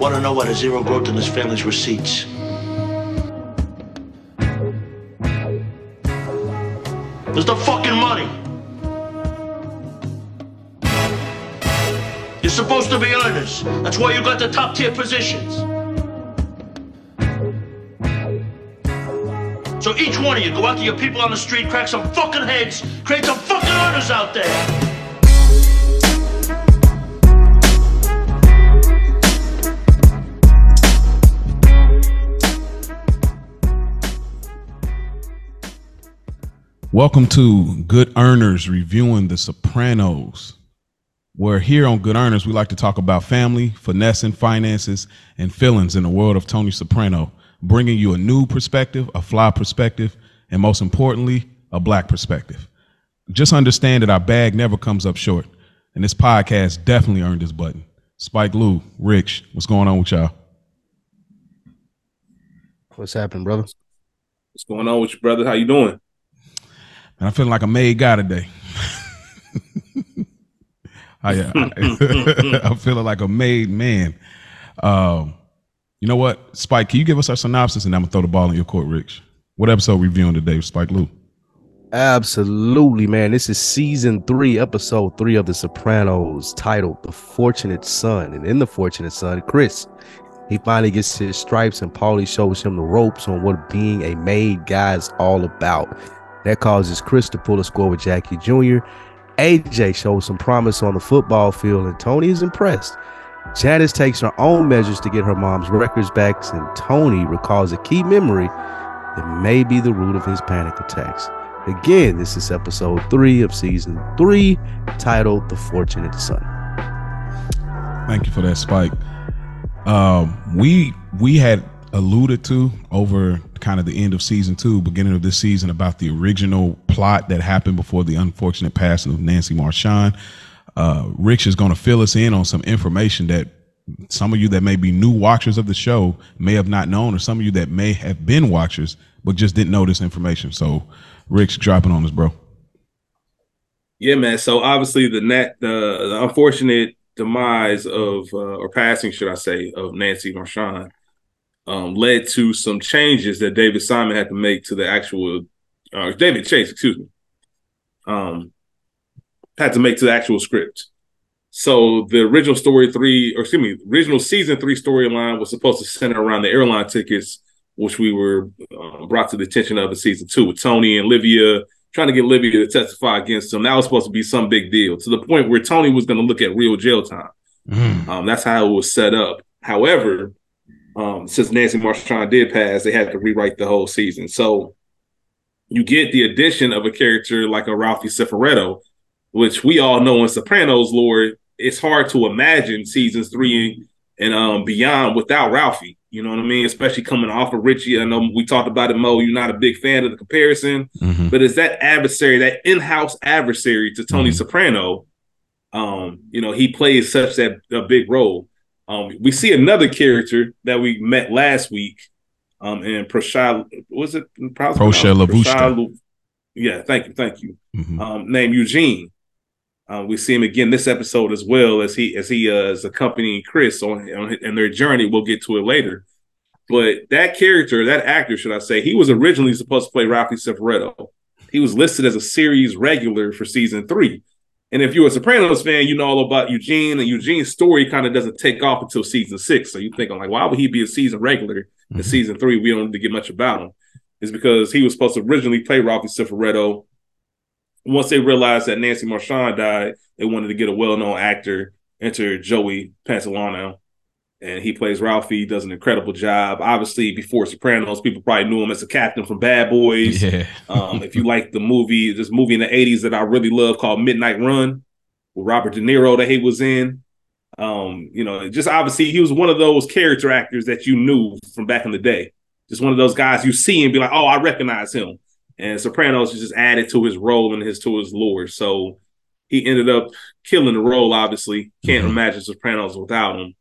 want to know why there's zero growth in this family's receipts. There's the fucking money. You're supposed to be earners. That's why you got the top tier positions. So each one of you go out to your people on the street, crack some fucking heads, create some fucking earners out there. Welcome to Good Earners reviewing The Sopranos. Where here on Good Earners, we like to talk about family, finessing, finances, and feelings in the world of Tony Soprano, bringing you a new perspective, a fly perspective, and most importantly, a black perspective. Just understand that our bag never comes up short, and this podcast definitely earned this button. Spike Lou, Rich, what's going on with y'all? What's happening, brother? What's going on with you, brother? How you doing? And I'm feeling like a made guy today. I, I, am feeling like a made man. Um, you know what, Spike? Can you give us our synopsis, and I'm gonna throw the ball in your court, Rich. What episode reviewing today, with Spike Lou? Absolutely, man. This is season three, episode three of The Sopranos, titled "The Fortunate Son." And in The Fortunate Son, Chris, he finally gets his stripes, and Paulie shows him the ropes on what being a made guy is all about. That causes Chris to pull a score with Jackie Jr. AJ shows some promise on the football field, and Tony is impressed. Janice takes her own measures to get her mom's records back, and Tony recalls a key memory that may be the root of his panic attacks. Again, this is episode three of season three, titled The Fortunate Son. Thank you for that, Spike. Um, we we had alluded to over kind of the end of season two, beginning of this season, about the original plot that happened before the unfortunate passing of Nancy Marchand. Uh, Rich is going to fill us in on some information that some of you that may be new watchers of the show may have not known, or some of you that may have been watchers but just didn't know this information. So, Rich, dropping on us, bro. Yeah, man. So obviously the net, the, the unfortunate demise of uh, or passing, should I say, of Nancy Marchand um, led to some changes that David Simon had to make to the actual uh, David Chase, excuse me, um, had to make to the actual script. So the original story three, or excuse me, original season three storyline was supposed to center around the airline tickets, which we were uh, brought to the attention of in season two with Tony and Livia trying to get Livia to testify against him. That was supposed to be some big deal to the point where Tony was going to look at real jail time. Mm. Um, that's how it was set up. However, um, since Nancy Marchand did pass, they had to rewrite the whole season. So you get the addition of a character like a Ralphie Cifaretto, which we all know in Sopranos lore, it's hard to imagine seasons three and um, beyond without Ralphie. You know what I mean? Especially coming off of Richie. I know we talked about it, Mo. You're not a big fan of the comparison, mm-hmm. but it's that adversary, that in-house adversary to Tony mm-hmm. Soprano. Um, you know, he plays such that a big role. Um, we see another character that we met last week. Um, and Prashad, was it Prosha Lavushka? Yeah, thank you, thank you. Mm-hmm. Um, named Eugene. Uh, we see him again this episode as well as he as he uh, is accompanying Chris on, on in their journey. We'll get to it later. But that character, that actor, should I say, he was originally supposed to play Ralphie Cifaretto. He was listed as a series regular for season three. And if you're a Sopranos fan, you know all about Eugene, and Eugene's story kind of doesn't take off until season six. So you're thinking, like, why would he be a season regular in mm-hmm. season three? We don't need to get much about him. It's because he was supposed to originally play Ralphie Cifaretto. Once they realized that Nancy Marchand died, they wanted to get a well-known actor, enter Joey Pantoliano and he plays Ralphie. Does an incredible job. Obviously, before Sopranos, people probably knew him as a captain from Bad Boys. Yeah. um, if you like the movie, this movie in the '80s that I really love called Midnight Run with Robert De Niro that he was in. Um, you know, just obviously he was one of those character actors that you knew from back in the day. Just one of those guys you see and be like, oh, I recognize him. And Sopranos just added to his role and his to his lore. So he ended up killing the role. Obviously, can't mm-hmm. imagine Sopranos without him.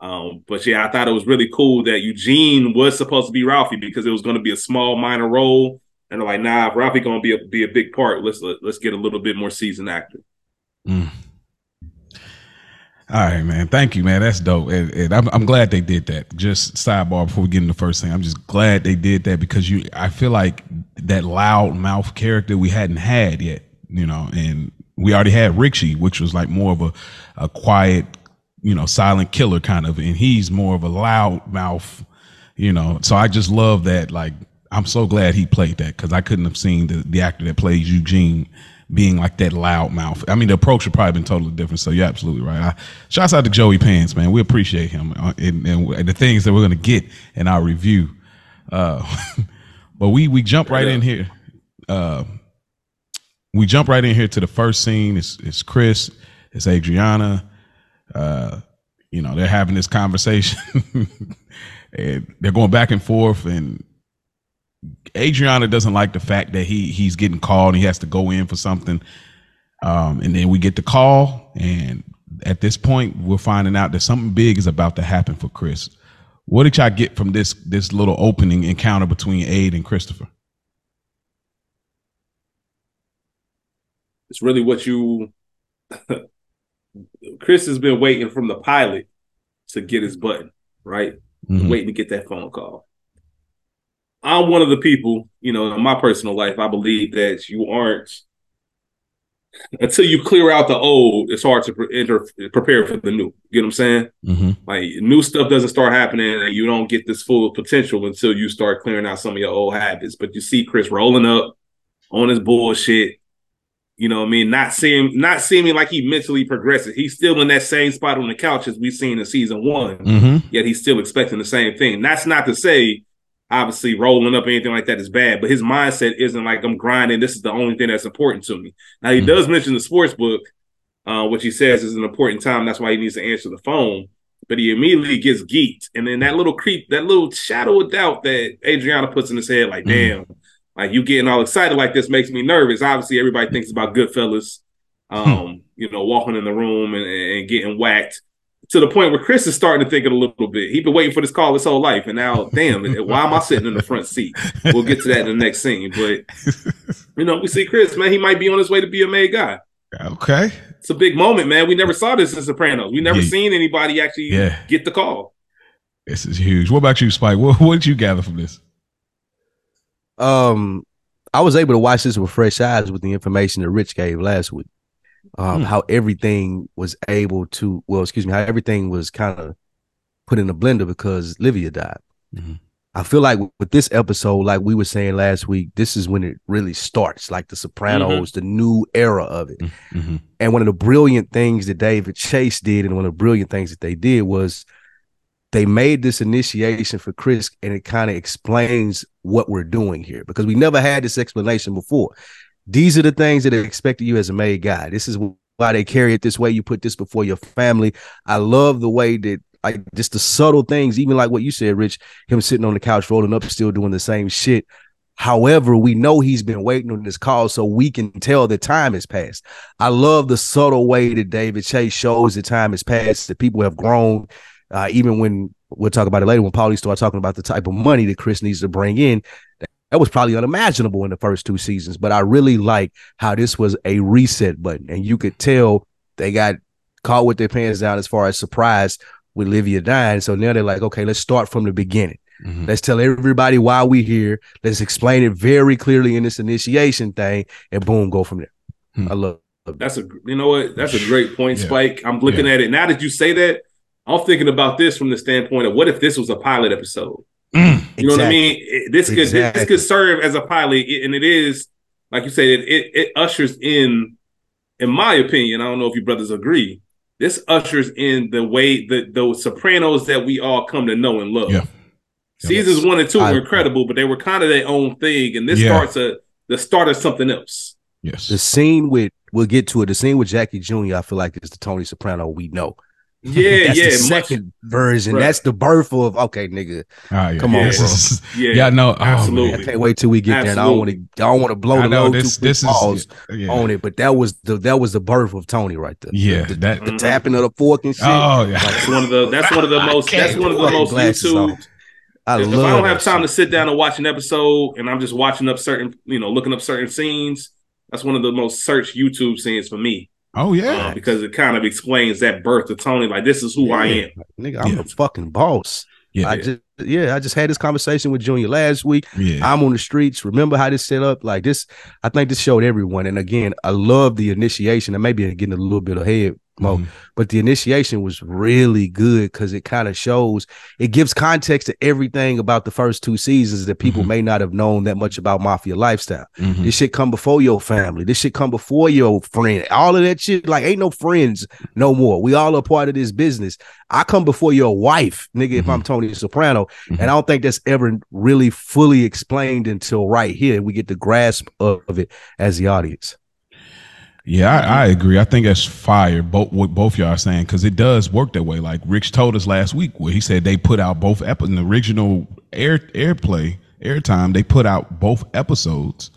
Um, but yeah, I thought it was really cool that Eugene was supposed to be Ralphie because it was going to be a small minor role, and they're like, nah, if Ralphie going to be a be a big part, let's let, us let us get a little bit more seasoned actor. Mm. All right, man. Thank you, man. That's dope. And, and I'm, I'm, glad they did that. Just sidebar before we get into the first thing. I'm just glad they did that because you I feel like that loud mouth character we hadn't had yet, you know, and we already had Richie, which was like more of a, a quiet, you know, silent killer kind of, and he's more of a loud mouth, you know. So I just love that. Like, I'm so glad he played that because I couldn't have seen the, the actor that plays Eugene being like that loud mouth. I mean, the approach would probably been totally different. So you're absolutely right. I, shouts out to Joey Pants, man. We appreciate him uh, and, and the things that we're gonna get in our review. Uh, but we we jump right in here. Uh, we jump right in here to the first scene. It's, it's Chris. It's Adriana. Uh, you know, they're having this conversation, and they're going back and forth, and Adriana doesn't like the fact that he he's getting called and he has to go in for something. Um, and then we get the call, and at this point, we're finding out that something big is about to happen for Chris. What did y'all get from this this little opening encounter between Aid and Christopher? It's really what you. Chris has been waiting from the pilot to get his button, right? Mm-hmm. Waiting to get that phone call. I'm one of the people, you know, in my personal life, I believe that you aren't until you clear out the old. It's hard to pre- enter, prepare for the new. You know what I'm saying? Mm-hmm. Like new stuff doesn't start happening, and you don't get this full potential until you start clearing out some of your old habits. But you see Chris rolling up on his bullshit. You know what I mean? Not seeing, not seeming like he mentally progresses. He's still in that same spot on the couch as we've seen in season one. Mm-hmm. Yet he's still expecting the same thing. That's not to say obviously rolling up anything like that is bad, but his mindset isn't like I'm grinding. This is the only thing that's important to me. Now he mm-hmm. does mention the sports book, uh, which he says is an important time. That's why he needs to answer the phone. But he immediately gets geeked, and then that little creep, that little shadow of doubt that Adriana puts in his head, like, mm-hmm. damn, like you getting all excited like this makes me nervous. Obviously, everybody thinks about Goodfellas, hmm. um, you know, walking in the room and, and getting whacked to the point where Chris is starting to think it a little bit. He's been waiting for this call his whole life, and now, damn, why am I sitting in the front seat? We'll get to that in the next scene. But you know, we see Chris, man. He might be on his way to be a made guy. Okay, it's a big moment, man. We never saw this in Sopranos. We never yeah. seen anybody actually yeah. get the call. This is huge. What about you, Spike? What, what did you gather from this? Um, I was able to watch this with fresh eyes with the information that Rich gave last week um, mm. how everything was able to, well, excuse me, how everything was kind of put in a blender because Livia died. Mm-hmm. I feel like with this episode, like we were saying last week, this is when it really starts, like the Sopranos, mm-hmm. the new era of it. Mm-hmm. And one of the brilliant things that David Chase did, and one of the brilliant things that they did was they made this initiation for Chris, and it kind of explains what we're doing here because we never had this explanation before. These are the things that are expected you as a made guy. This is why they carry it this way. You put this before your family. I love the way that like just the subtle things, even like what you said, Rich, him sitting on the couch rolling up, still doing the same shit. However, we know he's been waiting on this call, so we can tell the time has passed. I love the subtle way that David Chase shows the time has passed, that people have grown. Uh, even when we'll talk about it later, when Paulie starts talking about the type of money that Chris needs to bring in, that was probably unimaginable in the first two seasons. But I really like how this was a reset button, and you could tell they got caught with their pants down as far as surprise with Livia dying. So now they're like, okay, let's start from the beginning. Mm-hmm. Let's tell everybody why we're here. Let's explain it very clearly in this initiation thing, and boom, go from there. Hmm. I love. That's a you know what that's a great point, yeah. Spike. I'm looking yeah. at it now that you say that. I'm thinking about this from the standpoint of what if this was a pilot episode? Mm, you know what I mean? This could exactly. this could serve as a pilot, and it is like you said, it, it, it ushers in, in my opinion. I don't know if you brothers agree. This ushers in the way the those Sopranos that we all come to know and love. Yeah. Seasons one and two I, were incredible, but they were kind of their own thing, and this yeah. starts a the start of something else. Yes, the scene with we'll get to it. The scene with Jackie Jr. I feel like is the Tony Soprano we know. Yeah, that's yeah. The second much, version. Right. That's the birth of okay, nigga. Oh, yeah, Come on, bro. yeah, yeah, no, oh, absolutely. I can't wait till we get absolutely. there. I don't want to. I don't want to blow the load this, this is, yeah. on it. But that was the that was the birth of Tony right there. Yeah, the, that the, the tapping of the fork and shit. Oh yeah, that's one of the that's one of the most that's one of the most YouTube. I if, if I don't have time to sit down and watch an episode, and I'm just watching up certain, you know, looking up certain scenes, that's one of the most searched YouTube scenes for me Oh yeah, uh, because it kind of explains that birth of Tony. Like this is who yeah. I am, nigga. I'm yeah. a fucking boss. Yeah, I just yeah, I just had this conversation with Junior last week. Yeah. I'm on the streets. Remember how this set up? Like this, I think this showed everyone. And again, I love the initiation. And maybe getting a little bit ahead, Mo, mm-hmm. but the initiation was really good because it kind of shows, it gives context to everything about the first two seasons that people mm-hmm. may not have known that much about mafia lifestyle. Mm-hmm. This shit come before your family. This shit come before your friend. All of that shit, like ain't no friends no more. We all are part of this business. I come before your wife, nigga, if I'm mm-hmm. Tony Soprano. And I don't think that's ever really fully explained until right here. We get the grasp of it as the audience. Yeah, I, I, agree. I think that's fire. Both what both y'all are saying because it does work that way. Like Rich told us last week, where he said they put out both episodes in the original air airplay airtime. They put out both episodes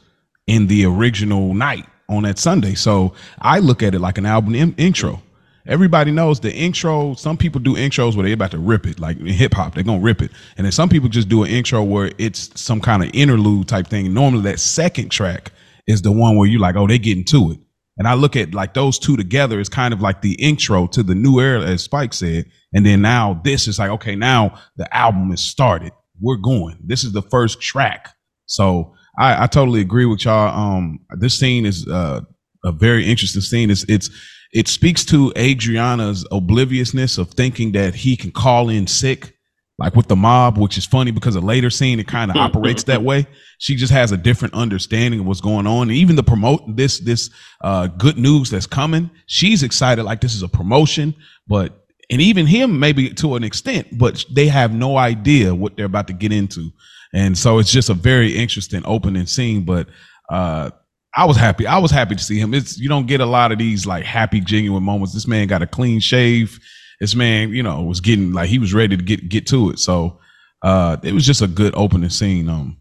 in the original night on that Sunday. So I look at it like an album in, intro. Everybody knows the intro. Some people do intros where they're about to rip it, like in hip hop, they're gonna rip it. And then some people just do an intro where it's some kind of interlude type thing. Normally, that second track is the one where you're like, oh, they getting to it. And I look at like those two together is kind of like the intro to the new era, as Spike said. And then now this is like, okay, now the album is started. We're going. This is the first track. So I, I totally agree with y'all. Um, this scene is uh, a very interesting scene. It's it's it speaks to Adriana's obliviousness of thinking that he can call in sick like with the mob, which is funny because a later scene it kind of operates that way. She just has a different understanding of what's going on. And even the promote this this uh, good news that's coming, she's excited like this is a promotion. But and even him maybe to an extent, but they have no idea what they're about to get into. And so it's just a very interesting opening scene. But uh, I was happy. I was happy to see him. It's you don't get a lot of these like happy, genuine moments. This man got a clean shave this man, you know, was getting like he was ready to get get to it. So uh it was just a good opening scene. Um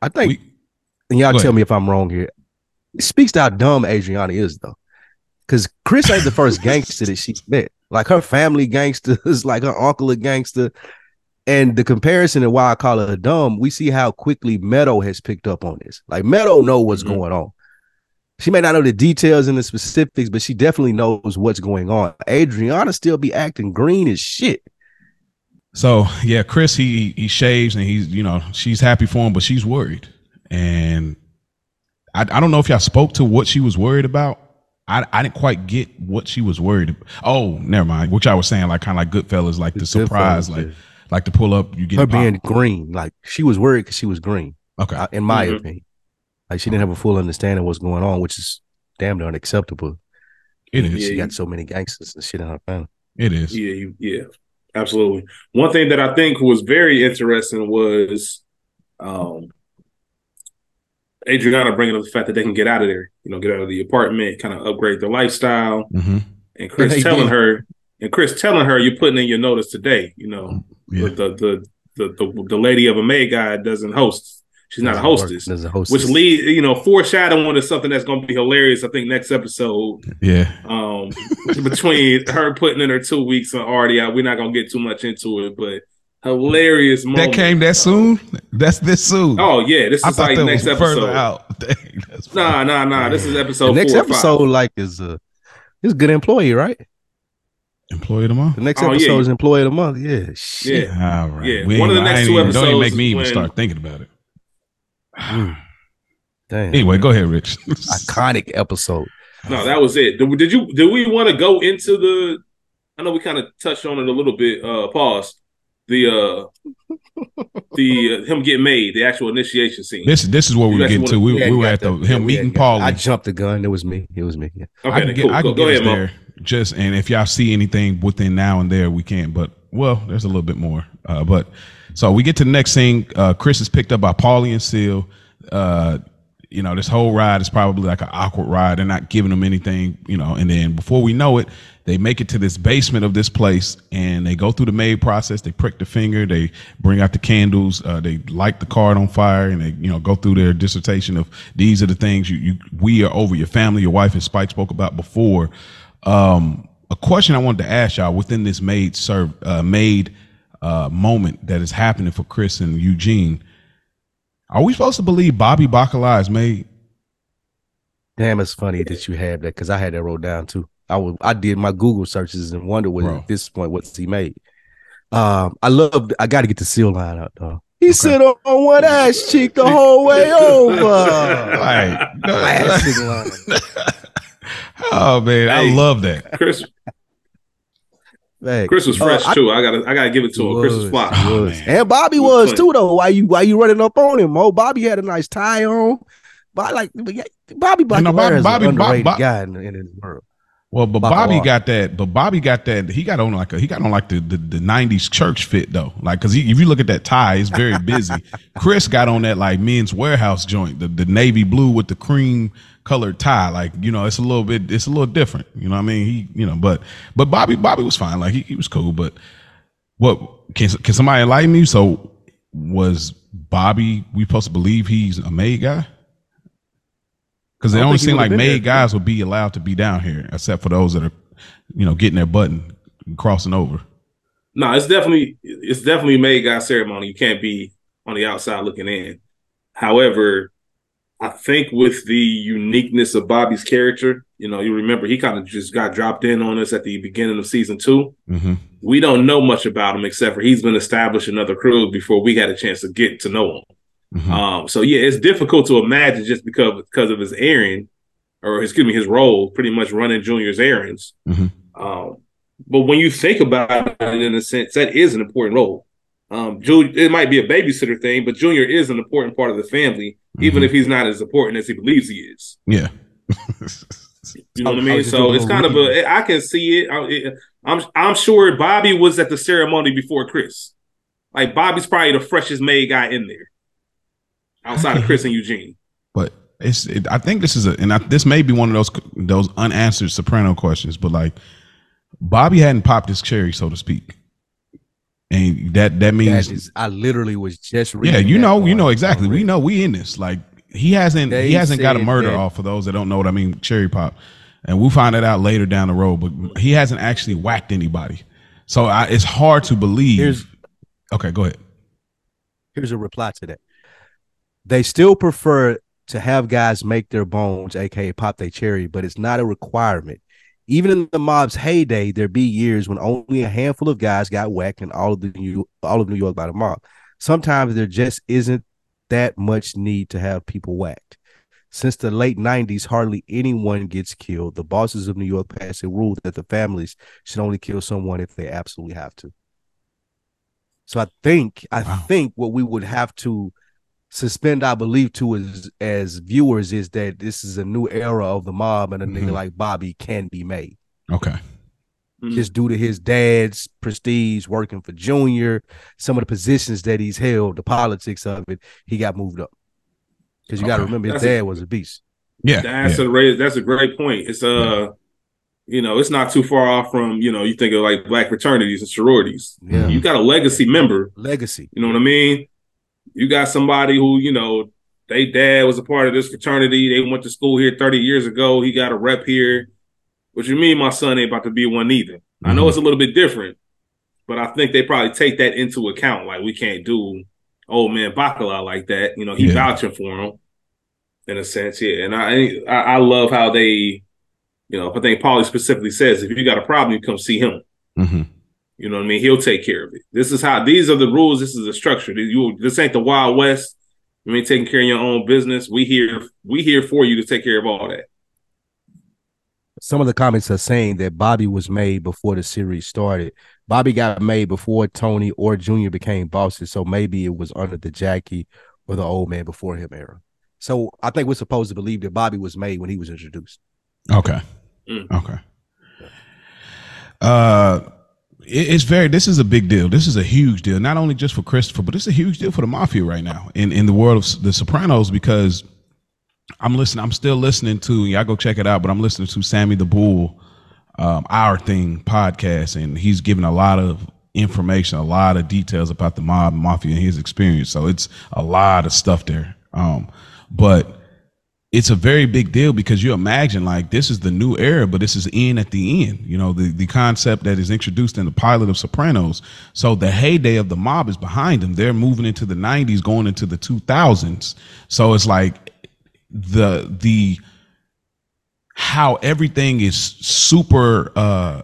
I think we, and y'all tell me if I'm wrong here. It speaks to how dumb Adriana is though. Cause Chris ain't the first gangster that she's met. Like her family gangsters, like her uncle a gangster. And the comparison and why I call her dumb, we see how quickly Meadow has picked up on this. Like Meadow know what's mm-hmm. going on she may not know the details and the specifics, but she definitely knows what's going on. Adriana still be acting green as shit. So yeah, Chris he he shaves and he's you know she's happy for him, but she's worried, and I I don't know if y'all spoke to what she was worried about. I, I didn't quite get what she was worried about. Oh, never mind. Which I was saying, like kind of like Goodfellas, like the surprise, like yeah. like to pull up. You get her being green, like she was worried because she was green. Okay, in my mm-hmm. opinion. Like she didn't have a full understanding of what's going on, which is damn near unacceptable. It is. She got so many gangsters and shit in her family. It is. Yeah, yeah, absolutely. One thing that I think was very interesting was um Adriana bringing up the fact that they can get out of there, you know, get out of the apartment, kind of upgrade their lifestyle. Mm-hmm. And Chris telling did. her, and Chris telling her, you're putting in your notice today. You know, yeah. the, the, the the the lady of a maid guy doesn't host She's not a hostess, a hostess, which lead you know foreshadowing to something that's going to be hilarious. I think next episode. Yeah. Um, between her putting in her two weeks and Artie out, we're not going to get too much into it, but hilarious. Moment. That came that soon. That's this soon. Oh yeah, this is like next episode. out. Dang, nah, nah, nah. This is episode. The next episode, like, is a is a good employee, right? Employee of the month. The next oh, episode yeah. is employee of the month. Yeah, shit. Yeah, all right. Yeah, one of the next two episodes. Don't even make me even when, start thinking about it. Damn. Anyway, go ahead, Rich. Iconic episode. No, that was it. Did, did you? Did we want to go into the? I know we kind of touched on it a little bit. Uh, pause. The uh, the uh, him getting made, the actual initiation scene. This this is what we were getting to. We, we were at the, him meeting Paul. I jumped the gun. It was me. It was me. Yeah. Okay, I can get, cool. I can go, get go ahead, there. Just and if y'all see anything within now and there, we can't. But well, there's a little bit more. Uh, but so we get to the next scene. Uh, Chris is picked up by Paulie and Seal. Uh, you know, this whole ride is probably like an awkward ride. They're not giving them anything, you know, and then before we know it, they make it to this basement of this place and they go through the maid process. They prick the finger, they bring out the candles, uh, they light the card on fire, and they, you know, go through their dissertation of these are the things you, you we are over your family, your wife and Spike spoke about before. Um, a question I wanted to ask y'all within this maid serve uh, maid uh, moment that is happening for Chris and Eugene. Are we supposed to believe Bobby Bacala is made? Damn, it's funny that you have that because I had that wrote down too. I was I did my Google searches and wonder what at this point what's he made. Um, I love. I got to get the seal line out though. He okay. sit on one ass cheek the whole way over. Right. oh man, I love that. Chris Chris was fresh uh, too. I, I gotta I gotta give it to him. Was, Chris was fly. Oh, and Bobby was, was too though. Why you why you running up on him? Mo Bobby had a nice tie on. But like Bobby Black no, Bobby, Bobby, underrated Bobby, guy in, in his world. Well, but Bobby got that. But Bobby got that. He got on like a, he got on like the, the, the '90s church fit though. Like, cause he, if you look at that tie, it's very busy. Chris got on that like Men's Wearhouse joint, the, the navy blue with the cream colored tie. Like, you know, it's a little bit, it's a little different. You know what I mean? He, you know, but but Bobby Bobby was fine. Like he, he was cool. But what can can somebody enlighten me? So was Bobby? We supposed to believe he's a made guy? Because it only seem like made guys will be allowed to be down here, except for those that are, you know, getting their button crossing over. No, it's definitely it's definitely made guy ceremony. You can't be on the outside looking in. However, I think with the uniqueness of Bobby's character, you know, you remember he kind of just got dropped in on us at the beginning of season 2 mm-hmm. We don't know much about him except for he's been established in other crews before we had a chance to get to know him. Mm-hmm. Um, so yeah, it's difficult to imagine just because because of his errand, or excuse me, his role, pretty much running Junior's errands. Mm-hmm. Um, but when you think about it, in a sense, that is an important role. Um, Junior, it might be a babysitter thing, but Junior is an important part of the family, mm-hmm. even if he's not as important as he believes he is. Yeah. you know what I mean? So it's kind of a. I can see it. I, I'm I'm sure Bobby was at the ceremony before Chris. Like Bobby's probably the freshest made guy in there outside of Chris and Eugene. But it's it, I think this is a and I, this may be one of those those unanswered soprano questions, but like Bobby hadn't popped his cherry, so to speak. And that that means that is, I literally was just reading. yeah, you know, you know exactly. We know we in this. Like he hasn't they he hasn't got a murder that, off for those that don't know what I mean. Cherry pop, and we'll find it out later down the road. But he hasn't actually whacked anybody, so I, it's hard to believe. okay, go ahead. Here's a reply to that they still prefer to have guys make their bones, aka pop their cherry, but it's not a requirement. Even in the mob's heyday, there'd be years when only a handful of guys got whacked in all of the New all of New York by the mob. Sometimes there just isn't that much need to have people whacked. Since the late 90s, hardly anyone gets killed. The bosses of New York passed a rule that the families should only kill someone if they absolutely have to. So I think I wow. think what we would have to suspend our belief to as as viewers is that this is a new era of the mob and a mm-hmm. nigga like Bobby can be made. Okay. Mm-hmm. Just due to his dad's prestige working for Junior, some of the positions that he's held, the politics of it, he got moved up. Because you okay. got to remember, his that's dad a, was a beast. Yeah, that's yeah. a that's a great point. It's uh, yeah. you know, it's not too far off from you know you think of like black fraternities and sororities. Yeah, you got a legacy member, legacy. You know what I mean? You got somebody who, you know, they dad was a part of this fraternity. They went to school here 30 years ago. He got a rep here. What you mean my son ain't about to be one either? Mm-hmm. I know mm-hmm. it's a little bit different, but I think they probably take that into account. Like we can't do old man Bacala like that. You know, he yeah. vouching for him in a sense. Yeah. And I, I, I love how they, you know, I think Paulie specifically says if you got a problem, you come see him. Mm-hmm. You know what I mean? He'll take care of it. This is how these are the rules. This is the structure. You this ain't the Wild West. I mean, taking care of your own business. We here we here for you to take care of all that. Some of the comments are saying that Bobby was made before the series started. Bobby got made before Tony or Junior became bosses, so maybe it was under the Jackie or the old man before him era. So I think we're supposed to believe that Bobby was made when he was introduced. Okay. Mm. Okay. Uh it's very this is a big deal. This is a huge deal not only just for christopher but it's a huge deal for the mafia right now in in the world of the sopranos because i'm listening i'm still listening to y'all go check it out but i'm listening to sammy the bull um, our thing podcast and he's giving a lot of information a lot of details about the mob mafia and his experience. So it's a lot of stuff there. Um, but it's a very big deal because you imagine like this is the new era, but this is in at the end. You know, the, the concept that is introduced in the pilot of Sopranos. So the heyday of the mob is behind them. They're moving into the 90s, going into the 2000s. So it's like the the how everything is super uh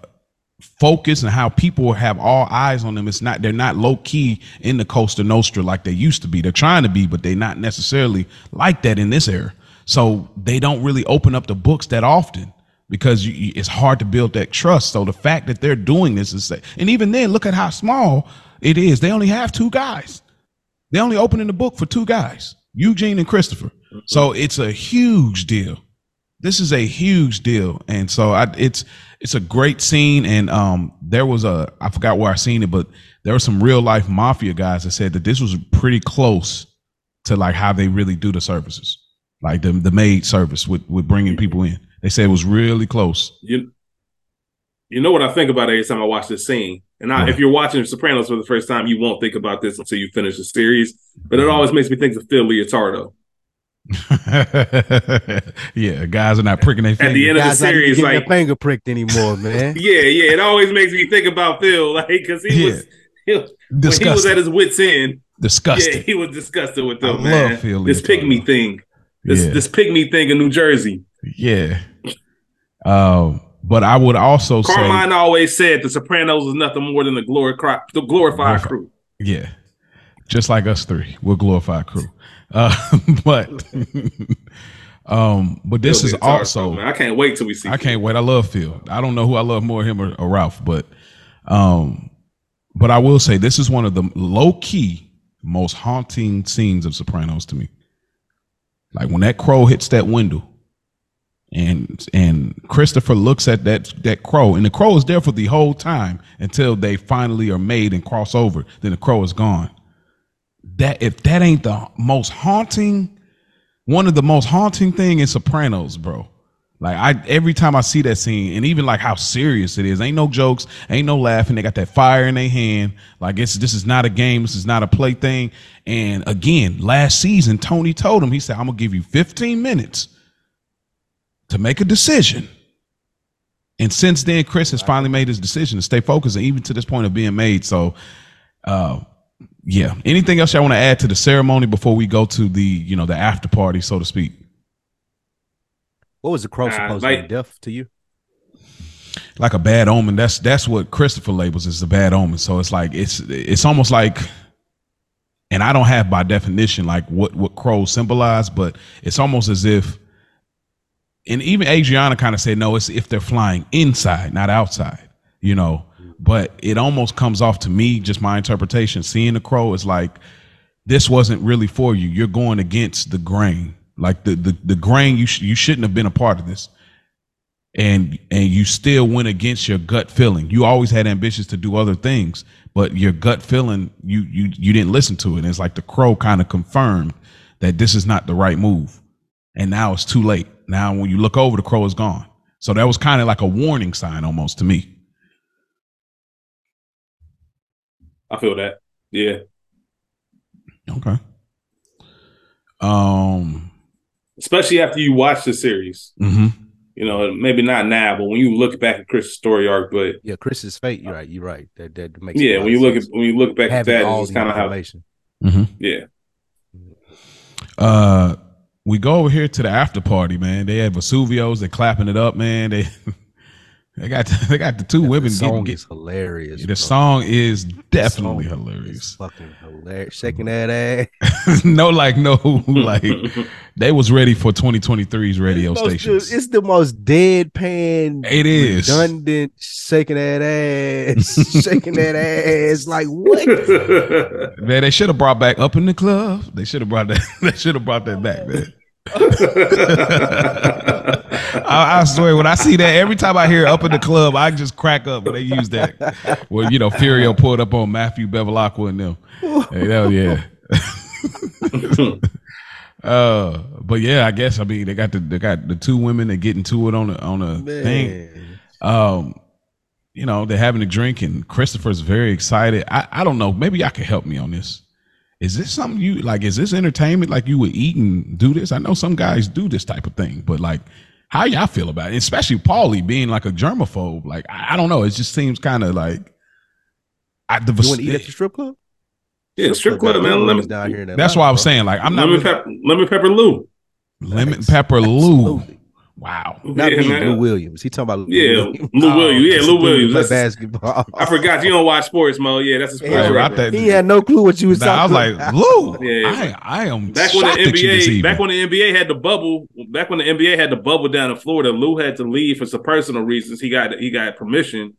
focused and how people have all eyes on them. It's not they're not low key in the Cosa Nostra like they used to be. They're trying to be, but they're not necessarily like that in this era. So they don't really open up the books that often because you, it's hard to build that trust. So the fact that they're doing this is, that, and even then, look at how small it is. They only have two guys. They only opening the book for two guys, Eugene and Christopher. So it's a huge deal. This is a huge deal, and so I, it's it's a great scene. And um, there was a I forgot where I seen it, but there were some real life mafia guys that said that this was pretty close to like how they really do the services, like the the maid service with with bringing people in. They say it was really close. You, you know what I think about every time I watch this scene, and I, if you're watching Sopranos for the first time, you won't think about this until you finish the series. But it mm-hmm. always makes me think of Phil Leotardo. yeah, guys are not pricking their fingers. At the end of the series, like finger pricked anymore, man. yeah, yeah, it always makes me think about Phil, like because he, yeah. was he, when he was at his wits end. Disgusted. Yeah, he was disgusted with them, I man. this pygmy thing, this yeah. this pygmy thing in New Jersey. Yeah. Um, but I would also Carmine say, always said the Sopranos is nothing more than the glory the glorified crew. Yeah, just like us three, we're glorified crew. Uh, but um, but this is also I can't wait till we see. I can't wait. I love Phil. I don't know who I love more, him or, or Ralph, but um, but I will say this is one of the low key most haunting scenes of Sopranos to me. Like when that crow hits that window and and Christopher looks at that that crow, and the crow is there for the whole time until they finally are made and cross over. Then the crow is gone. That if that ain't the most haunting, one of the most haunting thing in Sopranos, bro. Like I every time I see that scene, and even like how serious it is, ain't no jokes, ain't no laughing. They got that fire in their hand. Like it's this is not a game, this is not a play thing. And again, last season, Tony told him, he said, I'm gonna give you 15 minutes to make a decision. And since then, Chris has finally made his decision to stay focused, and even to this point of being made. So, uh, yeah. Anything else I want to add to the ceremony before we go to the, you know, the after party, so to speak? What was the crow supposed uh, like, to be deaf to you? Like a bad omen. That's that's what Christopher labels as a bad omen. So it's like it's it's almost like, and I don't have by definition like what what crows symbolize, but it's almost as if and even Adriana kind of said, no, it's if they're flying inside, not outside, you know. But it almost comes off to me, just my interpretation. Seeing the crow is like, this wasn't really for you. You're going against the grain. Like the the, the grain, you sh- you shouldn't have been a part of this. And and you still went against your gut feeling. You always had ambitions to do other things, but your gut feeling, you you you didn't listen to it. And it's like the crow kind of confirmed that this is not the right move. And now it's too late. Now, when you look over, the crow is gone. So that was kind of like a warning sign almost to me. I feel that. Yeah. Okay. Um, especially after you watch the series. Mm-hmm. You know, maybe not now, but when you look back at Chris's story arc, but yeah, Chris's fate. You're right. You're right. That that makes yeah. When you look at when you look back Having at that, it's kind of how. Mm-hmm. Yeah. Uh, we go over here to the after party, man. They have Vesuvio's, they're clapping it up, man. They they got they got the two yeah, women. The song is hilarious. The bro. song is definitely song hilarious. Is fucking hilarious. Shaking that ass. no, like no, like they was ready for 2023's radio it's stations. It's the most deadpan. It is redundant. Shaking that ass, shaking that ass. Like what? Man, they should have brought back up in the club. They should have brought that. They should have brought that back, man. I, I, swear, when I see that, every time I hear "up in the club," I just crack up when they use that. Well, you know, Furio pulled up on Matthew Bevilacqua and them. Hey, hell yeah. uh, but yeah, I guess I mean they got the they got the two women that get into it on a on a Man. thing. Um, you know, they're having a drink and Christopher's very excited. I, I don't know. Maybe y'all can help me on this is this something you like? Is this entertainment? Like you would eat and do this? I know some guys do this type of thing, but like, how y'all feel about it? Especially Paulie being like a germaphobe. Like I, I don't know. It just seems kind of like. I, the, you want to eat at the strip club? Yeah, strip, club, man. Lemon down here. That's why I was saying like I'm not lemon, pep- lemon pepper Lou. Lemon pepper Lou. Wow. Not Yeah, me. Lou Williams. He talking about Lou Yeah, Williams. Lou Williams. Yeah, Just Lou a dude Williams. play basketball. I forgot you don't watch sports, Mo. Yeah, that's a sports Yeah, Hey, right there. He had no clue what you was Nah, I was like, about. Lou, Yeah. I, I am Back when the shocked you this NBA, back when the NBA had the bubble, back when the NBA had the bubble down in Florida, Lou had to leave for some personal reasons. He got he got permission,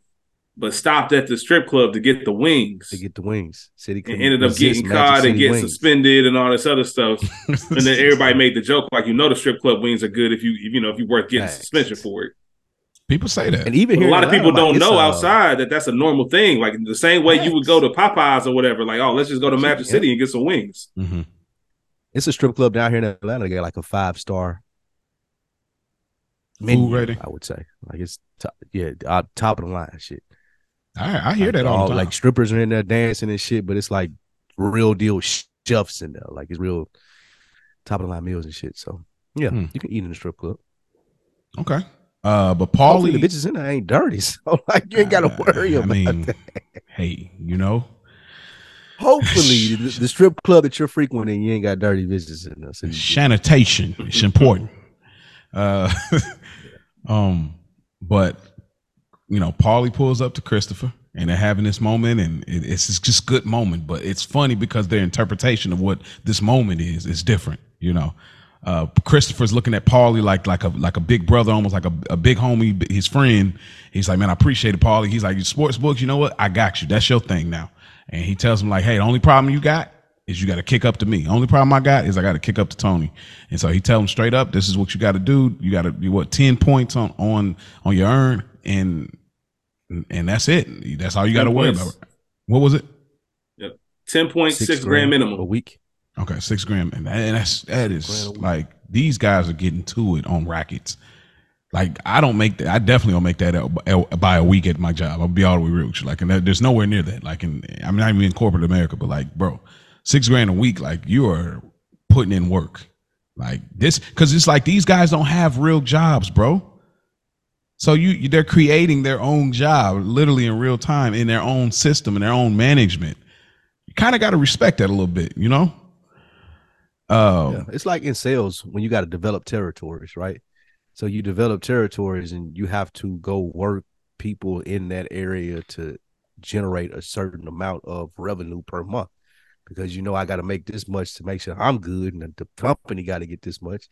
but stopped at the strip club to get the wings. to get the wings. Said he and ended up getting caught and City getting wings. suspended and all this other stuff. and then everybody made the joke like, you know, the strip club wings are good if you if, you know if you worth getting Facts. suspension for it. People say that. And even here, a lot in of people don't like, know it's, uh, outside that that's a normal thing. Like the same way you would go to Popeyes or whatever. Like, oh, let's just go to Magic Yeah. City and get some wings. Mhm. It's a strip club down here in Atlanta. They got like a five star menu, rating? I would say. Like it's top, yeah, uh, top of the line shit. I, I hear Like, that all the time. Like strippers are in there dancing and shit, but it's like real deal chefs in there. Like it's real top of the line meals and shit. So yeah, Hmm. you can eat in the strip club. okay. Uh, but Paulie, the bitches in there ain't dirty. So like you ain't gotta worry I about mean, that. hey, you know, Hopefully the, the strip club that you're frequenting, you ain't got dirty bitches in there. So sanitation is important. Uh, um, but you know, Paulie pulls up to Christopher, and they're having this moment, and it, it's just good moment. But it's funny because their interpretation of what this moment is is different. You know, uh, Christopher's looking at Paulie like like a like a big brother, almost like a, a big homie, his friend. He's like, man, I appreciate it, Paulie. He's like, you sports books, you know what? I got you. That's your thing now. And he tells him like, hey, the only problem you got is you got to kick up to me. Only problem I got is I got to kick up to Tony. And so he tells him straight up, this is what you got to do. You got to do what ten points on on on your earn, and and that's it. That's all you got to worry about. What was it? Yep. Ten point six, grand a minimum. A week. Okay, six grand, and, that- and that's that is grand a week. like these guys are getting to it on rackets. Like I don't make that. I definitely don't make that by a week at my job. I'll be all the way real with you. Like, and that, there's nowhere near that. Like, in I'm not even in corporate America, but like, bro, six grand a week. Like, you are putting in work. Like this, because it's like these guys don't have real jobs, bro. So you, they're creating their own job, literally in real time, in their own system, in their own management. You kind of got to respect that a little bit, you know. Um, Yeah, it's like in sales when you got to develop territories, right? So you develop territories and you have to go work people in that area to generate a certain amount of revenue per month because you know I got to make this much to make sure I'm good and the company got to get this much.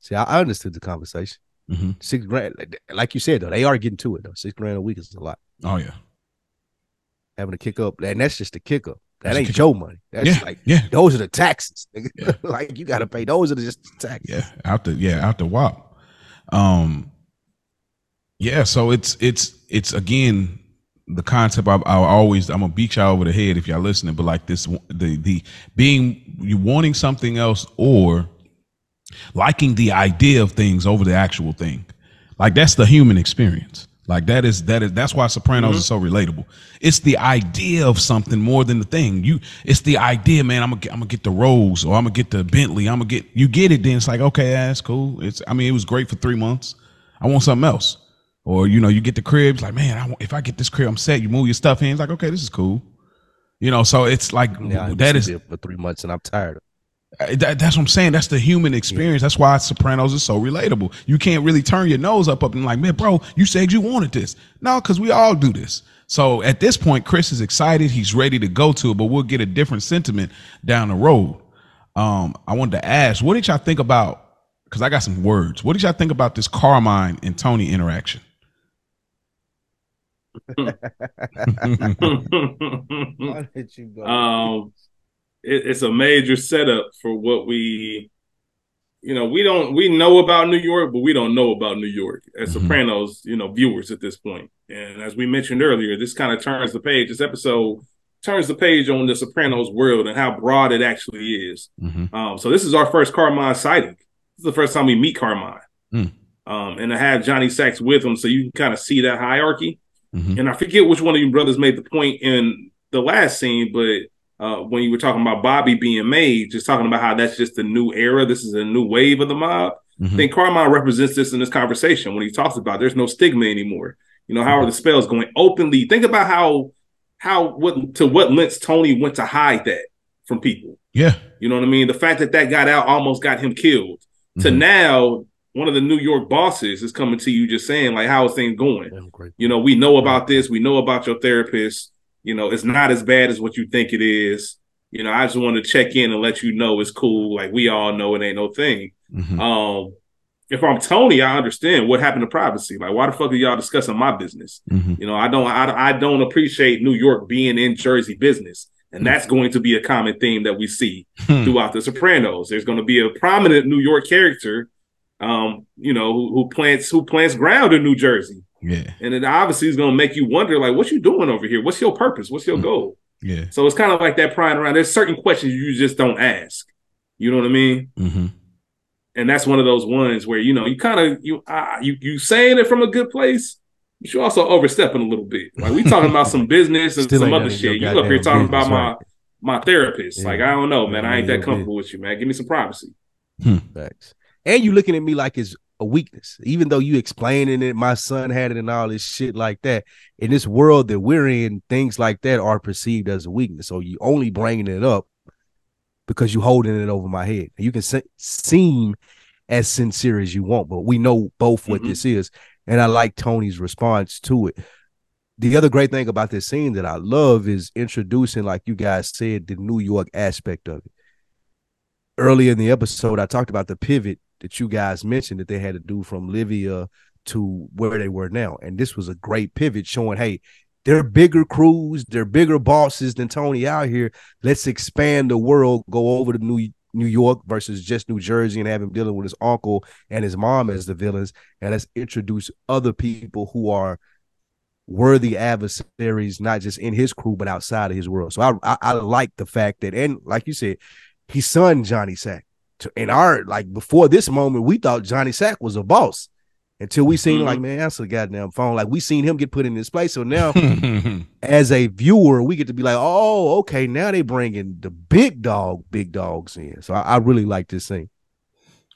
See, I understood the conversation. Mhm. Six grand, like- you said though, they are getting to it though. Six grand a week is a lot. Oh yeah, Having to kick up, and that's just the kick up. That That's ain't your money. That's yeah, like yeah, those are the taxes. Yeah. like you got to pay. Those are just the taxes. yeah. Out the yeah, out the WAP. Um, yeah. So it's it's it's again the concept. I, I always I'm gonna beat y'all over the head if y'all listening, but like this the the being you wanting something else or liking the idea of things over the actual thing. Like that's the human experience. Like that is that is that's why Sopranos is mm-hmm. so relatable. It's the idea of something more than the thing. You it's the idea, man. I'm gonna get, I'm gonna get the Rolls or I'm gonna get the Bentley. I'm gonna get you get it. Then it's like okay, yeah, that's cool. It's I mean it was great for three months. I want something else. Or you know you get the cribs like man, I want, if I get this crib, I'm set. You move your stuff in. It's like okay, this is cool. You know, so it's like Yeah, that is there for three months and I'm tired. Uh, that, that's what I'm saying. That's the human experience. That's why Sopranos is so relatable. You can't really turn your nose up up and like, man, bro, you said you wanted this. No, because we all do this. So at this point, Chris is excited. He's ready to go to it, but we'll get a different sentiment down the road. Um, I wanted to ask, what did y'all think about? Because I got some words. What did y'all think about this Carmine and Tony interaction? Why did you go? um, it, it's a major setup for what we, you know, we don't we know about New York, but we don't know about New York as Mhm. Sopranos, you know, viewers at this point. And as we mentioned earlier, this kind of turns the page. This episode turns the page on the Sopranos world and how broad it actually is. Mm-hmm. Um, so this is our first Carmine sighting. This is the first time we meet Carmine. Mm. Um, and to have Johnny Sacks with him, so you can kind of see that hierarchy. Mm-hmm. And I forget which one of you brothers made the point in the last scene, but uh, when you were talking about Bobby being made, just talking about how that's just a new era, this is a new wave of the mob. I Mhm. think Carmine represents this in this conversation when he talks about there's no stigma anymore. You know, how are the spells going openly? Think about how how what to what lengths Tony went to hide that from people. Yeah. You know what I mean? The fact that that got out almost got him killed. To Mhm. now, one of the New York bosses is coming to you just saying like how is things going? You know, we know about this, we know about your therapist. You know, it's not as bad as what you think it is. You know, I just want to check in and let you know it's cool. Like we all know it ain't no thing. Mm-hmm. Um, if I'm Tony, I understand what happened to privacy. Like, why the fuck are y'all discussing my business? Mm-hmm. You know, I don't, I, I don't appreciate New York being in Jersey business, and mm-hmm. that's going to be a common theme that we see hmm. throughout The Sopranos. There's going to be a prominent New York character, um, you know, who, who plants who plants ground in New Jersey. Yeah, and it obviously is going to make you wonder, like, what you doing over here? What's your purpose? What's your mm-hmm. goal? Yeah. So it's kind of like that prying around. There's certain questions you just don't ask. You know what I mean? Mm-hmm and that's one of those ones where you know you kind of you uh, you you saying it from a good place, but you also overstepping a little bit. Like we talking about some business and some other shit. You up here talking about my right. my therapist. Yeah. Like I don't know, man. I ain't that comfortable with you, man. Give me some privacy. Hmm. Thanks. And you looking at me like it's a weakness, even though you explaining it. My son had it and all this shit like that. In this world that we're in, things like that are perceived as a weakness. So you only bringing it up because you holding it over my head. You can se- seem as sincere as you want, but we know both what mm-hmm. this is. And I like Tony's response to it. The other great thing about this scene that I love is introducing, like you guys said, the New York aspect of it. Earlier in the episode, I talked about the pivot that you guys mentioned that they had to do from Livia to where they were now. And this was a great pivot showing, hey, they're bigger crews, they're bigger bosses than Tony out here. Let's expand the world, go over to New New York versus just New Jersey and have him dealing with his uncle and his mom as the villains. And let's introduce other people who are worthy adversaries, not just in his crew, but outside of his world. So I, I, I like the fact that, and like you said, his son Johnny Sack. In our like before this moment, we thought Johnny Sack was a boss until we seen mm-hmm. like man answer the goddamn phone. Like we seen him get put in this place. So now as a viewer we get to be like oh okay now they bringing the big dog big dogs in. So i, I really like this scene.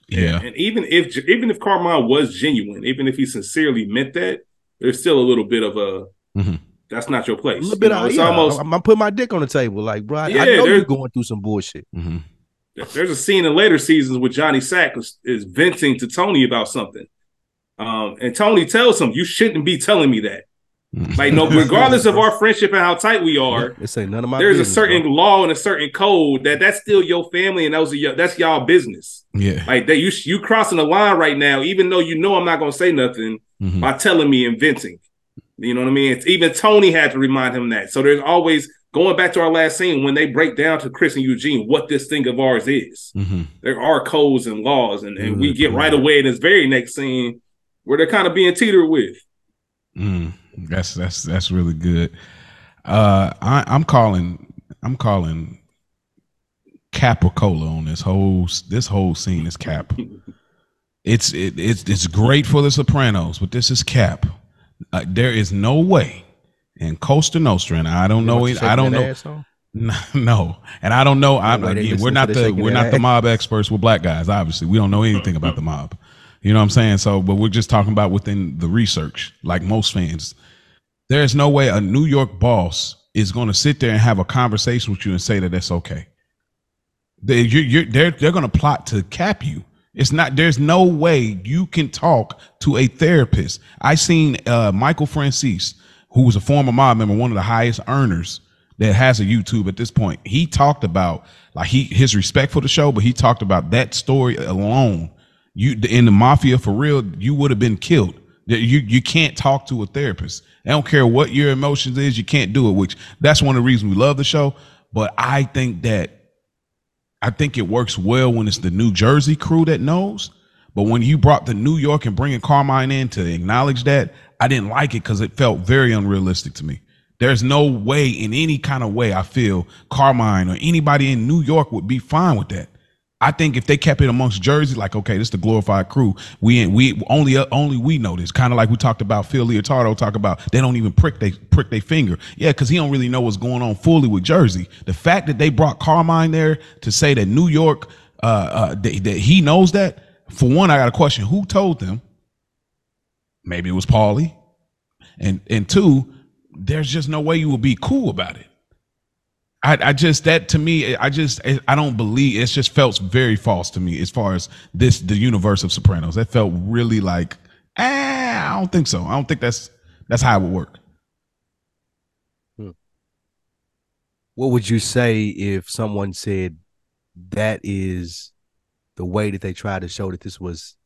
Yeah. And even if even if carmine was genuine even if he sincerely meant that there's still a little bit of a mm-hmm. that's not your place a little bit you know, of, it's yeah, almost I'm, I'm, putting my dick on the table like bro yeah, I know you're going through some bullshit. Mm-hmm. There's a scene in later seasons where johnny sack is, is venting to tony about something um, and Tony tells him, "You shouldn't be telling me that." like no, regardless of our friendship and how tight we are, this ain't none of my. There's business, a certain bro. law and a certain code that that's still your family and those are your, that's y'all business. Yeah, like that you you crossing the line right now, even though you know I'm not gonna say nothing mm-hmm. by telling me and venting. You know what I mean? It's, even Tony had to remind him that. So there's always going back to our last scene when they break down to Chris and Eugene what this thing of ours is. Mm-hmm. There are codes and laws, and, and mm-hmm. we get right away in this very next scene where they're kind of being teetered with. Mm, that's that's that's really good. Uh, I, I'm calling I'm calling Capricola on this whole this whole scene is Cap. it's it, it's it's great for the Sopranos, but this is Cap. Uh, there is no way in Cosa Nostra, and I don't know it. I don't know. No, and I don't know. I'm, again, we're not the we're not the mob experts. We're black guys. Obviously, we don't know anything about the mob. You know what I'm saying? So, but we're just talking about within the research, like most fans. There is no way a New York boss is going to sit there and have a conversation with you and say that that's okay. They, you're, you're, they're, they're going to plot to cap you. It's not. There's no way you can talk to a therapist. I seen uh, Michael Franzese, who was a former mob member, one of the highest earners that has a YouTube at this point. He talked about like he his respect for the show, but he talked about that story alone you in the mafia for real, you would have been killed. You you can't talk to a therapist. I don't care what your emotions is, you can't do it. Which that's one of the reasons we love the show. But I think that I think it works well when it's the New Jersey crew that knows. But when you brought the New York and bringing Carmine in to acknowledge that, I didn't like it because it felt very unrealistic to me. There's no way in any kind of way I feel Carmine or anybody in New York would be fine with that. I think if they kept it amongst Jersey, like okay, this is the glorified crew. We ain't, we only uh, only we know this. Kind of like we talked about Phil Leotardo talk about they don't even prick they prick their finger. Yeah, because he don't really know what's going on fully with Jersey. The fact that they brought Carmine there to say that New York, uh, uh that, that he knows that. For one, I got a question: Who told them? Maybe it was Paulie, and and two, there's just no way you would be cool about it. I, I just that to me, I just I don't believe it's just felt very false to me as far as this the universe of Sopranos. That felt really like, ah, I don't think so. I don't think that's that's how it would work. Hmm. What would you say if someone said that is the way that they tried to show that this was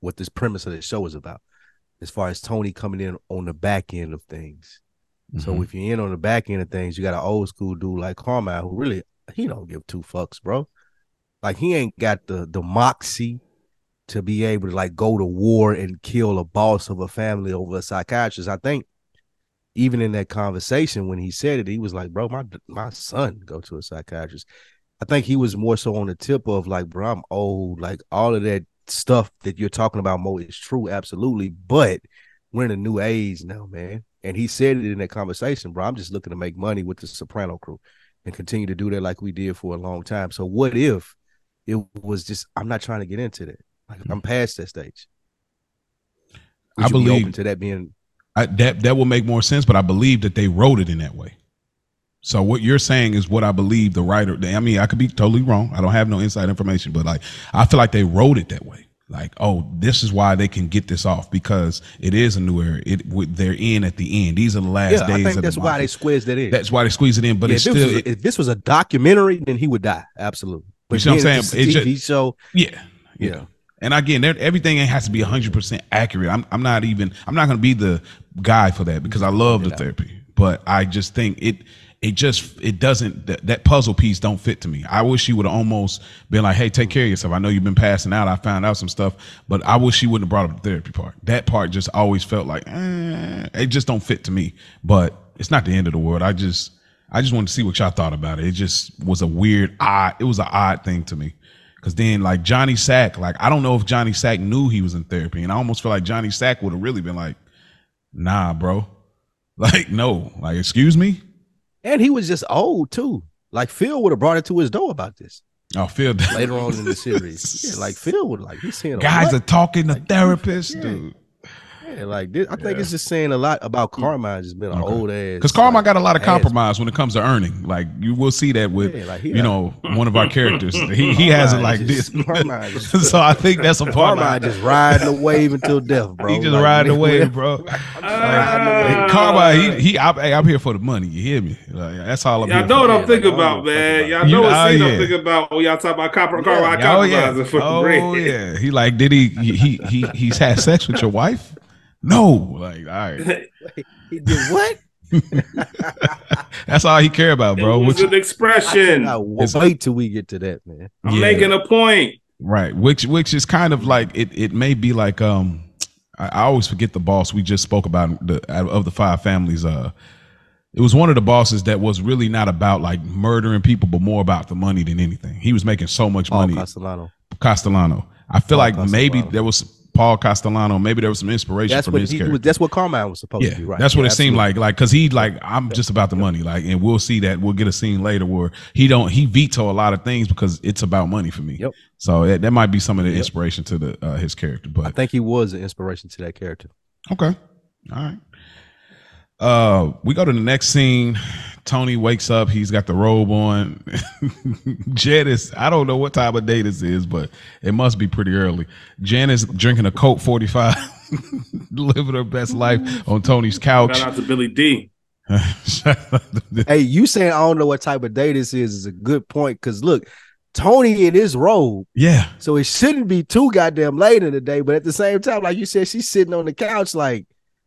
what this premise of the show is about, as far as Tony coming in on the back end of things? Mm-hmm. So if you're in on the back end of things, you got an old school dude like Carmine who really he don't give two fucks, bro. Like he ain't got the the moxie to be able to like go to war and kill a boss of a family over a psychiatrist. I think even in that conversation when he said it, he was like, "Bro, my my son go to a psychiatrist." I think he was more so on the tip of like, "Bro, I'm old." Like all of that stuff that you're talking about, Mo, is true, absolutely. But we're in a new age now, man. And he said it in that conversation, bro. I'm just looking to make money with the Soprano crew and continue to do that like we did for a long time. So what if it was just I'm not trying to get into that. Like I'm past that stage. Would I believe be to that being I, that that will make more sense, but I believe that they wrote it in that way. So what you're saying is what I believe the writer. I mean, I could be totally wrong. I don't have no inside information, but like I feel like they wrote it that way like oh this is why they can get this off because it is a new era. It they're in at the end. These are the last yeah, days I think that's why they squeezed it in. That's why they squeeze it in but yeah, it's if still was, it, if this was a documentary then he would die absolutely. But you know what i'm saying? It's a TV show. Yeah yeah, yeah. and again everything has to be 100% accurate. I'm, I'm not even i'm not going to be the guy for that because i love the therapy but i just think it it just it doesn't that, that puzzle piece don't fit to me. I wish you would have almost been like, "Hey, take care of yourself." I know you've been passing out. I found out some stuff, but I wish she wouldn't have brought up the therapy part. That part just always felt like eh, it just don't fit to me. But it's not the end of the world. I just I just wanted to see what y'all thought about it. It just was a weird odd. It was an odd thing to me. Cause then like Johnny Sack, like I don't know if Johnny Sack knew he was in therapy, and I almost feel like Johnny Sack would have really been like, "Nah, bro." Like, no, like, excuse me. And he was just old too. Like Phil would have brought it to his door about this. Oh, Phil later on in the series. yeah, like Phil would like he's saying guys are talking to like, therapists, yeah. dude. Yeah, like this, I think yeah. it's just saying a lot about mm. Carmine just been an okay. old ass. Because Carmine like, got a lot of compromise when it comes to earning. Like you will see that with yeah, like you know one of our characters. He he has it like just, this. so I think that's a part. Of it. Carmine just riding the wave until death, bro. He just like, riding the wave, bro. like, Carmine, he he. I, I'm here for the money. You hear me? Like, that's all I'm. Y'all know what I'm thinking about, man. Y'all know what scene I'm oh, thinking about when y'all talk about Carmine oh, compromising for the bread. Oh yeah, he like did he he he he's had sex with your wife? No, like all right. he did what? That's all he care about, bro. It's an expression. I wait till we get to that, man. I'm yeah. making a point. Right. Which which is kind of like it it may be like um I, I always forget the boss we just spoke about the of the five families uh it was one of the bosses that was really not about like murdering people, but more about the money than anything. He was making so much money. Castellano. Castellano. I feel Paul like Castellano. maybe there was Paul Castellano. Maybe there was some inspiration that's from what his he character. That's what Carmine was supposed yeah, to be, right? That's what yeah, it absolutely. seemed like. Like, cause he like I'm just about the money. Like, and we'll see that. We'll get a scene later where he don't he veto a lot of things because it's about money for me. Yep. So it, that might be some of the yep. inspiration to the uh, his character. But I think he was an inspiration to that character. Okay. All right. Uh, we go to the next scene. Tony wakes up. He's got the robe on. Janice, I don't know what time of day this is, but it must be pretty early. Janice drinking a Colt 45, living her best life on Tony's couch. Shout out to Billy Dee. hey, you saying I don't know what type of day this is is a good point because look, Tony in his robe. Yeah. So it shouldn't be too goddamn late in the day, but at the same time, like you said, she's sitting on the couch like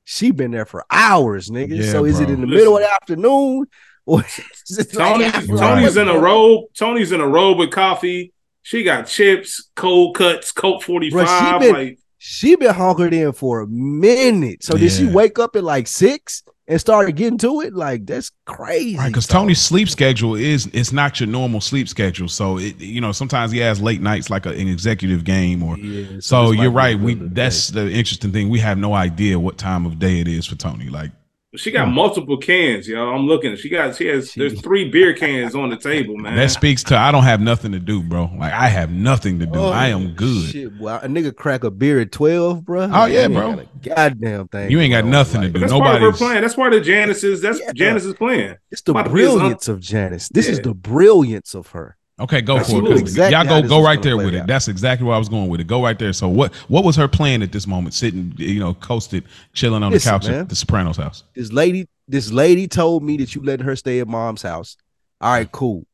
she been there for hours, nigga. Yeah, so is bro. it in the Listen. middle of the afternoon? Tony, Tony's in a robe. Tony's in a robe with coffee. She got chips, cold cuts, Colt 45. she been, like she been hunkered in for a minute. So yeah. did she wake up at like six and started getting to it? Like that's crazy. Right, because Tony's sleep schedule is it's not your normal sleep schedule. So it you know sometimes he has late nights like a, an executive game or yeah, so, so you're right. We that's the interesting thing. We have no idea what time of day it is for Tony. Like She got hmm. multiple cans, y'all. I'm looking. She got she has there's three beer cans on the table, man. That speaks to I don't have nothing to do, bro. Like I have nothing to do. Oh, I am good. Shit, well, a nigga crack a beer at twelve, bro. Oh, yeah, bro. got a goddamn thing. You ain't got going. nothing to do. that's part of her Nobody's plan. That's part of Janice's. That's Yeah. Janice's plan. It's the About to be his brilliance of Janice. This is the brilliance of her. Okay, go for it. exactly Y'all go go right there with it. out. That's exactly where I was going with it. Go right there. So what what was her plan at this moment? Sitting, you know, coasted, chilling on Listen, the couch man. at the Sopranos house. This lady, this lady told me that you letting her stay at mom's house. All right, cool.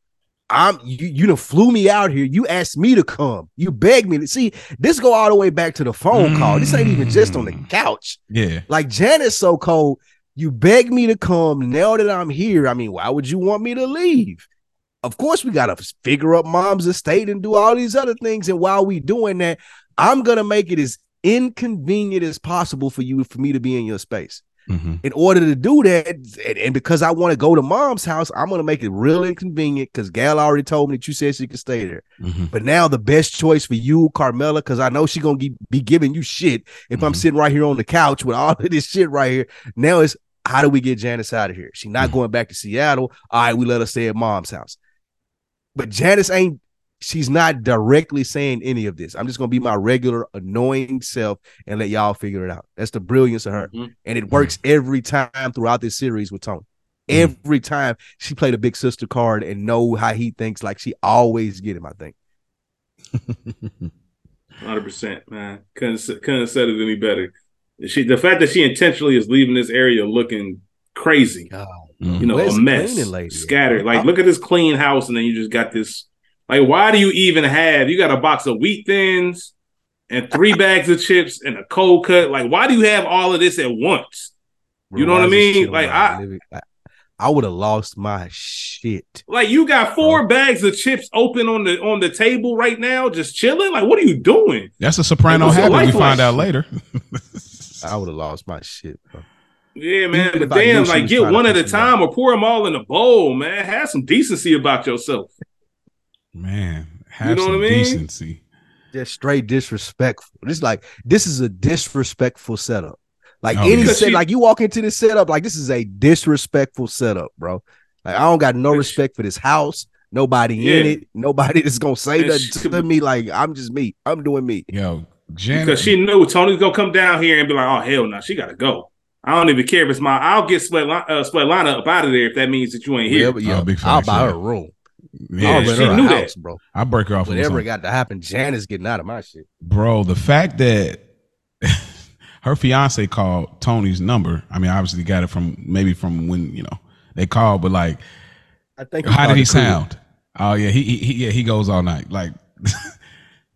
I'm you. You done flew me out here. You asked me to come. You begged me to see. This go all the way back to the phone call. This ain't even just on the Mm. couch. Yeah. Like Janice so cold. You begged me to come. Now that I'm here, I mean, why would you want me to leave? Of course, we gotta figure up mom's estate and do all these other things. And while we doing that, I'm gonna make it as inconvenient as possible for you for me to be in your space. hmm In order to do that, and, and because I want to go to mom's house, I'm gonna make it real inconvenient because Gal already told me that you said she could stay there. hmm But now the best choice for you, Carmela, because I know she gonna be, be giving you shit if I'm Mhm. sitting right here on the couch with all of this shit right here. Now it's how do we get Janice out of here? She not Mhm. going back to Seattle. All right, we let her stay at mom's house. But Janice ain't. She's not directly saying any of this. I'm just gonna be my regular annoying self and let y'all figure it out. That's the brilliance of her, Mhm. and it works every time throughout this series with Tony. Mhm. Every time she played a big sister card and know how he thinks, like she always get him. I think. Hundred percent, man. Couldn't couldn't have said it any better. She the fact that she intentionally is leaving this area looking crazy, Mhm. you know, Where's a mess, lady scattered. Like, I- look at this clean house, and then you just got this. Like, why do you even have? You got a box of wheat thins and three bags of chips and a cold cut. Like, why do you have all of this at once? You know what I Why is this mean? Like, I- living- I, I would have lost my shit. Like, you got four bags of chips open on the on the table right now, just chilling. Like, what are you doing? That's a soprano What's the habit. We find out later. I would have lost my shit. Bro. Yeah, man. Even but if damn, like get one at a piss me time or pour them all in a bowl, man. Have some decency about yourself. Man, have know some what I mean? decency. Just straight disrespectful. This like this is a disrespectful setup. Like Oh, any yeah. set, She- like you walk into this setup, like this is a disrespectful setup, bro. Like I don't got no respect for this house. Nobody in it. Nobody that's gonna say And nothing she- to me. Like I'm just me. I'm doing me. Yo, Janet. Because she knew Tony's gonna come down here and be like, "Oh hell no, she gotta go." I don't even care if it's my. I'll get Sweat uh, Svetlana up out of there if that means that you ain't here. Yeah, but yeah, Oh, big I'll facts, buy her a room. yeah, I'll she rent her a knew that. bro. I break her off. with Whatever something. got to happen, Janice getting out of my shit. bro the fact that her fiance called tony's number i mean obviously got it from maybe from when you know they called but like I think. how did he the crew. sound oh yeah he, he, he yeah he goes all night like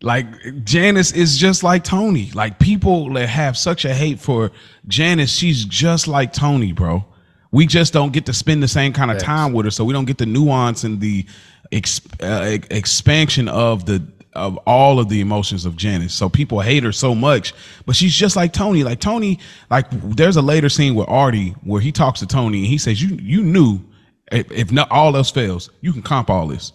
like janice is just like tony like people that have such a hate for janice she's just like tony bro we just don't get to spend the same kind of time with her so we don't get the nuance and the ex- uh, expansion of the of all of the emotions of Janice. So people hate her so much, but she's just like Tony. Like Tony, like there's a later scene with Artie where he talks to Tony and he says, "You you knew if, if not all else fails, you can comp all this.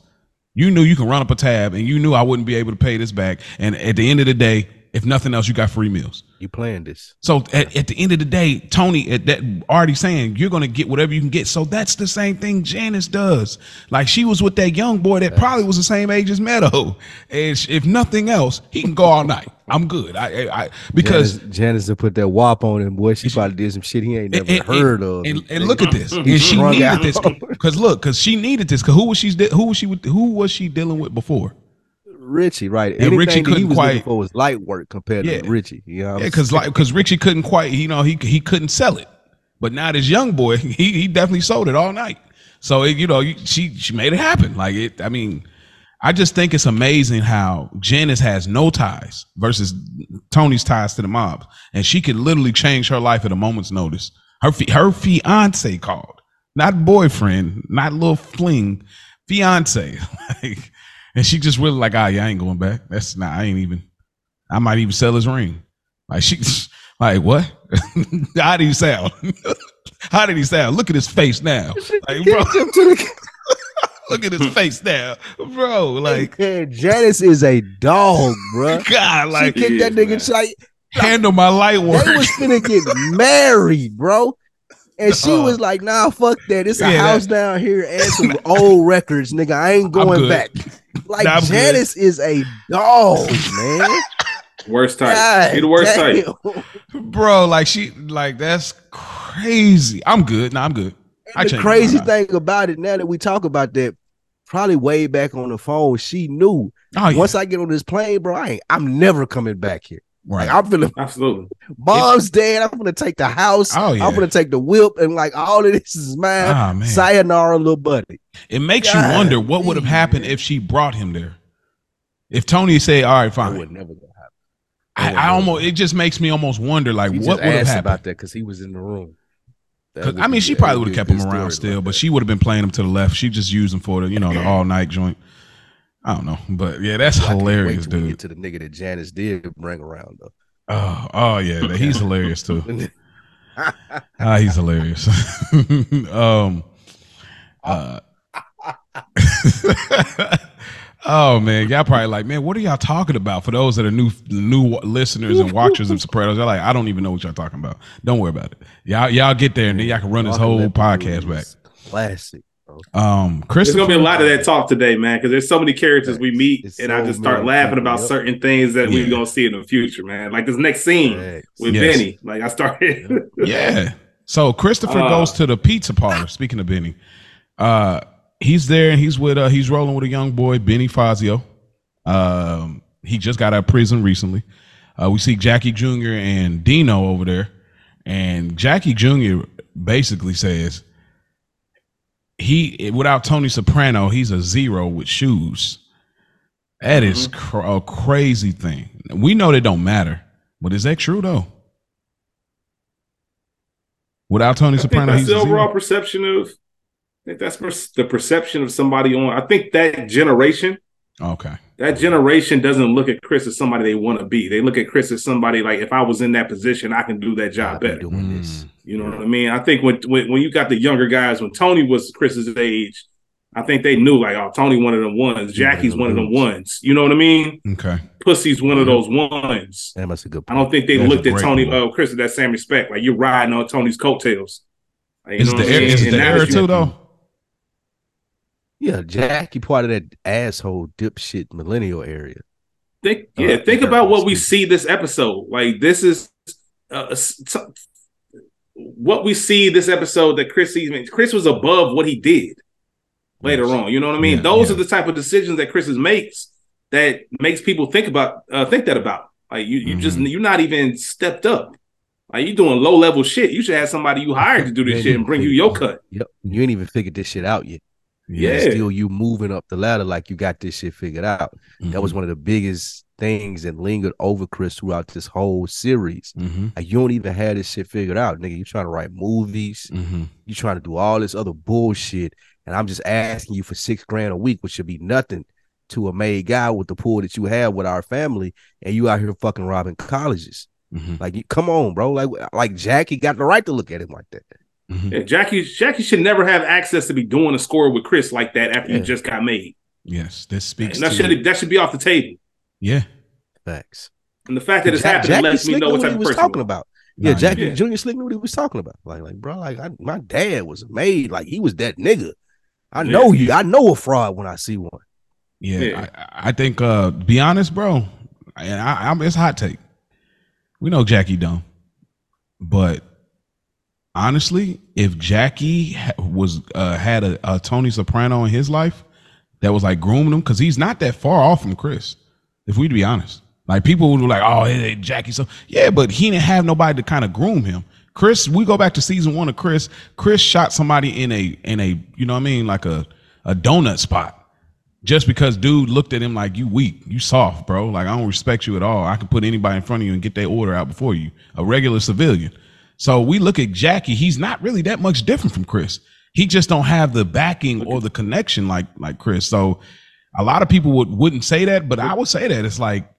You knew you can run up a tab, and you knew I wouldn't be able to pay this back. And at the end of the day, if nothing else, you got free meals." You playing this? So at, at the end of the day, Tony, at that already saying you're gonna get whatever you can get. So that's the same thing Janice does. Like she was with that young boy that probably was the same age as Meadow, and if nothing else, he can go all night. I'm good. I, I, I because Janice, Janice to put that wop on him, boy. She probably did some shit he ain't never and, and- heard of. And, and look at this. And she needed out. this because look, because she needed this. Because who was she? Who was she? Who was she dealing with before? Richie, right? And Anything Richie that he couldn't was quite- for was light work compared Yeah. to Richie. You know, Yeah, because like because Richie couldn't quite, you know, he he couldn't sell it. But now this young boy, he he definitely sold it all night. So it, you know, she she made it happen. Like it, I mean, I just think it's amazing how Janice has no ties versus Tony's ties to the mob, and she could literally change her life at a moment's notice. Her her fiance called, not boyfriend, not little fling, fiance. like, and she just really like, ah, yeah, I ain't going back. That's not. I ain't even. I might even sell his ring. Like she, like what? How did he sound? How did he sound? Look at his face now. Like, bro, look at his face now, bro. Like, Man, Janice is a dog, bro. God, like She like kicked that nigga. man. Like, handle my light they work. was finna get married, bro. And she was like, "Nah, fuck that. It's a yeah, house that... down here and some old records, nigga. I ain't going back." Like nah, Janice good. is a dog, man. Worst type. God, she the worst damn. type, bro. Like she, like that's crazy. I'm good. Nah, I'm good. I the crazy thing about it now that we talk about that, probably way back on the phone, she knew. Oh, yeah. Once I get on this plane, bro, I ain't. I'm never coming back here. Right. Like, I'm feeling absolutely. Mom's dead. I'm gonna take the house. Oh, yeah. I'm gonna take the whip, and like all of this is mine. Oh, man. Sayonara, little buddy. It makes God, you wonder what would have happened if she brought him there. If Tony said, "All right, fine," would never go I, I, almost it just makes me almost wonder like what would have happened about that because he was in the room. I mean, she probably would have kept him around still, like but she would have been playing him to the left. She just used him for the you know the all night joint. I don't know, but yeah, that's hilarious, dude. Get to the nigga that Janice did bring around though. Oh, oh yeah, he's hilarious too. ah, he's hilarious. um, uh, Oh man, y'all probably like, man, what are y'all talking about? For those that are new new listeners and watchers of Sopranos, they're like, I don't even know what y'all talking about. Don't worry about it. Y'all y'all get there and then y'all can run this whole podcast back. Classic. Um, Chris, there's gonna be a lot of that talk today, man, because there's so many characters we meet, it's and so I just start laughing about yep. certain things that yeah. we're gonna see in the future, man. Like this next scene with yes. Benny, like I started. yeah. So Christopher uh, goes to the pizza parlor. Speaking of Benny, uh, he's there and he's with uh he's rolling with a young boy, Benny Fazio. Um, he just got out of prison recently. Uh, we see Jackie Jr. and Dino over there, and Jackie Jr. basically says he without Tony Soprano, he's a zero with shoes. That mm-hmm. is cr- a crazy thing. We know they don't matter, but is that true though? Without Tony I Soprano, that's the overall perception of think that's the perception of somebody on. I think that generation. Okay. That generation doesn't look at Chris as somebody they want to be. They look at Chris as somebody like, if I was in that position, I can do that job better. Doing this. Mm. You know what I mean? I think when, when when you got the younger guys, when Tony was Chris's age, I think they knew like, oh, Tony one of them ones, Jackie's one of them ones. You know what I mean? Okay. Pussy's one of mm-hmm. those ones. That must be good. I don't think they that's looked at Tony, oh, Chris with that same respect. Like you're riding on Tony's coattails. Like, is, the, is the era too though? Yeah, Jackie part of that asshole dipshit millennial area. Think uh, yeah, uh, think about what we see this episode. Like this is uh, what we see this episode that Chris sees. Chris was above what he did later on. You know what I mean? Yeah, Those yeah. are the type of decisions that Chris makes that makes people think about uh, think that about. Like you, you mm-hmm. just you're not even stepped up. Like you doing low level shit. You should have somebody you hired to do this shit and bring you your cut. Yep. You ain't even figured this shit out yet. Yeah. Still you moving up the ladder like you got this shit figured out. Mm-hmm. That was mm-hmm. one of the biggest things that lingered over Chris throughout this whole series. Mm-hmm. Like you don't even have this shit figured out, nigga. You trying to write movies, mm-hmm. you trying to do all this other bullshit, and I'm just asking you for six grand a week, which should be nothing to a made guy with the pool that you have with our family, and you out here fucking robbing colleges. Mm-hmm. Like, come on, bro. Like, like Jackie got the right to look at him like that. Mm-hmm. Yeah, Jackie Jackie should never have access to be doing a score with Chris like that after yeah. you just got made. Yes, this speaks. And that should that should be off the table. Yeah, facts. And the fact that it's Jack, happening Jackie lets me know what type of person talking about. Yeah, nah, Jackie yeah. Junior Slick knew what he was talking about. Like, like, bro, like I, my dad was made. Like he was that nigga. I know yeah. you. I know a fraud when I see one. Yeah, yeah. I, I, think. uh Be honest, bro. And I, I, it's hot take. We know Jackie dumb, but honestly, if Jackie was uh, had a, a, Tony Soprano in his life that was like grooming him, because he's not that far off from Chris. If we'd be honest, like people would be like, "Oh, hey, hey, Jackie," so yeah, but he didn't have nobody to kind of groom him. Chris, we go back to season one of Chris. Chris shot somebody in a in a you know what I mean like a a donut spot. Just because dude looked at him like you weak, you soft, bro. Like I don't respect you at all. I can put anybody in front of you and get their order out before you, a regular civilian. So we look at Jackie, he's not really that much different from Chris. He just don't have the backing or the connection like like Chris. So a lot of people would wouldn't say that, but I would say that it's like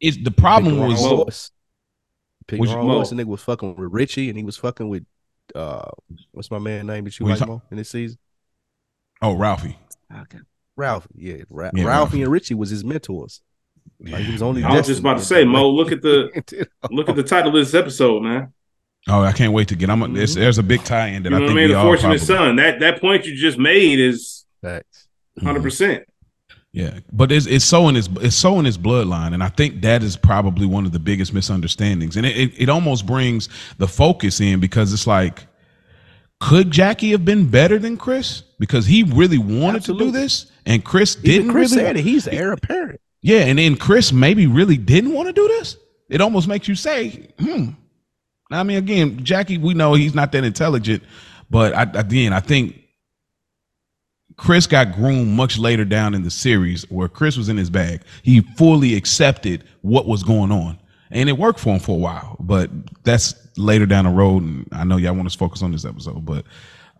it's the problem was was wrong was nigga was fucking with Richie and he was fucking with uh what's my man name that you what like more in this season? Oh, Ralphie. Okay. Ralphie, yeah, Ra- yeah Ralphie, Ralphie, and Richie was his mentors. Like he was only. I was just about to say, Mo. Look at the look at the title of this episode, man. Oh, I can't wait to get. I'm. A, there's, there's a big tie-in that You know I what I mean? we The all fortunate probably- son. That that point you just made is Facts. hundred percent. Yeah, but it's it's so in his it's so in his bloodline, and I think that is probably one of the biggest misunderstandings, and it it, it almost brings the focus in because it's like, could Jackie have been better than Chris because he really wanted to do this, and Chris Even didn't Chris really. said it. He's the heir apparent. Yeah, and then Chris maybe really didn't want to do this. It almost makes you say, hmm. I mean, again, Jackie, we know he's not that intelligent, but I, again, I think Chris got groomed much later down in the series where Chris was in his bag. He fully accepted what was going on, and it worked for him for a while. But that's later down the road, and I know y'all want us to focus on this episode, but.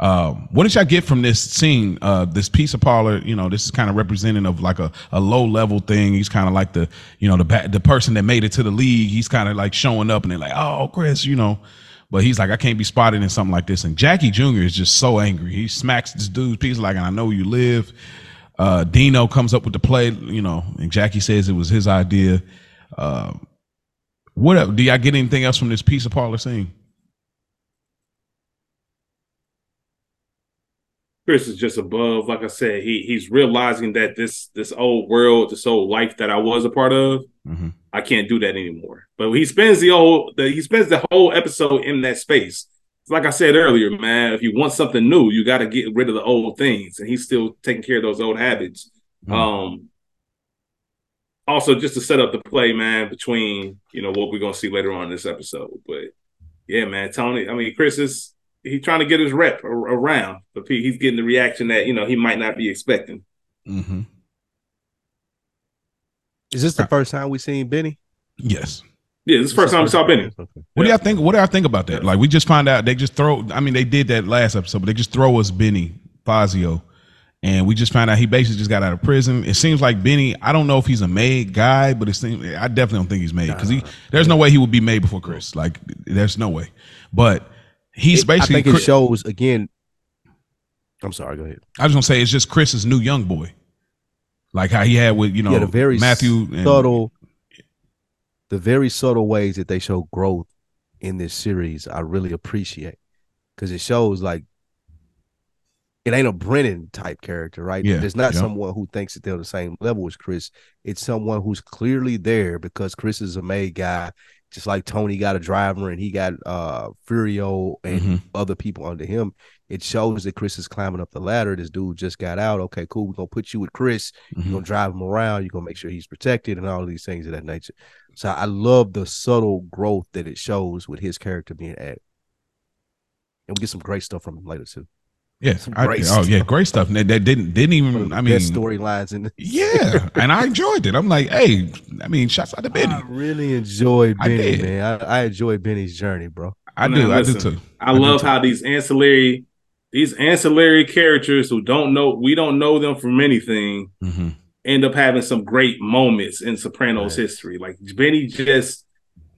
Um, what did y'all get from this scene? Uh, this piece of parlor, you know, this is kind of representing of like a, a low level thing. He's kind of like the, you know, the ba- the person that made it to the league. He's kind of like showing up, and they're like, "Oh, Chris," you know, but he's like, "I can't be spotted in something like this." And Jackie Jr. is just so angry. He smacks this dude's piece like, "I know you live." Uh, Dino comes up with the play, you know, and Jackie says it was his idea. Uh, what? Do y'all get anything else from this piece of parlor scene? Chris is just above. Like I said, he he's realizing that this this old world, this old life that I was a part of, Mm-hmm. I can't do that anymore. But he spends the old the, he spends the whole episode in that space. Like I said earlier, man, if you want something new, you got to get rid of the old things, and he's still taking care of those old habits. Mhm. Um, also, just to set up the play, man, between you know what we're gonna see later on in this episode. But yeah, man, Tony. I mean, Chris is he's trying to get his rep ar- around, but he- he's getting the reaction that you know he might not be expecting. Mm-hmm. Is this the first time we seen Benny? Yes. Yeah, this is the first time we saw Benny. Okay. What do y'all think? What do y'all think about that? Like, we just find out they just throw. I mean, they did that last episode, but they just throw us Benny Fazio, and we just found out he basically just got out of prison. It seems like Benny. I don't know if he's a made guy, but it seems I definitely don't think he's made because he. There's no way he would be made before Chris. Like, there's no way. But he's It- I basically. think it shows again. I'm sorry. Go ahead. I was gonna say it's just Chris's new young boy, like how he had with you know yeah, the very Matthew and, subtle, the very subtle ways that they show growth in this series, I really appreciate because it shows like it ain't a Brendan type character, right? Yeah, There's not yeah. someone who thinks that they're the same level as Chris. It's someone who's clearly there because Chris is a made guy, just like Tony got a driver and he got uh Furio and Mhm. other people under him. It shows that Chris is climbing up the ladder. This dude just got out. Okay, cool. We're gonna put you with Chris. Mhm. You're gonna drive him around. You're gonna make sure he's protected and all these things of that nature. So I love the subtle growth that it shows with his character being added. And we get some great stuff from him later too. Yeah, some I- great oh yeah, great stuff. That, that didn't didn't even. the I mean, best storylines in. The- Yeah, and I enjoyed it. I'm like, hey, I mean, shots out to Benny. I really enjoyed I Benny, did. man. I, I enjoyed Benny's journey, bro. I Man, do, I do too. I, do love too. how these ancillary these ancillary characters who don't know we don't know them from anything Mhm. end up having some great moments in Sopranos Right. history. Like Benny just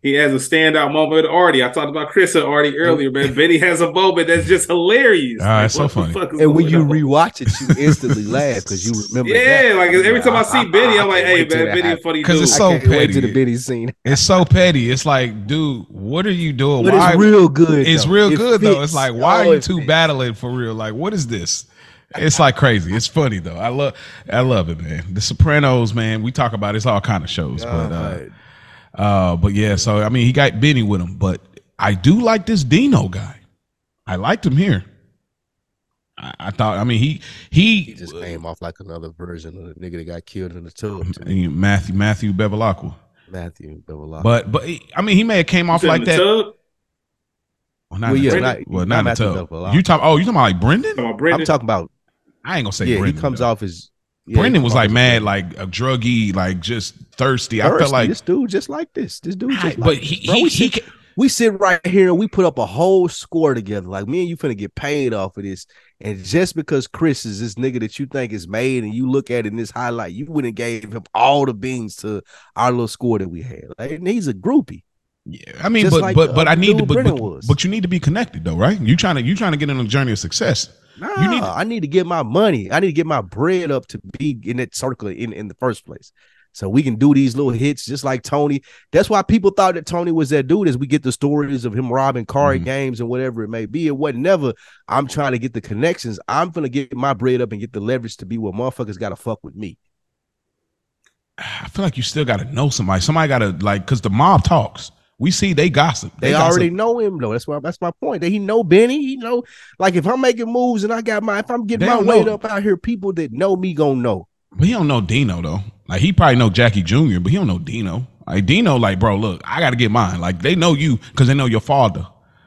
he has a standout moment with Artie. I talked about Chris and Artie earlier, man. Benny has a moment that's just hilarious. Ah, it's so funny. And when you on? rewatch it, you instantly laugh because you remember. Yeah, that. like every time I see I- Benny, I'm like, hey man, Benny a happens. funny 'Cause dude. it's I so can't wait to the Benny scene. It's so petty. It's like, dude, what are you doing? But Why? it's real good. It's though. real It good though. It's like, why Oh, are you it two fits. battling for real? Like, what is this? It's like crazy. It's funny though. I love, I love it, man. The Sopranos, man. We talk about it. it's all kind of shows, but uh, God. Uh, but yeah. So I mean, he got Benny with him, but I do like this Dino guy. I liked him here. I, I thought. I mean, he he, he just came off like another version of the nigga that got killed in the tub. to uh. Matthew Matthew Bevilacqua. Matthew Bevilacqua. But but he- I mean, he may have came off said like in the that. tub? Well, not Well, the yeah, tub. not- well, not not in the tub. You talk? Oh, you talking about like Brendan? Brendan? I'm talking about I ain't gonna say yeah. Brendan. he comes though. off as yeah, Brendan was like mad, like a druggy, like just thirsty. I felt like, this dude just like this. This dude just I- like but he Bro, he, we, he, sit, we sit right here and we put up a whole score together. Like me and you finna get paid off of this. And just because Chris is this nigga that you think is made and you look at in this highlight, you wouldn't gave him all the beans to our little score that we had. Like, and he's a groupie. Yeah, I mean, Just but like but but I need to but, but, but you need to be connected though, right? You trying to you trying to get on a journey of success. Nah, You need to- I need to get my money. I need to get my bread up to be in that circle in, in the first place. So we can do these little hits just like Tony. That's why people thought that Tony was that dude as we get the stories of him robbing car mm-hmm. games and whatever it may be. It wasn't never, I'm trying to get the connections. I'm gonna get my bread up and get the leverage to be what motherfuckers gotta fuck with me. I feel like you still gotta know somebody. Somebody gotta like cause the mob talks. We see they gossip. They, they already know him though. That's why that's my point. That he know Benny. He know like if I'm making moves and I got my if I'm getting my weight up out here, people that know me gonna know. But he don't know Dino though. Like he probably know Jackie Jr., but he don't know Dino. Like Dino, like bro, look, I got to get mine. Like they know you because they know your father,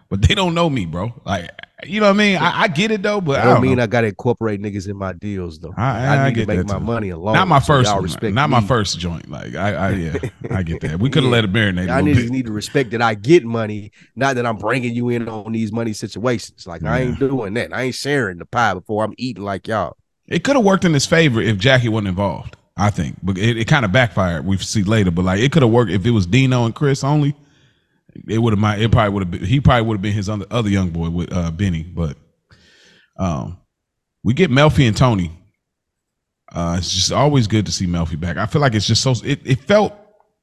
but they don't know me, bro. Like you know what I mean? I, I get it though, but I don't, don't mean know. I got to incorporate niggas in my deals though. I, I, I need to make my too. money alone. Not my first, so respect not me. my first joint. Like I, I yeah, I get that. We could have yeah. let it marinate. I need, need to respect that I get money, not that I'm bringing you in on these money situations. Like yeah. I ain't doing that. I ain't sharing the pie before I'm eating like y'all. It could have worked in his favor if Jackie wasn't involved. I think, but it, it kind of backfired. We see later, but like it could have worked if it was Dino and Chris only. It would have. My it probably would have been. He probably would have been his other, other young boy with uh, Benny. But um, we get Melfi and Tony. Uh, it's just always good to see Melfi back. I feel like it's just so. It, it felt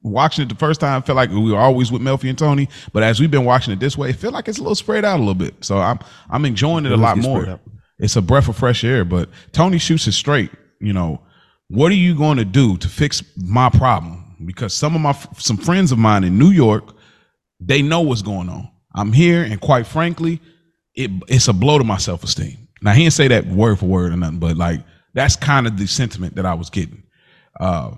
watching it the first time. I felt like we were always with Melfi and Tony, but as we've been watching it this way, it feel like it's a little spread out a little bit. So I'm I'm enjoying it a lot more. It's a breath of fresh air. But Tony shoots it straight. You know, what are you going to do to fix my problem? Because some of my some friends of mine in New York, they know what's going on. I'm here, and quite frankly, it, it's a blow to my self esteem. Now he didn't say that word for word or nothing, but like that's kind of the sentiment that I was getting. Uh,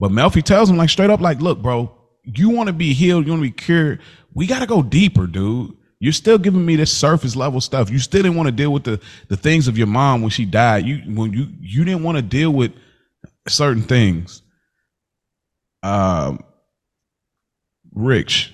but Melfi tells him like straight up, like, look, bro, you want to be healed, you want to be cured. We got to go deeper, dude. You're still giving me this surface level stuff. You still didn't want to deal with the the things of your mom when she died. You when you you didn't want to deal with certain things. Um, Rich,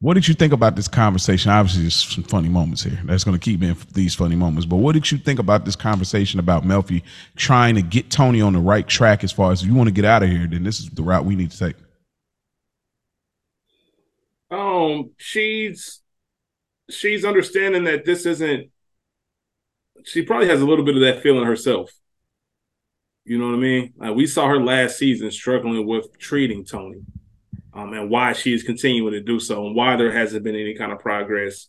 what did you think about this conversation? Obviously, there's some funny moments here. That's going to keep me in these funny moments. But what did you think about this conversation about Melfi trying to get Tony on the right track as far as if you want to get out of here? Then this is the route we need to take um she's she's understanding that this isn't she probably has a little bit of that feeling herself. You know what I mean? Like we saw her last season struggling with treating Tony, um, and why she is continuing to do so, and why there hasn't been any kind of progress.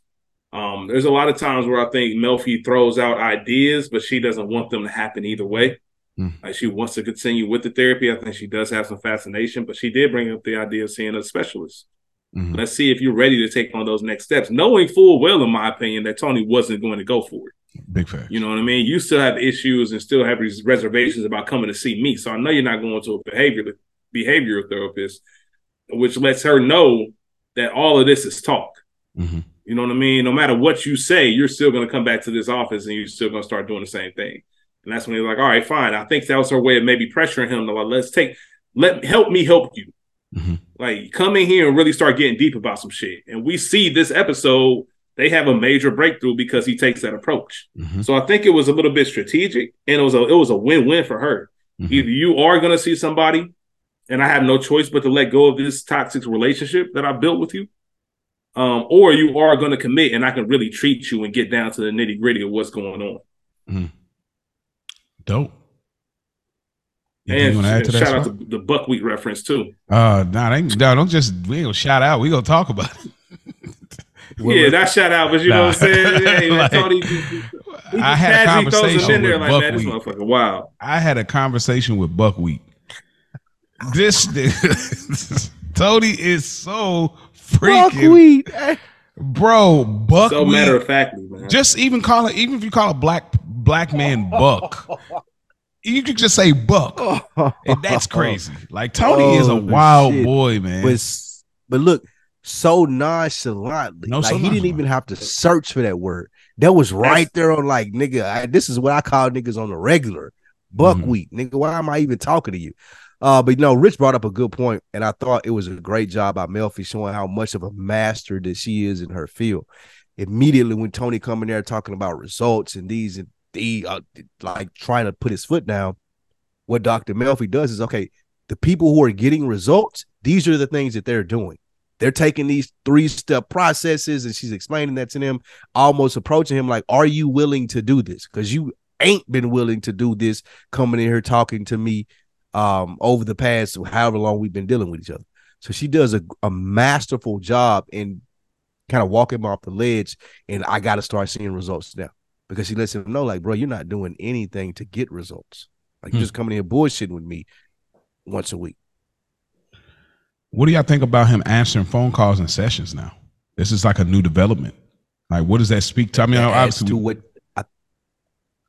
Um, there's a lot of times where I think Melfi throws out ideas, but she doesn't want them to happen either way. Mm. Like she wants to continue with the therapy. I think she does have some fascination, but she did bring up the idea of seeing a specialist. Mm-hmm. Let's see if you're ready to take on those next steps, knowing full well, in my opinion, that Tony wasn't going to go for it. Big fact. You know what I mean? You still have issues and still have these reservations about coming to see me. So I know you're not going to a behavior behavioral therapist, which lets her know that all of this is talk. Mm-hmm. You know what I mean? No matter what you say, you're still going to come back to this office and you're still going to start doing the same thing. And that's when he's like, all right, fine. I think that was her way of maybe pressuring him to like, let's take, let help me help you. Mm-hmm. Like, come in here and really start getting deep about some shit. And we see this episode, they have a major breakthrough because he takes that approach. Mm-hmm. So I think it was a little bit strategic, and it was a it was a win win for her. Mm-hmm. Either you are going to see somebody, and I have no choice but to let go of this toxic relationship that I built with you, um, or you are going to commit, and I can really treat you and get down to the nitty gritty of what's going on. Mm-hmm. Dope. And shout that, out to the buckwheat reference too. Uh, nah, they, no, don't just we gonna shout out. We gonna talk about it. yeah, that shout out, but you nah. know what I'm saying. Hey, like, Tony, he, he I had a conversation with like, buckwheat. Man, this motherfucker, wow. I had a conversation with buckwheat. This Tony is so freaking buckwheat. bro. Buckwheat. So matter of factly, man. Just even call it, even if you call a black black man buck you could just say buck, and that's crazy. Like Tony oh, is a wild shit. boy, man. But, but look, so nonchalantly, no, like so he didn't even have to search for that word. That was right there on like nigga. I, this is what I call niggas on the regular buckwheat, mm-hmm. nigga. Why am I even talking to you? Uh, but you know, Rich brought up a good point, and I thought it was a great job by Melfi showing how much of a master that she is in her field. Immediately when Tony coming there talking about results and these and he uh, like trying to put his foot down. What Dr. Melfi does is okay, the people who are getting results, these are the things that they're doing. They're taking these three step processes, and she's explaining that to them, almost approaching him like, Are you willing to do this? Because you ain't been willing to do this coming in here talking to me um, over the past however long we've been dealing with each other. So she does a, a masterful job in kind of walking him off the ledge. And I got to start seeing results now because she lets him know, like, bro, you're not doing anything to get results. Like, Hmm. you're just coming here bullshitting with me once a week. What do y'all think about him answering phone calls and sessions now? This is like a new development. Like, what does that speak to? I mean, obviously, to what I,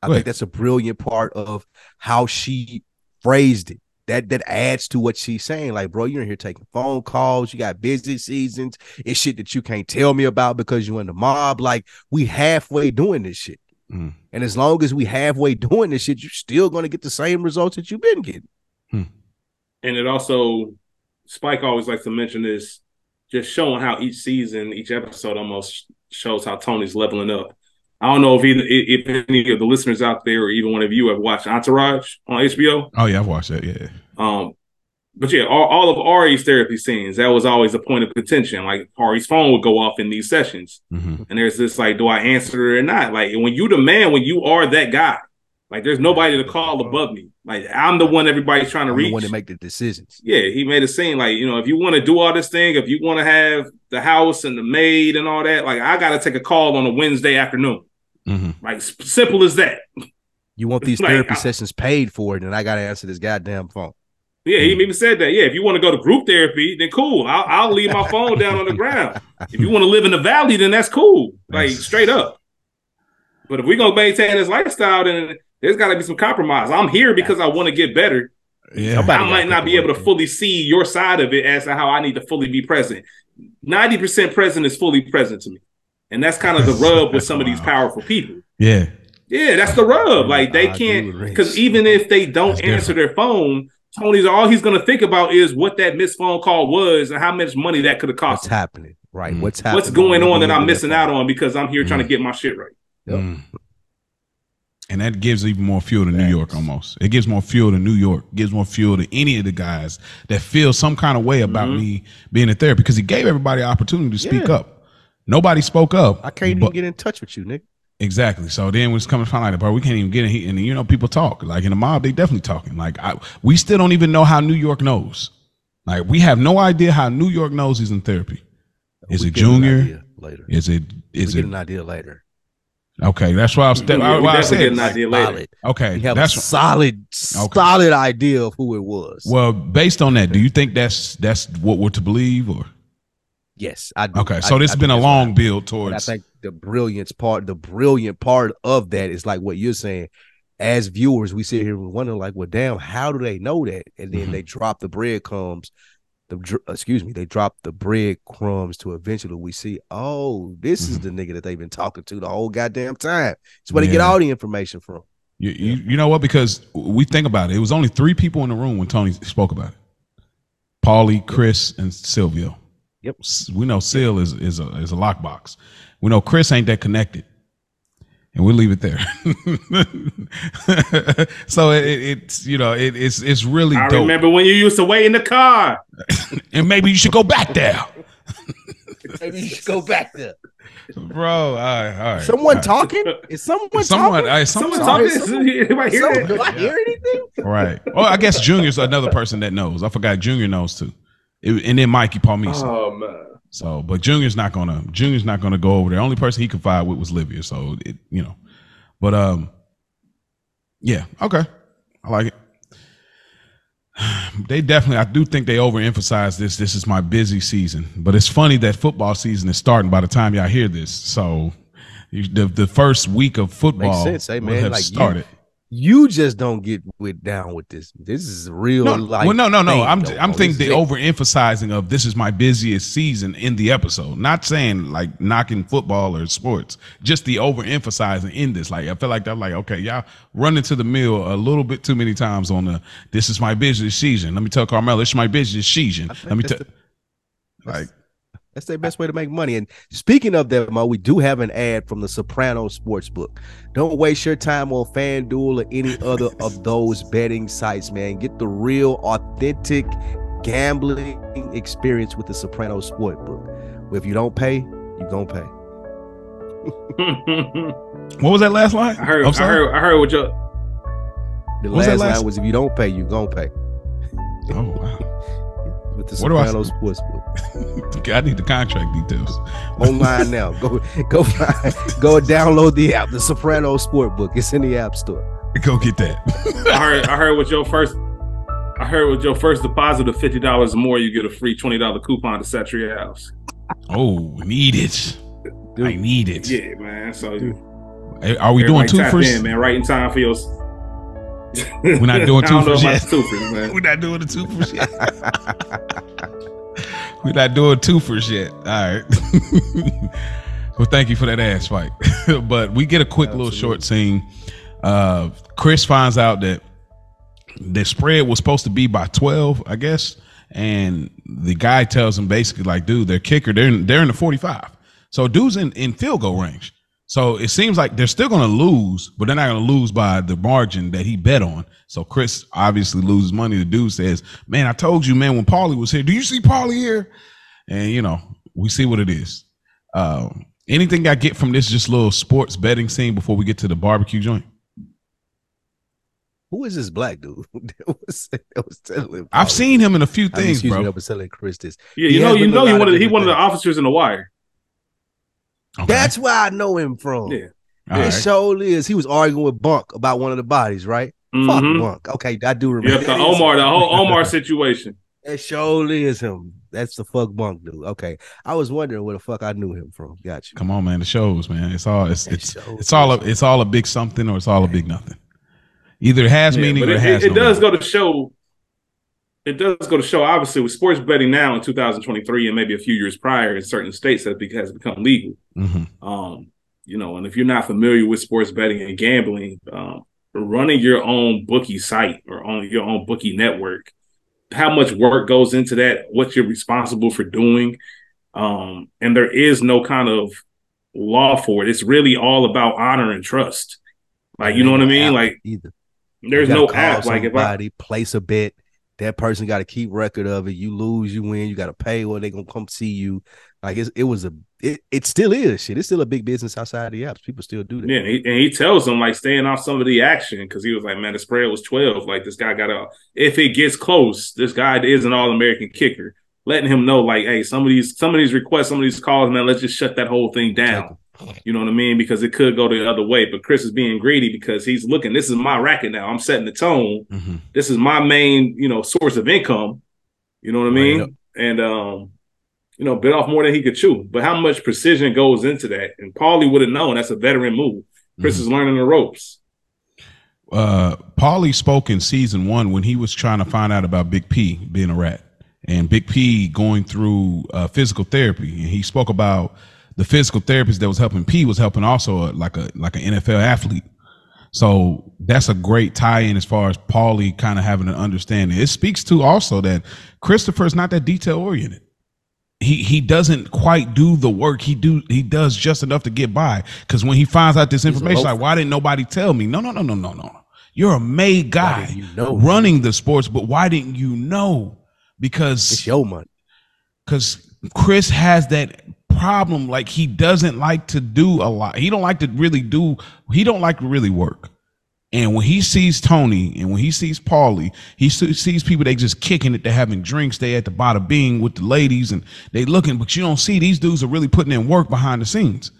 I think that's a brilliant part of how she phrased it. That that adds to what she's saying. Like, bro, you're in here taking phone calls. You got busy seasons. It's shit that you can't tell me about because you're in the mob. Like, we halfway doing this shit. Mm. And as long as we halfway doing this shit, you're still gonna get the same results that you've been getting. and it also Spike always likes to mention this, just showing how each season, each episode almost shows how Tony's leveling up. I don't know if either if any of the listeners out there or even one of you have watched Entourage on HBO. oh yeah, I've watched that. Yeah, Um, but yeah, all, all of Ari's therapy scenes, that was always a point of contention. Like Ari's phone would go off in these sessions. hmm And there's this like, do I answer it or not? Like when you the man, when you are that guy, like there's nobody to call above me. Like I'm the one everybody's trying to I'm reach. the one to make the decisions. yeah, he made a scene like, you know, if you want to do all this thing, if you want to have the house and the maid and all that, like I got to take a call on a Wednesday afternoon. Mm-hmm. Like simple as that. You want these Like, therapy I- sessions paid for, it, and I gotta answer this goddamn phone. Yeah, he even said that. Yeah, if you want to go to group therapy, then cool. I'll, I'll leave my phone down on the ground. If you want to live in the valley, then that's cool. Like straight up. But if we're gonna maintain this lifestyle, then there's got to be some compromise. I'm here because I want to get better. Yeah, I might not be able to fully see your side of it as to how I need to fully be present. Ninety percent present is fully present to me, and that's kind of the rub with some of these powerful people. yeah. Yeah, that's the rub. Like they can't because even if they don't That's answer their phone, Tony's all he's going to think about is what that missed phone call was and how much money that could have cost. What's him. happening? Right. Mm. What's happening? What's going on that I'm missing out on because I'm here trying to Mm. get my shit right. Yep. Mm. And that gives even more fuel to New. York almost. It gives more fuel to New York, gives more fuel to any of the guys that feel some kind of way about Mhm. me being in therapy because he gave everybody an opportunity to speak Yeah. up. Nobody spoke up. I can't but- even get in touch with you, Nick. Exactly. So then when it's coming to find out, bro, we can't even get in here. And you know, people talk. Like in the mob, they definitely talking. Like I, we still don't even know how New York knows. Like we have no idea how New York knows he's in therapy. Is We it Junior? later? Is it? Is it we get it an idea later. Okay? That's why I was Yeah, why, we I definitely said an idea later. Solid. okay. We have That's a solid, solid idea of who it was. well based on that. Do you think that's that's what we're to believe or yes, I do. okay? I- So this I has been a long happened. build towards. I think the brilliance part, the brilliant part of that is like what you're saying. As viewers, we sit here and wonder, like, well, damn, how do they know that? And then Mhm. they drop the breadcrumbs. The excuse me, they drop the breadcrumbs to eventually we see, oh, this is mm-hmm. the nigga that they've been talking to the whole goddamn time. It's where they get all the information from. You, you, you know what? Because we think about it. It was only three people in the room when Tony spoke about it. Paulie, Chris, and Silvio. Yep. We know Sil is is a is a lockbox. We know Chris ain't that connected, and we'll leave it there. so it, it's you know it, it's it's really I dope. remember when you used to wait in the car. and maybe you should go back there, Maybe you should go back there. bro. All right, all right. Someone all right. talking? Is someone, Someone, talking? all right, someone, Someone talking. talking. Anybody hear Someone- do I hear anything? Right. Well, I guess Junior's another person that knows. I forgot Junior knows too. It- and then Mikey Palmice. Oh man. So, but Junior's not gonna Junior's not gonna go over there. Only person he could find with was Livia. So it, you know, but um, yeah, okay, I like it. They definitely, I do think they overemphasize this. This is my busy season, but it's funny that football season is starting by the time y'all hear this. So, you, the the first week of football sense, hey, will man. have Like, started. You just don't get with down with this. This is real No, life. well, no, no, no. thing, I'm though, I'm thinking the is overemphasizing of this is my busiest season in the episode. Not saying like knocking football or sports, just the overemphasizing in this. Like I feel like I'm like okay, y'all running to the mill a little bit too many times on the this is my busiest season. Let me tell Carmela, it's my busiest season. Let me tell like That's their best way to make money. And speaking of that, Mo, we do have an ad from the Soprano Sportsbook. Don't waste your time on FanDuel or any other of those betting sites, man. Get the real, authentic gambling experience with the Soprano Sportsbook. If you don't pay, you gonna pay. what was that last line? I heard. I'm I heard. I heard what you. The What was last, last- line was if you don't pay, you gonna pay. Oh wow! With the What do I- Soprano Sportsbook. I need the contract details. Online now. Go go find, go download the app, the Soprano Sportbook. It's in the App Store. Go get that. I heard I heard with your first I heard with your first deposit of fifty dollars or more, you get a free twenty dollar coupon to set your house. oh, need it. I need it. Yeah, man. So you Hey, Are we doing everybody tap twofers? in, man. Right in time for your. We're not doing two for shit. know twofers about yet. the twofers, man. We're not doing the two for shit. We're not doing two for shit. All right. well, thank you for that ass fight. but we get a quick little short scene. Uh, Chris finds out that the spread was supposed to be by 12, I guess. And the guy tells him basically, like, dude, their kicker, they're in, they're in the 45. So dude's in, in field goal range. So it seems like they're still going to lose, but they're not going to lose by the margin that he bet on. So Chris obviously loses money. The dude says, "Man, I told you, man, when Paulie was here. Do you see Paulie here?" And you know, we see what it is. Um, anything I get from this just little sports betting scene before we get to the barbecue joint? Who is this black dude that was, that was telling? I've seen him in a few I mean, things, excuse me, bro. was telling Chris this. Yeah, He you know, you know, he lot one of of he different one of the officers in the wire. Okay. That's where I know him from. Yeah. All It right. surely is. He was arguing with Bunk about one of the bodies, right? Fuck Mhm. Bunk. Okay, I do remember. Yep, the Omar, the whole Omar situation. It surely is him. That's the fuck Bunk dude. Okay, I was wondering where the fuck I knew him from. Got you. Come on, man. The shows, man. It's all it's It it's, shows. it's all a, it's all a big something or it's all a big nothing. Either it has Yeah, meaning but or it, it has. it, it no does meaning. go to show. It does go to show, obviously, with sports betting now in 2023 and maybe a few years prior in certain states that it has become legal. Mhm. Um, you know, and if you're not familiar with sports betting and gambling, um, running your own bookie site or on your own bookie network, how much work goes into that, what you're responsible for doing. Um, and there is no kind of law for it. It's really all about honor and trust. Like, you know what I mean? Like, either. there's no app. Like, if I, place a bet, that person got to keep record of it. You lose, you win. You got to pay, or they gonna come see you. Like it's, it was a, it, it still is shit. It's still a big business outside the apps. People still do that. Yeah, and he, and he tells them like staying off some of the action because he was like, man, the spread was twelve. Like this guy got a, if it gets close, this guy is an All American kicker. Letting him know, like, hey, some of these, some of these requests, some of these calls, man, let's just shut that whole thing down. You know what I mean? Because it could go the other way. But Chris is being greedy because he's looking. This is my racket now. I'm setting the tone. Mhm. This is my main, you know, source of income. You know what I mean? Right. And um, you know, bit off more than he could chew. But how much precision goes into that? And Paulie would have known that's a veteran move. Chris Mhm. is learning the ropes. uh Paulie spoke in season one when he was trying to find out about Big P being a rat and Big P going through uh, physical therapy, and he spoke about the physical therapist that was helping P was helping also a, like a like an NFL athlete. So that's a great tie-in as far as Paulie kind of having an understanding. It speaks to also that Christopher is not that detail oriented. He he doesn't quite do the work. He do he does just enough to get by. Because when he finds out this information, like why didn't nobody tell me? No, no, no, no, no, no. You're a made guy you know? running the sports, but why didn't you know? Because It's your money. because Chris has that problem. Like he doesn't like to do a lot. He don't like to really do. He don't like to really work. And when he sees Tony and when he sees Paulie, he sees people they just kicking it. They're having drinks. They at the Bada Bing with the ladies and they looking, but you don't see these dudes are really putting in work behind the scenes.